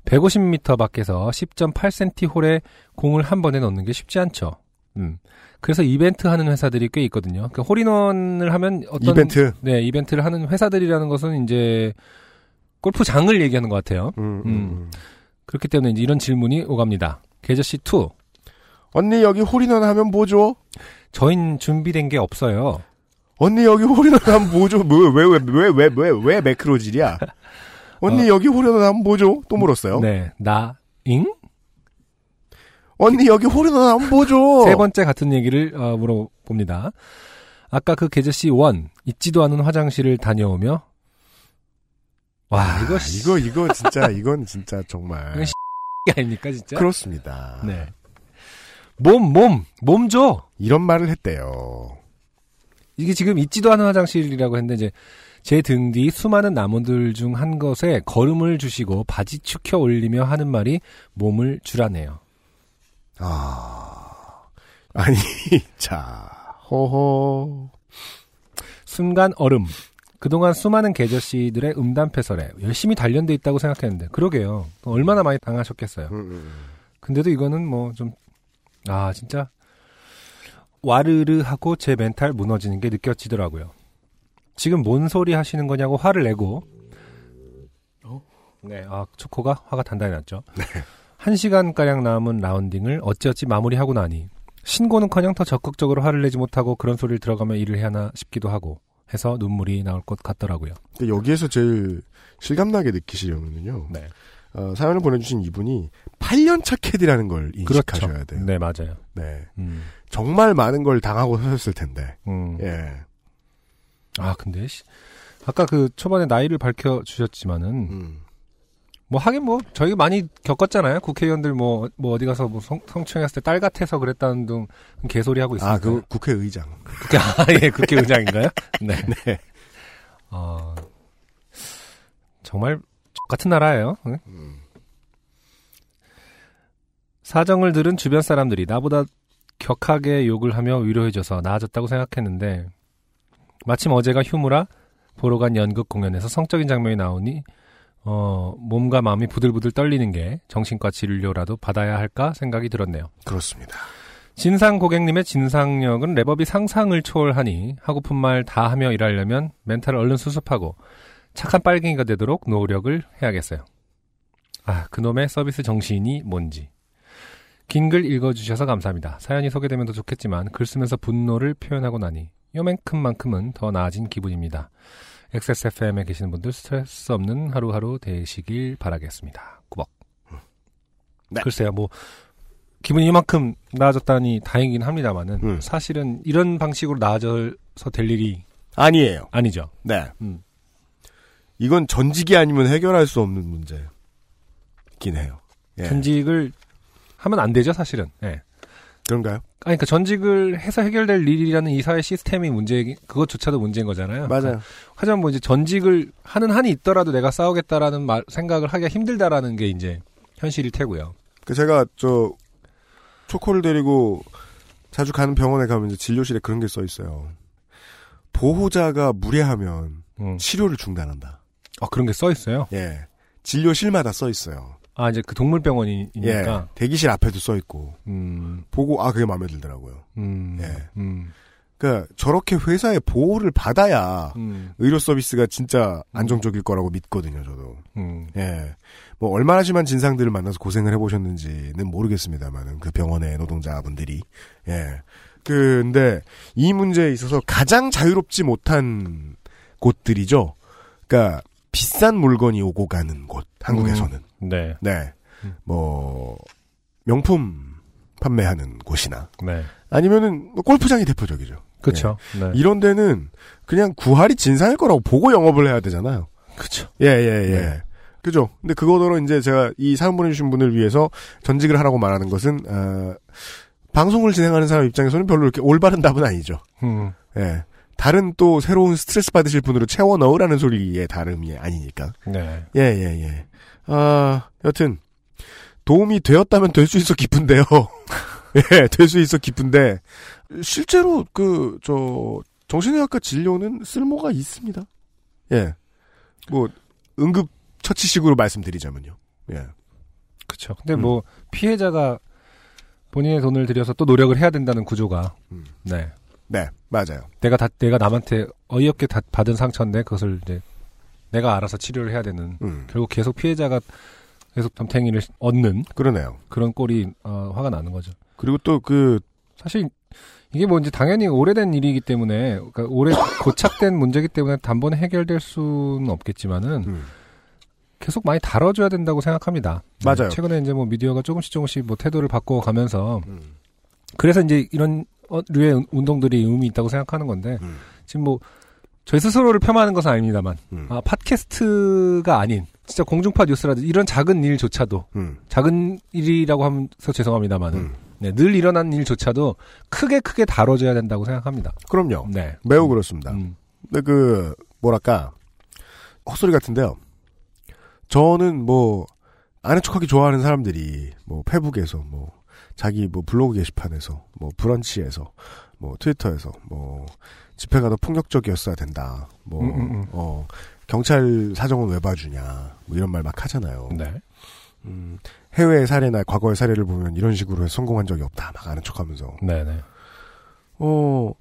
150m 밖에서 10.8cm 홀에 공을 한 번에 넣는 게 쉽지 않죠. 음. 그래서 이벤트 하는 회사들이 꽤 있거든요. 그 홀인원을 하면 어떤 이벤트? 네, 이벤트를 하는 회사들이라는 것은 이제 골프장을 얘기하는 것 같아요. 음, 음. 그렇기 때문에 이제 이런 질문이 오갑니다. 계저씨 2. 언니 여기 홀인원 하면 뭐죠? 저흰 준비된 게 없어요. 언니 여기 홀인원 하면 뭐죠? 왜 왜 왜 왜 왜 왜 매크로질이야? <laughs> 언니 여기 홀인원 하면 뭐죠? 또 물었어요. 어. 네, 나, 잉? 언니 여기 홀인원 하면 뭐죠? 세 번째 같은 얘기를 어, 물어봅니다. 아까 그 계저씨 1, 있지도 않은 화장실을 다녀오며 와, 이거 씨- 이거 이거 진짜 <laughs> 이건 진짜 정말 이건 씨 <laughs> 아닙니까 진짜? 그렇습니다. 네. 몸, 몸, 몸 줘. 이런 말을 했대요. 이게 지금 있지도 않은 화장실이라고 했는데 이제 제 등 뒤 수많은 나무들 중 한 것에 걸음을 주시고 바지 축혀 올리며 하는 말이 몸을 주라네요. 아 아니 <laughs> 자 호호 순간 얼음. 그동안 수많은 계저씨들의 음담 패설에 열심히 단련돼 있다고 생각했는데 그러게요. 얼마나 많이 당하셨겠어요. 음, 근데도 이거는 뭐 좀 아 진짜 와르르 하고 제 멘탈 무너지는 게 느껴지더라고요. 지금 뭔 소리 하시는 거냐고 화를 내고 네, 아, 초코가 화가 단단히 났죠. 한 시간가량 남은 라운딩을 어찌어찌 마무리하고 나니 신고는커녕 더 적극적으로 화를 내지 못하고 그런 소리를 들어가며 일을 해야 하나 싶기도 하고 해서 눈물이 나올 것 같더라고요. 근데 여기에서 제일 실감나게 느끼시려면요. 네. 어, 사연을 보내주신 이분이 8년차 캐디라는 걸 인식하셔야 그렇죠. 돼요. 네, 맞아요. 네. 음. 정말 많은 걸 당하고 서셨을 텐데. 음. 예. 아, 근데, 씨, 아까 그 초반에 나이를 밝혀주셨지만은, 음. 뭐 하긴 뭐, 저희 많이 겪었잖아요. 국회의원들 뭐, 뭐 어디 가서 뭐 성, 성추행했을 때 딸 같아서 그랬다는 등 개소리 하고 있어요. 아, 그 국회의장. 국회, 아, <laughs> 예, 국회의장인가요? 네. <laughs> 네. 어, 정말 같은 나라예요. 응? 사정을 들은 주변 사람들이 나보다 격하게 욕을 하며 위로해줘서 나아졌다고 생각했는데 마침 어제가 휴무라 보러 간 연극 공연에서 성적인 장면이 나오니 어, 몸과 마음이 부들부들 떨리는 게 정신과 진료라도 받아야 할까 생각이 들었네요. 그렇습니다. 진상 고객님의 진상력은 랩업이 상상을 초월하니 하고픈 말 다 하며 일하려면 멘탈을 얼른 수습하고 착한 빨갱이가 되도록 노력을 해야겠어요. 아, 그놈의 서비스 정신이 뭔지. 긴 글 읽어주셔서 감사합니다. 사연이 소개되면 더 좋겠지만 글 쓰면서 분노를 표현하고 나니 요만큼만큼은 더 나아진 기분입니다. XSFM에 계시는 분들 스트레스 없는 하루하루 되시길 바라겠습니다. 꾸벅. 글쎄요, 뭐 기분이 이만큼 나아졌다니 다행이긴 합니다만은 사실은 이런 방식으로 나아져서 될 일이 아니에요. 아니죠. 네. 음. 이건 전직이 아니면 해결할 수 없는 문제긴 해요. 예. 전직을 하면 안 되죠, 사실은. 예. 그런가요? 아니, 그러니까 전직을 해서 해결될 일이라는 이 사회 시스템이 문제, 그것조차도 문제인 거잖아요. 맞아요. 하지만 뭐 이제 전직을 하는 한이 있더라도 내가 싸우겠다라는 말, 생각을 하기가 힘들다라는 게 이제 현실일 테고요. 그 제가 저 초코를 데리고 자주 가는 병원에 가면 이제 진료실에 그런 게 써 있어요. 보호자가 무례하면 치료를 중단한다. 아, 그런 게 써 있어요? 예. 진료실마다 써 있어요. 아, 이제 그 동물병원이니까. 예. 대기실 앞에도 써 있고. 음. 보고 아 그게 마음에 들더라고요. 음. 예. 음. 그러니까 저렇게 회사의 보호를 받아야 음. 의료 서비스가 진짜 안정적일 거라고 믿거든요, 저도. 음. 예. 뭐 얼마나 심한 진상들을 만나서 고생을 해보셨는지는 모르겠습니다만은 그 병원의 노동자분들이 예. 근데 이 문제에 있어서 가장 자유롭지 못한 곳들이죠. 그러니까 비싼 물건이 오고 가는 곳 한국에서는 음. 네. 네. 뭐 명품 판매하는 곳이나 네. 아니면은 뭐 골프장이 대표적이죠. 그쵸. 예. 네. 이런 데는 그냥 구할이 진상일 거라고 보고 영업을 해야 되잖아요. 그쵸. 예, 예, 예. 네. 그죠. 근데 그거더러 이제 제가 이 사연 보내주신 분을 위해서 전직을 하라고 말하는 것은, 어, 방송을 진행하는 사람 입장에서는 별로 이렇게 올바른 답은 아니죠. 음. 예. 다른 또 새로운 스트레스 받으실 분으로 채워 넣으라는 소리의 다름이 아니니까. 네. 예, 예, 예. 아, 여튼, 도움이 되었다면 될 수 있어 기쁜데요. <laughs> 예, 될 수 있어 기쁜데, 실제로 그, 저, 정신의학과 진료는 쓸모가 있습니다. 예. 뭐, 응급 처치식으로 말씀드리자면요. 예. 그쵸. 근데 뭐, 피해자가 본인의 돈을 들여서 또 노력을 해야 된다는 구조가, 네. 네, 맞아요. 내가 다, 내가 남한테 어이없게 다, 받은 상처인데 그것을 이제 내가 알아서 치료를 해야 되는, 음. 결국 계속 피해자가 계속 덤탱이를 얻는. 그러네요. 그런 꼴이, 어, 화가 나는 거죠. 그리고 또 그, 사실, 이게 뭐 이제 당연히 오래된 일이기 때문에, 그러니까 오래 <laughs> 고착된 문제이기 때문에 단번에 해결될 수는 없겠지만은, 음. 계속 많이 다뤄줘야 된다고 생각합니다. 맞아요. 최근에 이제 뭐 미디어가 조금씩 조금씩 뭐 태도를 바꿔가면서, 음. 그래서 이제 이런 어, 류의 운동들이 의미 있다고 생각하는 건데, 음. 지금 뭐, 저희 스스로를 폄하하는 것은 아닙니다만, 음. 아, 팟캐스트가 아닌, 진짜 공중파 뉴스라든지 이런 작은 일조차도, 음. 작은 일이라고 하면서 죄송합니다만은, 네, 늘 일어난 일조차도 크게 크게 다뤄줘야 된다고 생각합니다. 그럼요. 네. 매우 그렇습니다. 음. 근데 그, 뭐랄까, 헛소리 같은데요. 저는 뭐, 아는 척하기 좋아하는 사람들이, 뭐, 페북에서, 뭐, 자기 뭐 블로그 게시판에서, 뭐, 브런치에서, 뭐, 트위터에서, 뭐, 집회가 더 폭력적이었어야 된다. 뭐, 음, 음, 음. 어, 경찰 사정은 왜 봐주냐. 뭐 이런 말 막 하잖아요. 네. 음, 해외 사례나 과거의 사례를 보면 이런 식으로 성공한 적이 없다. 막 아는 척 하면서. 네네. 어,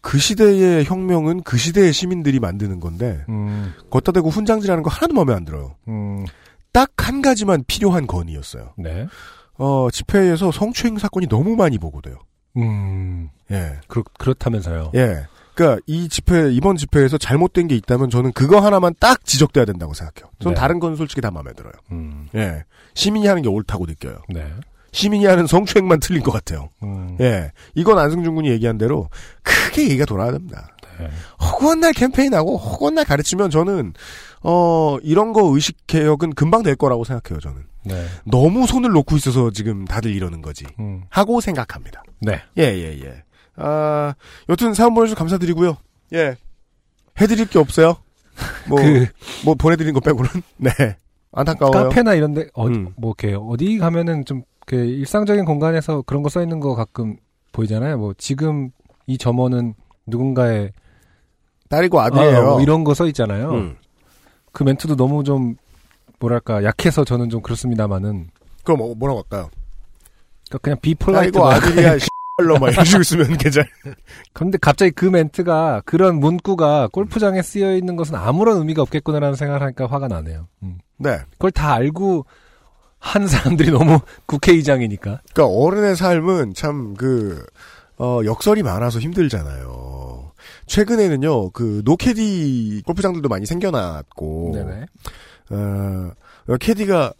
그 시대의 혁명은 그 시대의 시민들이 만드는 건데, 음, 걷다 대고 훈장질하는 거 하나도 마음에 안 들어요. 음, 딱한 가지만 필요한 건이었어요. 네. 어, 집회에서 성추행 사건이 너무 많이 보고돼요. 음. 예. 그렇, 그렇다면서요. 예. 그러니까 이 집회 이번 집회에서 잘못된 게 있다면 저는 그거 하나만 딱 지적돼야 된다고 생각해요. 전 네. 다른 건 솔직히 다 마음에 들어요. 음. 예. 시민이 하는 게 옳다고 느껴요. 네. 시민이 하는 성추행만 틀린 것 같아요. 음. 예. 이건 안승준 군이 얘기한 대로 크게 얘기가 돌아야 됩니다. 네. 허구한 날 캠페인하고 허구한 날 가르치면 저는 어 이런 거 의식 개혁은 금방 될 거라고 생각해요. 저는 네. 너무 손을 놓고 있어서 지금 다들 이러는 거지 음. 하고 생각합니다. 네. 예, 예, 예. 아, 여튼 사연 보내주셔서 감사드리고요. 예. 해드릴 게 없어요. <laughs> 뭐, 그- 뭐 보내드린 거 빼고는. <laughs> 네. 안타까워요. 카페나 이런데 어, 음. 뭐 이렇게 어디 가면은 좀 이렇게 일상적인 공간에서 그런 거 써 있는 거 가끔 보이잖아요. 뭐 지금 이 점원은 누군가의 딸이고 아들이에요. 아, 뭐 이런 거 써 있잖아요. 음. 그 멘트도 너무 좀 뭐랄까 약해서 저는 좀 그렇습니다만은 그럼 뭐, 뭐라고 할까요? 그러니까 그냥 비폴라이트 딸이고 아들이야, 씨발로 막 이런 식으로 쓰면 괜찮아. <laughs> 근데 갑자기 그 멘트가 그런 문구가 골프장에 쓰여 있는 것은 아무런 의미가 없겠구나라는 생각을 하니까 화가 나네요. 음. 네. 그걸 다 알고 한 사람들이 너무 <laughs> 국회의장이니까. 그러니까 어른의 삶은 참 그, 어, 역설이 많아서 힘들잖아요. 최근에는요, 그, 노캐디 골프장들도 많이 생겨났고, 네네. 어, 캐디가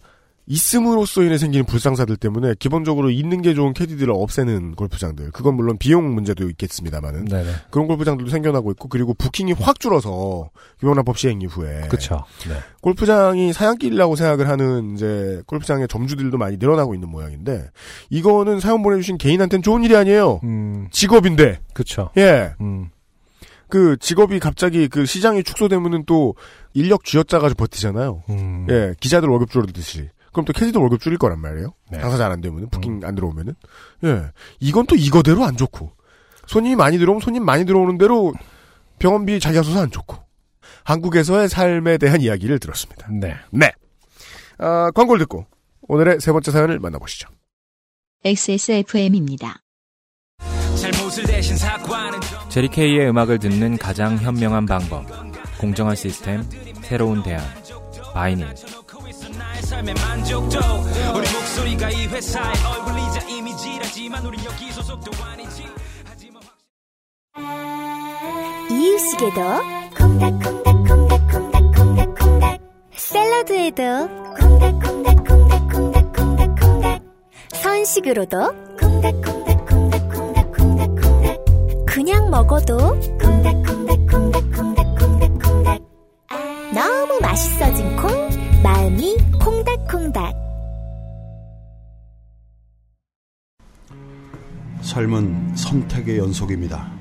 있음으로써 인해 생기는 불상사들 때문에 기본적으로 있는 게 좋은 캐디들을 없애는 골프장들. 그건 물론 비용 문제도 있겠습니다만은. 네네. 그런 골프장들도 생겨나고 있고, 그리고 부킹이 확 줄어서, 유명한법 시행 이후에. 그쵸. 네. 골프장이 사양길이라고 생각을 하는 이제 골프장의 점주들도 많이 늘어나고 있는 모양인데, 이거는 사연 보내주신 개인한테는 좋은 일이 아니에요. 음, 직업인데. 그쵸. 예. 음. 그 직업이 갑자기 그 시장이 축소되면은 또 인력 쥐어짜가지고 버티잖아요. 음. 예, 기자들 월급 줄어들듯이. 그럼 또 캐디도 월급 줄일 거란 말이에요. 네. 당사자 안 되면은 부킹 안 들어오면은. 예, 이건 또 이거대로 안 좋고 손님이 많이 들어오면 손님 많이 들어오는 대로 병원비 자기가 써서 안 좋고 한국에서의 삶에 대한 이야기를 들었습니다. 네. 네. 아, 광고를 듣고 오늘의 세 번째 사연을 만나보시죠. XSFM입니다. 잘못을 대신 사과하는 제리 케이의 음악을 듣는 가장 현명한 방법. 공정한 시스템, 새로운 대안. 바이닐. 이유식에도 콩닥콩닥콩닥콩닥콩닥콩닥 샐러드에도 콩닥콩닥콩닥콩닥콩닥콩닥 선식으로도 콩닥콩닥콩닥콩닥콩닥콩닥 그냥 먹어도 콩닥콩닥콩닥콩닥콩닥콩닥 너무 맛있어진 콩 마음이 콩닥콩닥 삶은 선택의 연속입니다.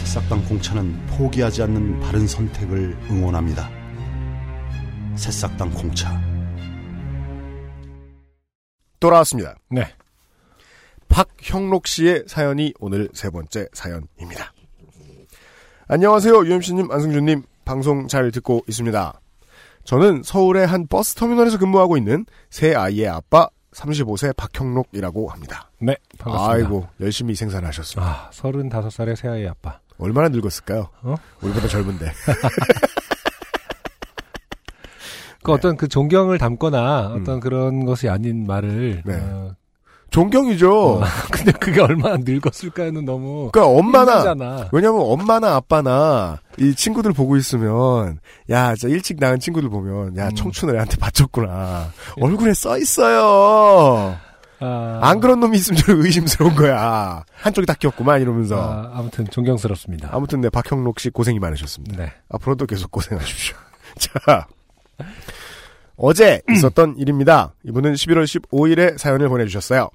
새싹당 공차는 포기하지 않는 바른 선택을 응원합니다. 새싹당 공차. 돌아왔습니다. 네. 박형록 씨의 사연이 오늘 세 번째 사연입니다. 안녕하세요. UMC님, 안승준님. 방송 잘 듣고 있습니다. 저는 서울의 한 버스 터미널에서 근무하고 있는 새 아이의 아빠 35세 박형록이라고 합니다. 네, 반갑습니다. 아이고, 열심히 생산하셨습니다. 아, 35살의 새 아이 아빠. 얼마나 늙었을까요? 어? 우리보다 젊은데. <laughs> 그 어떤 그 존경을 담거나 음. 어떤 그런 것이 아닌 말을. 네. 어, 존경이죠. 어, <laughs> 근데 그게 얼마나 늙었을까는 너무. 그러니까 엄마나 힘들잖아. 왜냐면 엄마나 아빠나 이 친구들 보고 있으면 야, 진짜 일찍 낳은 친구들 보면 음. 야, 청춘을 애한테 바쳤구나. 얼굴에 써 있어요. 아, 안 그런 놈이 있으면 좀 의심스러운 거야. 한쪽이 다 귀엽구만 이러면서. 아, 아무튼 존경스럽습니다. 아무튼 네 박형록 씨 고생이 많으셨습니다. 네. 앞으로도 계속 고생하십시오. <laughs> 자, 어제 <clears throat> 있었던 일입니다. 이분은 11월 15일에 사연을 보내주셨어요.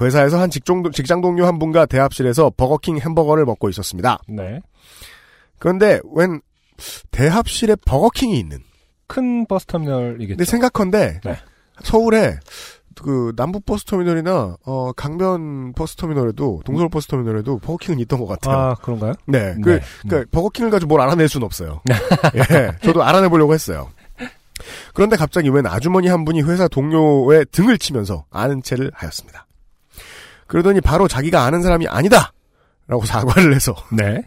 회사에서 한 직종, 직장 동료 한 분과 대합실에서 버거킹 햄버거를 먹고 있었습니다. 네. 그런데 웬 대합실에 버거킹이 있는. 큰 버스 터미널이겠죠. 근데 생각컨대 네. 서울에 그 남부 버스 터미널이나 어 강변 버스 터미널에도 동서울 버스 터미널에도 버거킹은 있던 것 같아요. 아, 그런가요? 네. 네. 그, 그니까, 버거킹을 가지고 뭘 알아낼 수는 없어요. 예. 저도 알아내보려고 했어요. 그런데 갑자기 웬 아주머니 한 분이 회사 동료의 등을 치면서 아는 체를 하였습니다. 그러더니 바로 자기가 아는 사람이 아니다! 라고 사과를 해서. <laughs> 네.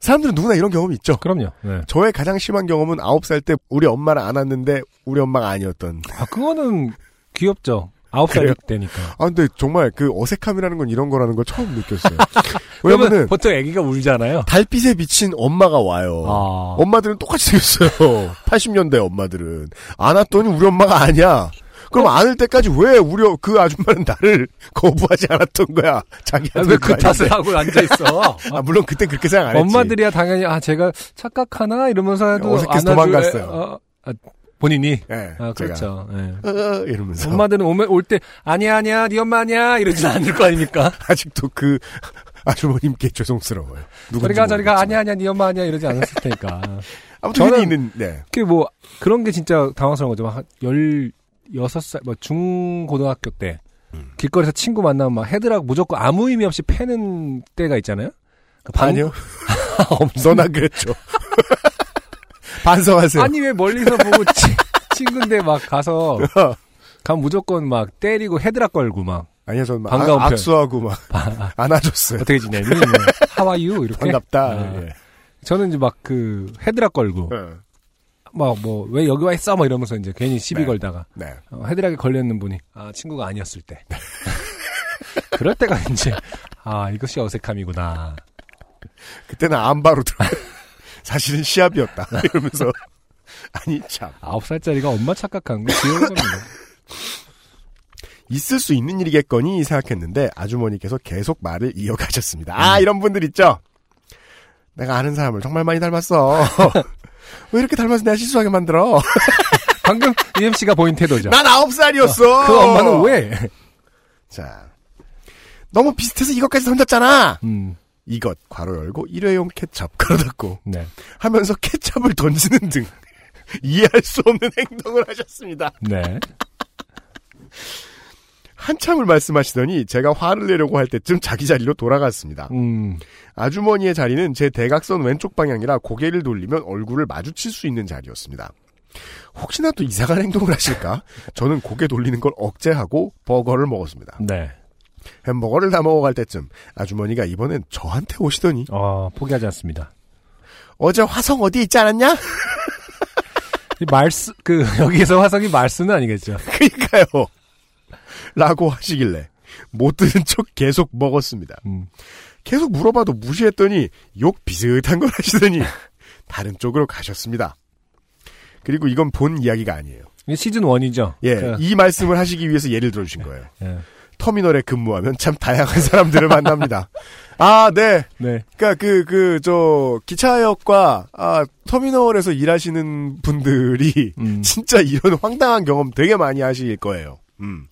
사람들은 누구나 이런 경험이 있죠. 그럼요. 네. 저의 가장 심한 경험은 9살 때 우리 엄마를 안았는데 우리 엄마가 아니었던. 아, 그거는 귀엽죠. 아홉 살 그래요? 때니까. 아, 근데 정말 그 어색함이라는 건 이런 거라는 걸 처음 느꼈어요. <laughs> 왜냐면은 보통 애기가 울잖아요. 달빛에 비친 엄마가 와요. 아. 엄마들은 똑같이 생겼어요. <laughs> 80년대 엄마들은. 안았더니 우리 엄마가 아니야. 그럼 안을 때까지 왜 우리 그 아줌마는 나를 <laughs> 거부하지 않았던 거야? 자기한테. 왜 그 탓을 하고 앉아 있어? 아, 물론 그땐 그렇게 생각 안 했지. 엄마들이야 당연히 아 제가 착각하나 이러면서 해도 어색해서 도망갔어요. 어, 아, 본인이. 네, 아 그렇죠. 예. 어, 이러면서. 엄마들은 오면 올 때 아니야 아니야 네 엄마 아니야 이러진 않을 거 아닙니까? <laughs> 아직도 그 아주머님께 죄송스러워요. 저리가 저리가. 아니야 아니야 네 엄마 아니야 이러지 않았을 테니까. <laughs> 아무튼 흔히 있는 네. 그뭐 그런 게 진짜 당황스러운 거죠. 한 16살 뭐 중고등학교 때 음. 길거리에서 친구 만나면 막 헤드락 무조건 아무 의미 없이 패는 때가 있잖아요. 그 방- <laughs> 아니요. 너나 그랬죠. <laughs> 반성하세요. 아니 왜 멀리서 보고 치- 친구인데 막 가서 가면 무조건 막 때리고 헤드락 걸고 막 아니요, 저는 막 반가운 아- 편. 악수하고 막 안아줬어요. 어떻게 지내니? 뭐, How are you? 이렇게 반갑다. 아, 예. 저는 이제 막 그 헤드락 걸고 네. 막뭐 왜 여기 와 있어? 막 이러면서 이제 괜히 시비 네. 걸다가 네. 어, 헤드락에 걸려 있는 분이 아 친구가 아니었을 때 <laughs> 그럴 때가 이제 아 이것이 어색함이구나. 그때는 안바로 들어. 사실은 시합이었다. <laughs> 이러면서 아니 참 아홉 살짜리가 엄마 착각한 거 귀여운 겁니다. 있을 수 있는 일이겠거니 생각했는데 아주머니께서 계속 말을 이어가셨습니다. 아 이런 분들 있죠. 내가 아는 사람을 정말 많이 닮았어. <laughs> 왜 이렇게 닮아서 내가 실수하게 만들어? <laughs> 방금 UMC가 보인 태도죠. 난 아홉 살이었어. 그 엄마는 왜? 자, 너무 비슷해서 이것까지 던졌잖아. 음, 이것 괄호 열고 일회용 케첩 가로 닫고 네. 하면서 케첩을 던지는 등 <laughs> 이해할 수 없는 행동을 하셨습니다. 네. <laughs> 한참을 말씀하시더니 제가 화를 내려고 할 때쯤 자기 자리로 돌아갔습니다. 음, 아주머니의 자리는 제 대각선 왼쪽 방향이라 고개를 돌리면 얼굴을 마주칠 수 있는 자리였습니다. 혹시나 또 이상한 행동을 하실까? <laughs> 저는 고개 돌리는 걸 억제하고 버거를 먹었습니다. 네. 햄버거를 다 먹어갈 때쯤 아주머니가 이번엔 저한테 오시더니 어, 포기하지 않습니다. 어제 화성 어디 있지 않았냐? <laughs> 이 말스 그 여기에서 화성이 말스는 아니겠죠. 그니까요. 라고 하시길래 못 들은 척 계속 먹었습니다. 음. 계속 물어봐도 무시했더니 욕 비슷한 걸 하시더니 <laughs> 다른 쪽으로 가셨습니다. 그리고 이건 본 이야기가 아니에요. 시즌 1이죠. 예, 이 말씀을 하시기 위해서 예를 들어 주신 거예요. 예. 터미널에 근무하면 참 다양한 사람들을 만납니다. 아, 네. 네. 그니까 그, 그, 저, 기차역과, 아, 터미널에서 일하시는 분들이 음. <laughs> 진짜 이런 황당한 경험 되게 많이 하실 거예요. 음.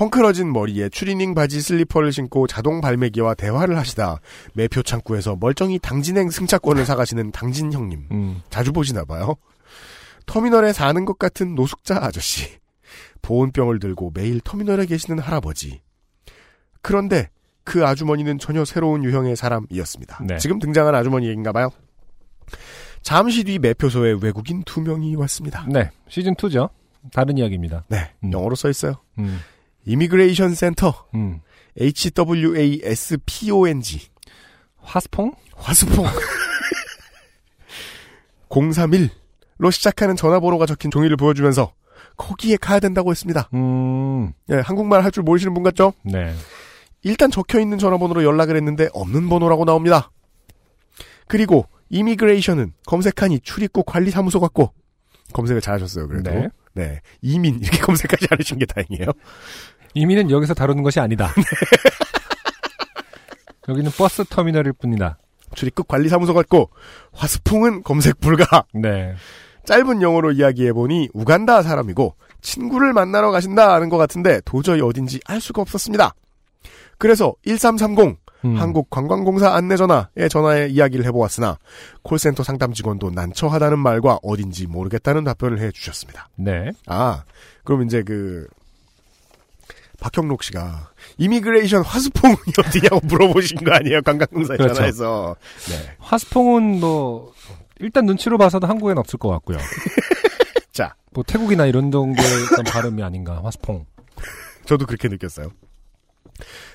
헝클어진 머리에 추리닝 바지 슬리퍼를 신고 자동 발매기와 대화를 하시다 매표 창구에서 멀쩡히 당진행 승차권을 사가시는 당진 형님. 음. 자주 보시나 봐요. 터미널에 사는 것 같은 노숙자 아저씨. 보온병을 들고 매일 터미널에 계시는 할아버지. 그런데 그 아주머니는 전혀 새로운 유형의 사람이었습니다. 네. 지금 등장한 아주머니 얘기인가 봐요. 잠시 뒤 매표소에 외국인 두 명이 왔습니다. 네. 시즌 2죠. 다른 이야기입니다. 네, 음. 영어로 써 있어요. 음. immigration 센터 음. HWASPONG 화스퐁? 화수퐁 031로 <laughs> 시작하는 전화번호가 적힌 종이를 보여주면서 거기에 가야 된다고 했습니다. 음. 예, 한국말 할 줄 모르시는 분 같죠? 네. 일단 적혀 있는 전화번호로 연락을 했는데 없는 번호라고 나옵니다. 그리고 immigration은 검색하니 출입국 관리사무소 같고 검색을 잘하셨어요. 그래도 네. 네. 이민 이렇게 <laughs> 검색하지 않으신 게 다행이에요. 이미는 여기서 다루는 것이 아니다. <laughs> 여기는 버스 터미널일 뿐이다. 출입국 관리사무소 같고 화스풍은 검색 불가. 네. 짧은 영어로 이야기해보니 우간다 사람이고 친구를 만나러 가신다는 것 같은데 도저히 어딘지 알 수가 없었습니다. 그래서 1330 음. 한국관광공사 안내전화에 전화해 이야기를 해보았으나 콜센터 상담 직원도 난처하다는 말과 어딘지 모르겠다는 답변을 해주셨습니다. 네. 아 그럼 이제 그 박형록 씨가 이미그레이션 화수풍이 <laughs> 어디냐고 물어보신 거 아니에요 관광공사에 그렇죠. 전화해서 네. 화스퐁은 뭐 일단 눈치로 봐서도 한국엔 없을 것 같고요. <laughs> 자 뭐 태국이나 이런 정도의 발음이 아닌가 화스퐁. 저도 그렇게 느꼈어요.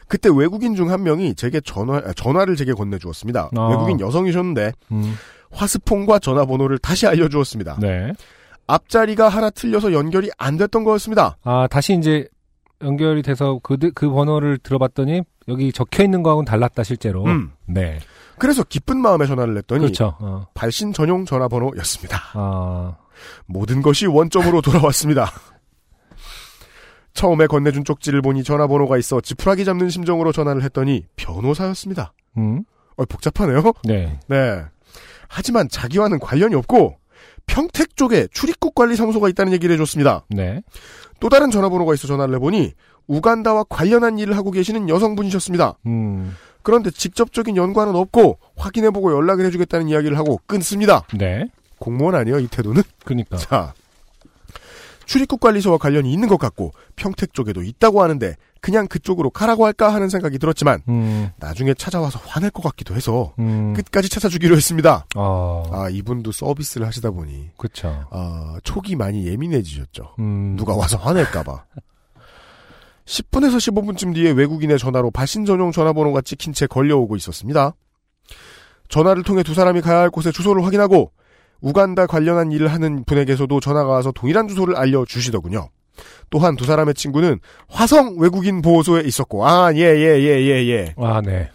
그때 외국인 중 한 명이 제게 전화, 아, 전화를 제게 건네주었습니다. 아. 외국인 여성이셨는데, 음. 화스폰과 전화번호를 다시 알려주었습니다. 네. 앞자리가 하나 틀려서 연결이 안 됐던 거였습니다. 아, 다시 이제 연결이 돼서 그, 그 번호를 들어봤더니 여기 적혀 있는 거하고는 달랐다, 실제로. 음. 네. 그래서 기쁜 마음에 전화를 했더니, 그렇죠. 어. 발신 전용 전화번호였습니다. 아, 모든 것이 원점으로 돌아왔습니다. 처음에 건네준 쪽지를 보니 전화번호가 있어 지푸라기 잡는 심정으로 전화를 했더니 변호사였습니다. 음. 어, 복잡하네요. 네. 네. 하지만 자기와는 관련이 없고 평택 쪽에 출입국 관리 사무소가 있다는 얘기를 해줬습니다. 네. 또 다른 전화번호가 있어 전화를 해보니 우간다와 관련한 일을 하고 계시는 여성분이셨습니다. 음. 그런데 직접적인 연관은 없고 확인해보고 연락을 해주겠다는 이야기를 하고 끊습니다. 네. 공무원 아니에요 이 태도는? 그니까. 자 출입국 관리소와 관련이 있는 것 같고 평택 쪽에도 있다고 하는데 그냥 그쪽으로 가라고 할까 하는 생각이 들었지만 음. 나중에 찾아와서 화낼 것 같기도 해서 음. 끝까지 찾아주기로 했습니다. 아, 아 이분도 서비스를 하시다 보니 그쵸. 아, 촉이 많이 예민해지셨죠. 음. 누가 와서 화낼까봐. <laughs> 10분에서 15분쯤 뒤에 외국인의 전화로 발신 전용 전화번호가 찍힌 채 걸려오고 있었습니다. 전화를 통해 두 사람이 가야 할 곳의 주소를 확인하고 우간다 관련한 일을 하는 분에게서도 전화가 와서 동일한 주소를 알려주시더군요. 또한 두 사람의 친구는 화성 외국인 보호소에 있었고, 아, 예, 예, 예, 예, 예. 아, 네.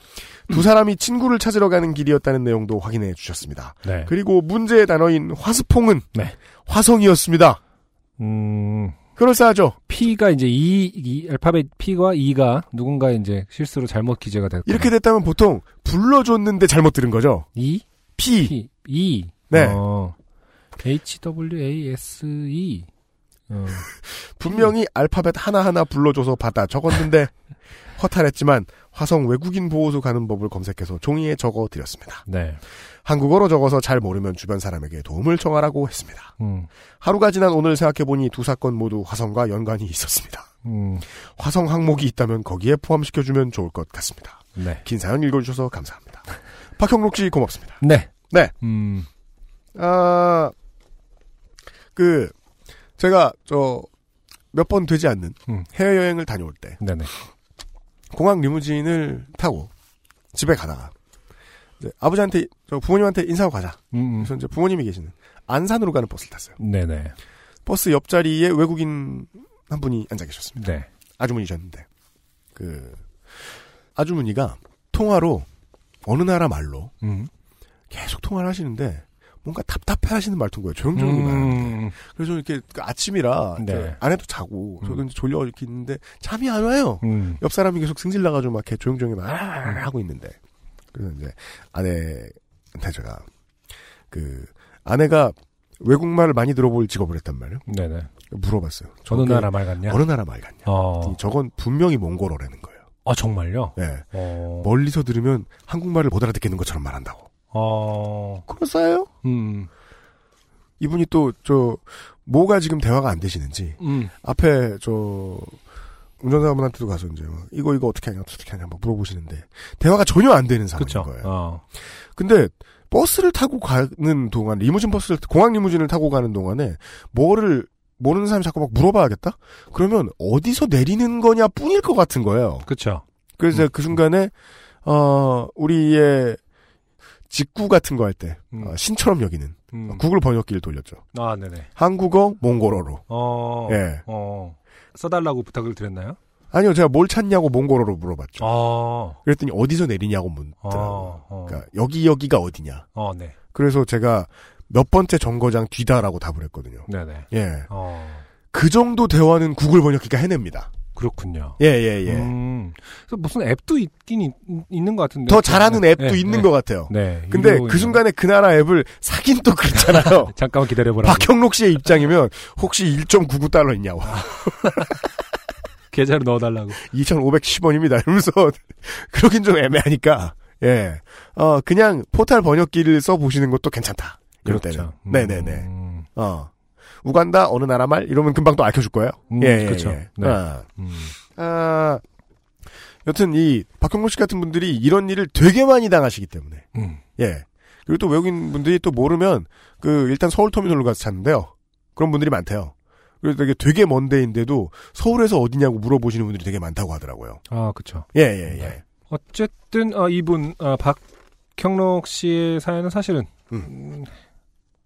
두 사람이 친구를 찾으러 가는 길이었다는 내용도 확인해 주셨습니다. 네. 그리고 문제의 단어인 화스퐁은 네. 화성이었습니다. 음. 그럴싸하죠. P가 이제 E, 이 알파벳 P가 E가 누군가 이제 실수로 잘못 기재가 됐고. 이렇게 됐다면 보통 불러줬는데 잘못 들은 거죠. E? P. P. E. 네. 어. H W A S E. 어. 분명히 알파벳 하나하나 불러줘서 받아 적었는데 <laughs> 허탈했지만 화성 외국인 보호소 가는 법을 검색해서 종이에 적어 드렸습니다. 네. 한국어로 적어서 잘 모르면 주변 사람에게 도움을 청하라고 했습니다. 음. 하루가 지난 오늘 생각해보니 두 사건 모두 화성과 연관이 있었습니다. 음. 화성 항목이 있다면 거기에 포함시켜주면 좋을 것 같습니다. 네. 긴 사연 읽어주셔서 감사합니다. 박형록 씨 고맙습니다. 네. 네. 음. 아, 그, 제가, 저, 몇 번 되지 않는 음. 해외여행을 다녀올 때, 네네. 공항 리무진을 타고 집에 가다가, 아버지한테, 저 부모님한테 인사하고 가자. 음. 그래서 이제 부모님이 계시는 안산으로 가는 버스를 탔어요. 네네. 버스 옆자리에 외국인 한 분이 앉아 계셨습니다. 네. 아주머니셨는데, 그, 아주머니가 통화로 어느 나라 말로 음. 계속 통화를 하시는데, 뭔가 답답해 하시는 말투인 거예요. 조용조용히 음. 말하는데. 그래서 이렇게 그 아침이라 네. 아내도 자고 저도 이제 졸려 이렇게 있는데 잠이 안 와요. 음. 옆 사람이 계속 승질 나가지고 막 이렇게 조용조용히 막 아, 하고 있는데 그래서 이제 아내한테 제가 그 아내가 외국말을 많이 들어볼 직업을 했단 말이에요. 네네. 물어봤어요. 어느 나라 말 같냐? 어느 나라 말 같냐? 어. 저건 분명히 몽골어라는 거예요. 아, 정말요? 네. 어. 멀리서 들으면 한국말을 못 알아듣겠는 것처럼 말한다고. 어. 그럴싸해요? 음. 이분이 또, 저, 뭐가 지금 대화가 안 되시는지, 음. 앞에, 저, 운전사분한테도 가서 이제, 막 이거, 이거 어떻게 하냐, 어떻게 하냐, 막 물어보시는데, 대화가 전혀 안 되는 상황인 그쵸. 거예요. 어. 근데, 버스를 타고 가는 동안, 리무진 버스를, 공항 리무진을 타고 가는 동안에, 뭐를, 모르는 사람이 자꾸 막 물어봐야겠다? 그러면, 어디서 내리는 거냐 뿐일 것 같은 거예요. 그쵸. 그래서 제가 그 순간에, 어, 우리의, 직구 같은 거 할 때, 어, 신처럼 여기는, 음. 어, 구글 번역기를 돌렸죠. 아, 네네. 한국어, 몽골어로. 어. 예. 어. 써달라고 부탁을 드렸나요? 아니요, 제가 뭘 찾냐고 몽골어로 물어봤죠. 어. 그랬더니 어디서 내리냐고 묻더라고요. 어. 어. 그러니까 여기 여기가 어디냐. 어, 네. 그래서 제가 몇 번째 정거장 뒤다라고 답을 했거든요. 네네. 예. 어. 그 정도 대화는 구글 번역기가 해냅니다. 그렇군요. 예, 예, 예. 음. 그래서 무슨 앱도 있긴 있, 있는 것 같은데. 더 잘하는 네, 앱도 네, 있는 네. 것 같아요. 네. 근데 그 순간에 그 나라 앱을 사긴 또 그렇잖아요. <laughs> 잠깐만 기다려보라고. 박형록 씨의 입장이면 혹시 1.99달러 있냐고. 계좌로 넣어달라고. 2,510원입니다. 이러면서 <laughs> 그러긴 좀 애매하니까 예, 어 그냥 포탈 번역기를 써 보시는 것도 괜찮다. 이럴 그렇죠. 때는. 음. 네네네. 어 우간다 어느 나라 말 이러면 금방 또 알려줄 거예요. 음, 예, 예, 그쵸. 예. 네. 아, 음. 아, 여튼 이 박형록 씨 같은 분들이 이런 일을 되게 많이 당하시기 때문에 음. 예. 그리고 또 외국인 분들이 또 모르면 그 일단 서울 터미널로 가서 찾는데요. 그런 분들이 많대요. 그래서 되게 되게 먼 데인데도 서울에서 어디냐고 물어보시는 분들이 되게 많다고 하더라고요. 아, 그쵸. 예, 예, 예. 어쨌든 어, 이분 어, 박형록 씨의 사연은 사실은 음,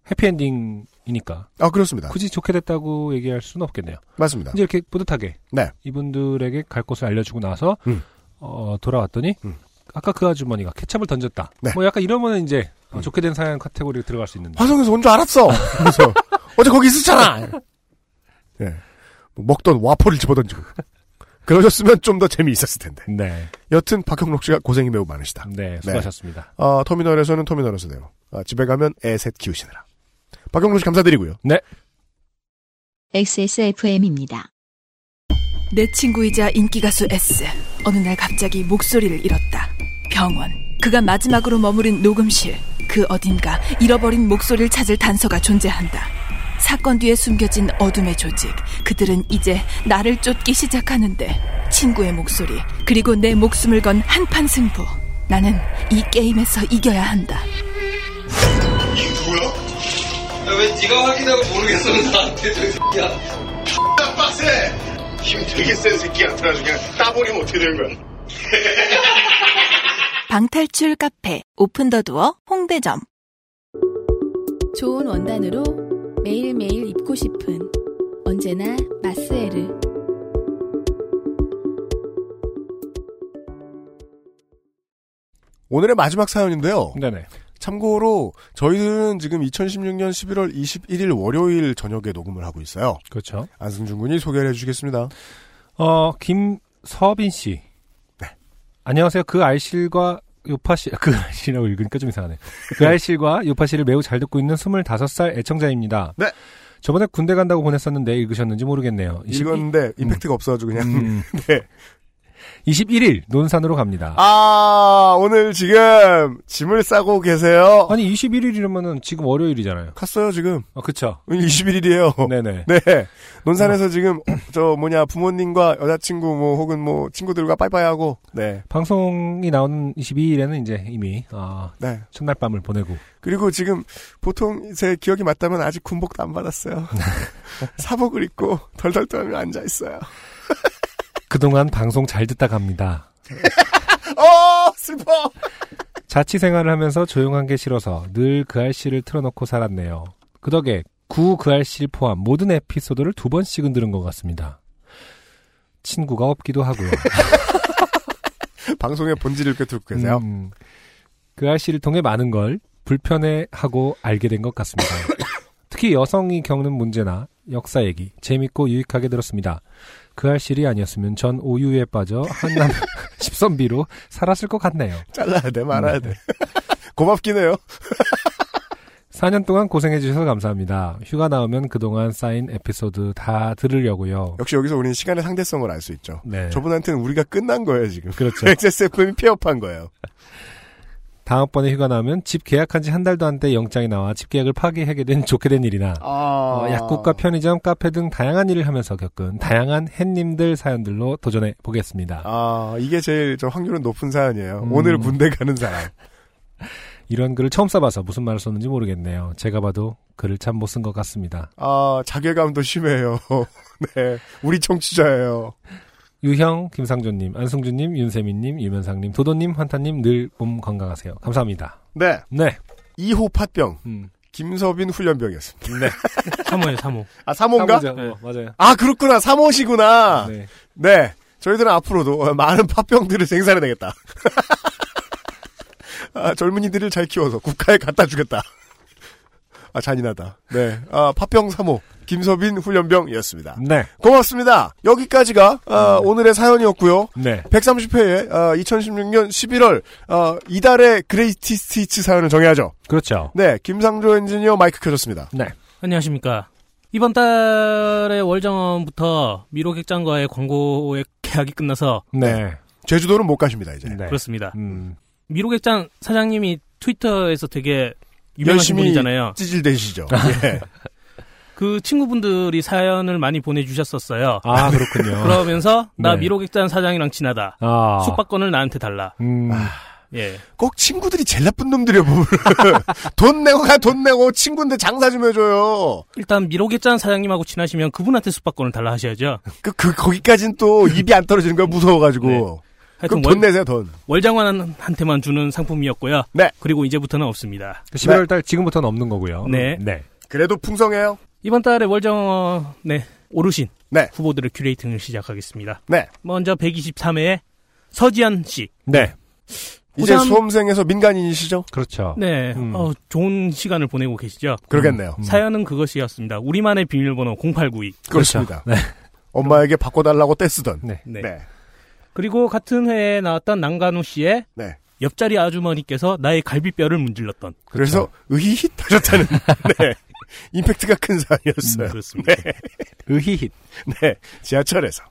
해피엔딩 이니까. 아 그렇습니다. 굳이 좋게 됐다고 얘기할 수는 없겠네요. 맞습니다. 이제 이렇게 뿌듯하게 네. 이분들에게 갈 곳을 알려주고 나서 음. 어, 돌아왔더니 아까 그 아주머니가 케찹을 던졌다. 네. 뭐 약간 이러면 이제 음. 어, 좋게 된 사연 카테고리에 들어갈 수 있는데. 화성에서 온 줄 알았어. 그래서 <laughs> 어제 거기 있었잖아. 예. 뭐 먹던 와퍼를 집어던지고. 그러셨으면 좀 더 재미있었을 텐데. 네. 여튼 박형록 씨가 고생이 매우 많으시다. 네, 수고하셨습니다. 어, 터미널에서는 터미널에서대요. 아, 집에 가면 애 셋 키우시느라. 박형록 씨 감사드리고요. 네. XSFM입니다. 내 친구이자 인기가수 S. 어느 날 갑자기 목소리를 잃었다. 병원. 그가 마지막으로 머무른 녹음실. 그 어딘가 잃어버린 목소리를 찾을 단서가 존재한다. 사건 뒤에 숨겨진 어둠의 조직. 그들은 이제 나를 쫓기 시작하는데 친구의 목소리 그리고 내 목숨을 건 한판 승부. 나는 이 게임에서 이겨야 한다. 왜 네가 확인하고 모르겠으면 나한테 저 새끼야. X나 빡세! 힘 되게 센 새끼야. 그래가지고 그냥 따버리면 어떻게 되는 거야? <laughs> 방탈출 카페 오픈더두어 홍대점 좋은 원단으로 매일매일 입고 싶은 언제나 마스에르 오늘의 마지막 사연인데요. 네네. 참고로 저희들은 지금 2016년 11월 21일 월요일 저녁에 녹음을 하고 있어요. 그렇죠. 안승준 군이 소개를 해주시겠습니다. 어, 김서빈 씨. 네. 안녕하세요. 그 알실과 요파 씨, 그 알실이라고 읽으니까 좀 이상하네. 그 알실과 요파 씨를 매우 잘 듣고 있는 25살 애청자입니다. 네. 저번에 군대 간다고 보냈었는데 읽으셨는지 모르겠네요. 22 읽었는데 임팩트가 없어가지고 그냥. 음. <laughs> 네. 21일 논산으로 갑니다. 아, 오늘 지금 짐을 싸고 계세요. 아니 21일이면은 지금 월요일이잖아요. 갔어요 지금. 아 그쵸. 21일이에요. 네네. 네. 논산에서 지금 저 뭐냐 부모님과 여자친구 뭐 혹은 뭐 친구들과 빠이빠이하고 네. 방송이 나오는 22일에는 이제 이미 아, 네. 첫날 밤을 보내고 그리고 지금 보통 제 기억이 맞다면 아직 군복도 안 받았어요. <laughs> 사복을 입고 덜덜 떨며 앉아 있어요. 그동안 방송 잘 듣다 갑니다. <laughs> 어 슬퍼. 자취 생활을 하면서 조용한 게 싫어서 늘 그 알씨를 틀어놓고 살았네요. 그 덕에 구 그 알씨를 포함 모든 에피소드를 두 번씩은 들은 것 같습니다. 친구가 없기도 하고요. <laughs> 방송의 본질을 꿰뚫고 계세요. 음, 그 알씨를 통해 많은 걸 불편해하고 알게 된 것 같습니다. <coughs> 특히 여성이 겪는 문제나 역사 얘기 재밌고 유익하게 들었습니다. 그 알실이 아니었으면 전 오유에 빠져 한남 <laughs> 십선비로 살았을 것 같네요. 잘라야 돼 말아야 돼. <laughs> 고맙긴 해요. <laughs> 4년 동안 고생해주셔서 감사합니다. 휴가 나오면 그동안 쌓인 에피소드 다 들으려고요. 역시 여기서 우리는 시간의 상대성을 알 수 있죠. 네. 저분한테는 우리가 끝난 거예요 지금. 그렇죠. XSFM이 폐업한 거예요. 다음번에 휴가 나오면 집 계약한 지 한 달도 안 돼 영장이 나와 집 계약을 파기하게 된 좋게 된 일이나 아. 어, 약국과 편의점, 카페 등 다양한 일을 하면서 겪은 다양한 햇님들 사연들로 도전해 보겠습니다. 아 이게 제일 저 확률은 높은 사연이에요. 음. 오늘 군대 가는 사람. <laughs> 이런 글을 처음 써봐서 무슨 말을 썼는지 모르겠네요. 제가 봐도 글을 참 못 쓴 것 같습니다. 아 자괴감도 심해요. <laughs> 네, 우리 청취자예요. 유형, 김상조님, 안승준님, 윤세민님, 유면상님, 도도님, 환타님 늘 몸 건강하세요. 감사합니다. 네. 네. 2호 팥병. 음. 김서빈 훈련병이었습니다. 네. <laughs> 3호예요, 3호. 아, 3호인가? 사모죠. 어, 맞아요. 아, 그렇구나. 3호시구나. 네. 네. 저희들은 앞으로도 많은 팥병들을 생산해내겠다. <laughs> 아, 젊은이들을 잘 키워서 국가에 갖다 주겠다. 아, 잔인하다. 네. 아, 팟병 3호. 김서빈 훈련병이었습니다. 네. 고맙습니다. 여기까지가 아, 오늘의 사연이었고요. 네. 130회에 2016년 11월 아, 이달의 greatest hits 사연을 정해야죠. 그렇죠. 네, 김상조 엔지니어 마이크 켜졌습니다. 네. 안녕하십니까. 이번 달의 월장원부터 미로객잔과의 광고의 계약이 끝나서 네. 제주도는 못 가십니다, 이제. 네. 그렇습니다. 음. 미로객장 사장님이 트위터에서 되게 유명하신 열심히 분이잖아요. 찌질대시죠. <laughs> 예. 그 친구분들이 사연을 많이 보내주셨었어요. 아, 그렇군요. <laughs> 그러면서 나 네. 미로객장 사장이랑 친하다. 아. 숙박권을 나한테 달라. 음. 예. 꼭 친구들이 제일 나쁜 놈들이야, 보면. <laughs> 돈 내고 가, 돈 내고 친구인데 장사 좀 해줘요. 일단 미로개짠 사장님하고 친하시면 그분한테 숙박권을 달라 하셔야죠. 그, 그, 거기까진 또 입이 안 떨어지는 거야, 무서워가지고. 네. 하여튼 돈 내세요, 돈. 월장관한테만 주는 상품이었고요. 네. 그리고 이제부터는 없습니다. 11월 달 지금부터는 없는 거고요. 네. 네. 그래도 풍성해요. 이번 달에 월정 네 오르신 네. 후보들의 큐레이팅을 시작하겠습니다. 네. 먼저 123회에 서지현 씨. 네. 이제 고장- 수험생에서 민간인이시죠? 그렇죠. 네, 어, 좋은 시간을 보내고 계시죠. 그러겠네요. 음. 사연은 그것이었습니다. 우리만의 비밀번호 0892. 그렇습니다. <laughs> 엄마에게 바꿔달라고 떼쓰던. 네. 네. 그리고 같은 해에 나왔던 난간우 씨의 네. 옆자리 아주머니께서 나의 갈비뼈를 문질렀던. 그래서 의히힛 하셨다는 <laughs> 네. 임팩트가 큰 사연이었어요. 음, 그렇습니다. 네. 의히힛. 네. 지하철에서.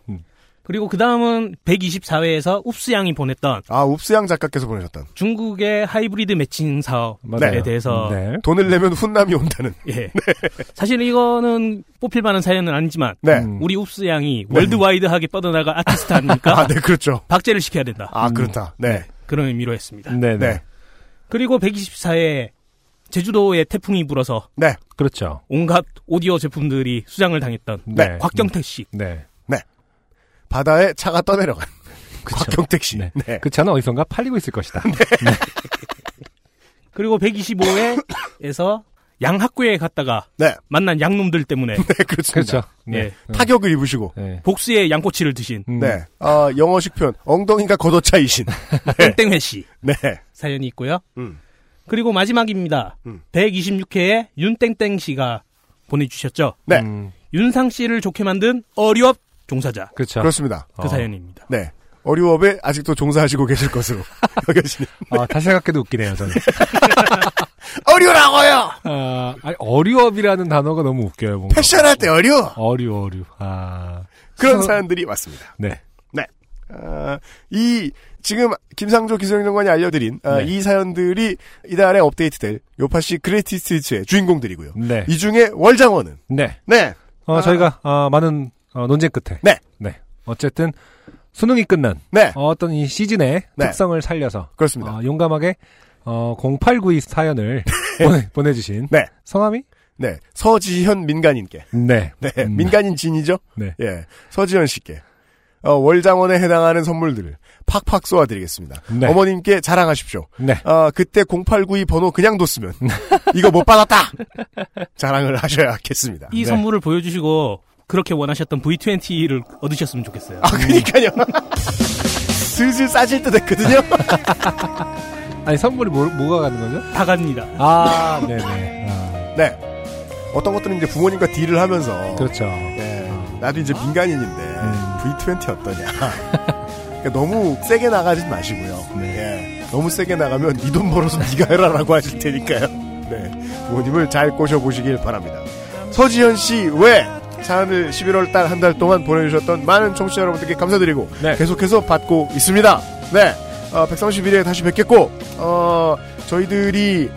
그리고 그 다음은 124회에서 웁스양이 보냈던 아, 웁스양 작가께서 보내셨던. 중국의 하이브리드 매칭 사업에 맞아요. 대해서 네. 돈을 내면 훈남이 온다는. 예. 사실 이거는 뽑힐 만한 사연은 아니지만 네. 우리 웁스 양이 worldwide하게 뻗어나가 아티스트 아닙니까? <laughs> 아, 네, 그렇죠. 박제를 시켜야 된다. 아, 그렇다. 네. 그런 의미로 했습니다. 네, 네. 그리고 124회 제주도에 태풍이 불어서 네. 그렇죠. 온갖 오디오 제품들이 수장을 당했던 네. 곽경택 씨. 네. 바다에 차가 떠내려간. <laughs> 곽경택 씨. 네. 네. 그 차는 어디선가 팔리고 있을 것이다. <laughs> 그리고 125회에서 양학교에 갔다가 네. 만난 양놈들 때문에 네, 그렇습니다. 그렇죠. 예. 네. 타격을 입으시고. 네. 복수의 양꼬치를 드신 음. 네. 아, 영어식 표현. 엉덩이가 걷어차이신. 네. <laughs> 땡땡회 씨 네. 사연이 있고요. 음. 그리고 마지막입니다. 음. 126회에 윤땡땡 씨가 보내주셨죠. 네. 음, 윤상 씨를 좋게 만든 어류업 종사자. 그렇죠. 그렇습니다. 그 사연입니다. 네. 어류업에 아직도 종사하시고 계실 것으로 <laughs> 여겨지는. 아, 다시 생각해도 웃기네요, 저는. <laughs> 어류라고요! 아, 아니, 어류업이라는 단어가 너무 웃겨요, 뭔가. 패션할 때 어류! 어류, 어류. 아. 그런 서- 사연들이 왔습니다. 네. 네. 아, 이, 지금, 김상조 기술행정관이 알려드린, 아, 네. 이 사연들이 이달에 업데이트될 요팟시 greatest의 주인공들이고요. 네. 이 중에 월장원은, 네. 네. 어, 아. 저희가, 어, 많은, 어, 논쟁 끝에. 네. 네. 어쨌든, 수능이 끝난. 네. 어, 어떤 이 시즌의 네. 특성을 살려서. 그렇습니다. 어, 용감하게, 어, 0892 사연을 <laughs> 보내, 보내주신. 네. 성함이? 네. 서지현 민간인께. 네. 네. 음. 민간인 진이죠? 네. 예. 서지현 씨께. 어, 월장원에 해당하는 선물들을 팍팍 쏘아드리겠습니다. 네. 어머님께 자랑하십시오. 네. 어, 그때 0892 번호 그냥 뒀으면 <laughs> 이거 못 받았다. 자랑을 하셔야겠습니다. 이 네. 선물을 보여주시고 그렇게 원하셨던 V20를 얻으셨으면 좋겠어요. 아, 그니까요. <laughs> 슬슬 싸질 듯 했거든요. <laughs> 아니, 선물이 뭐, 뭐가 가는 거죠? 다 갑니다. 아, 네네. 아, 네. 어떤 것들은 이제 부모님과 딜을 하면서. 그렇죠. 네. 나도 이제 민간인인데 음. V20 어떠냐. <laughs> 그러니까 너무 세게 나가지 마시고요. 예. 너무 세게 나가면 이 돈 벌어서 네가 해라라고 하실 테니까요. 네. 부모님을 잘 꼬셔보시길 바랍니다. 서지현 씨 외 사연을 11월 달 한 달 동안 보내주셨던 많은 청취자 여러분들께 감사드리고 네. 계속해서 받고 있습니다. 네. 어, 131회 다시 뵙겠고 어, 저희들이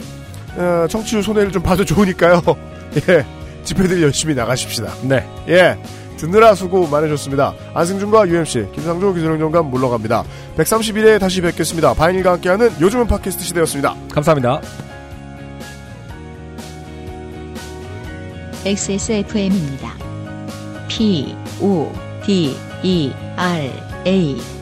어, 청취율 손해를 좀 봐도 좋으니까요. <laughs> 예. 집회들 열심히 나가십시다. 네. 예. 듣느라 수고 많으셨습니다. 안승준과 UMC, 김상조 기술행정관 물러갑니다. 131회 다시 뵙겠습니다. 바인일과 함께하는 요즘은 팟캐스트 시대였습니다. 감사합니다. XSFM입니다. P, O, D, E, R, A.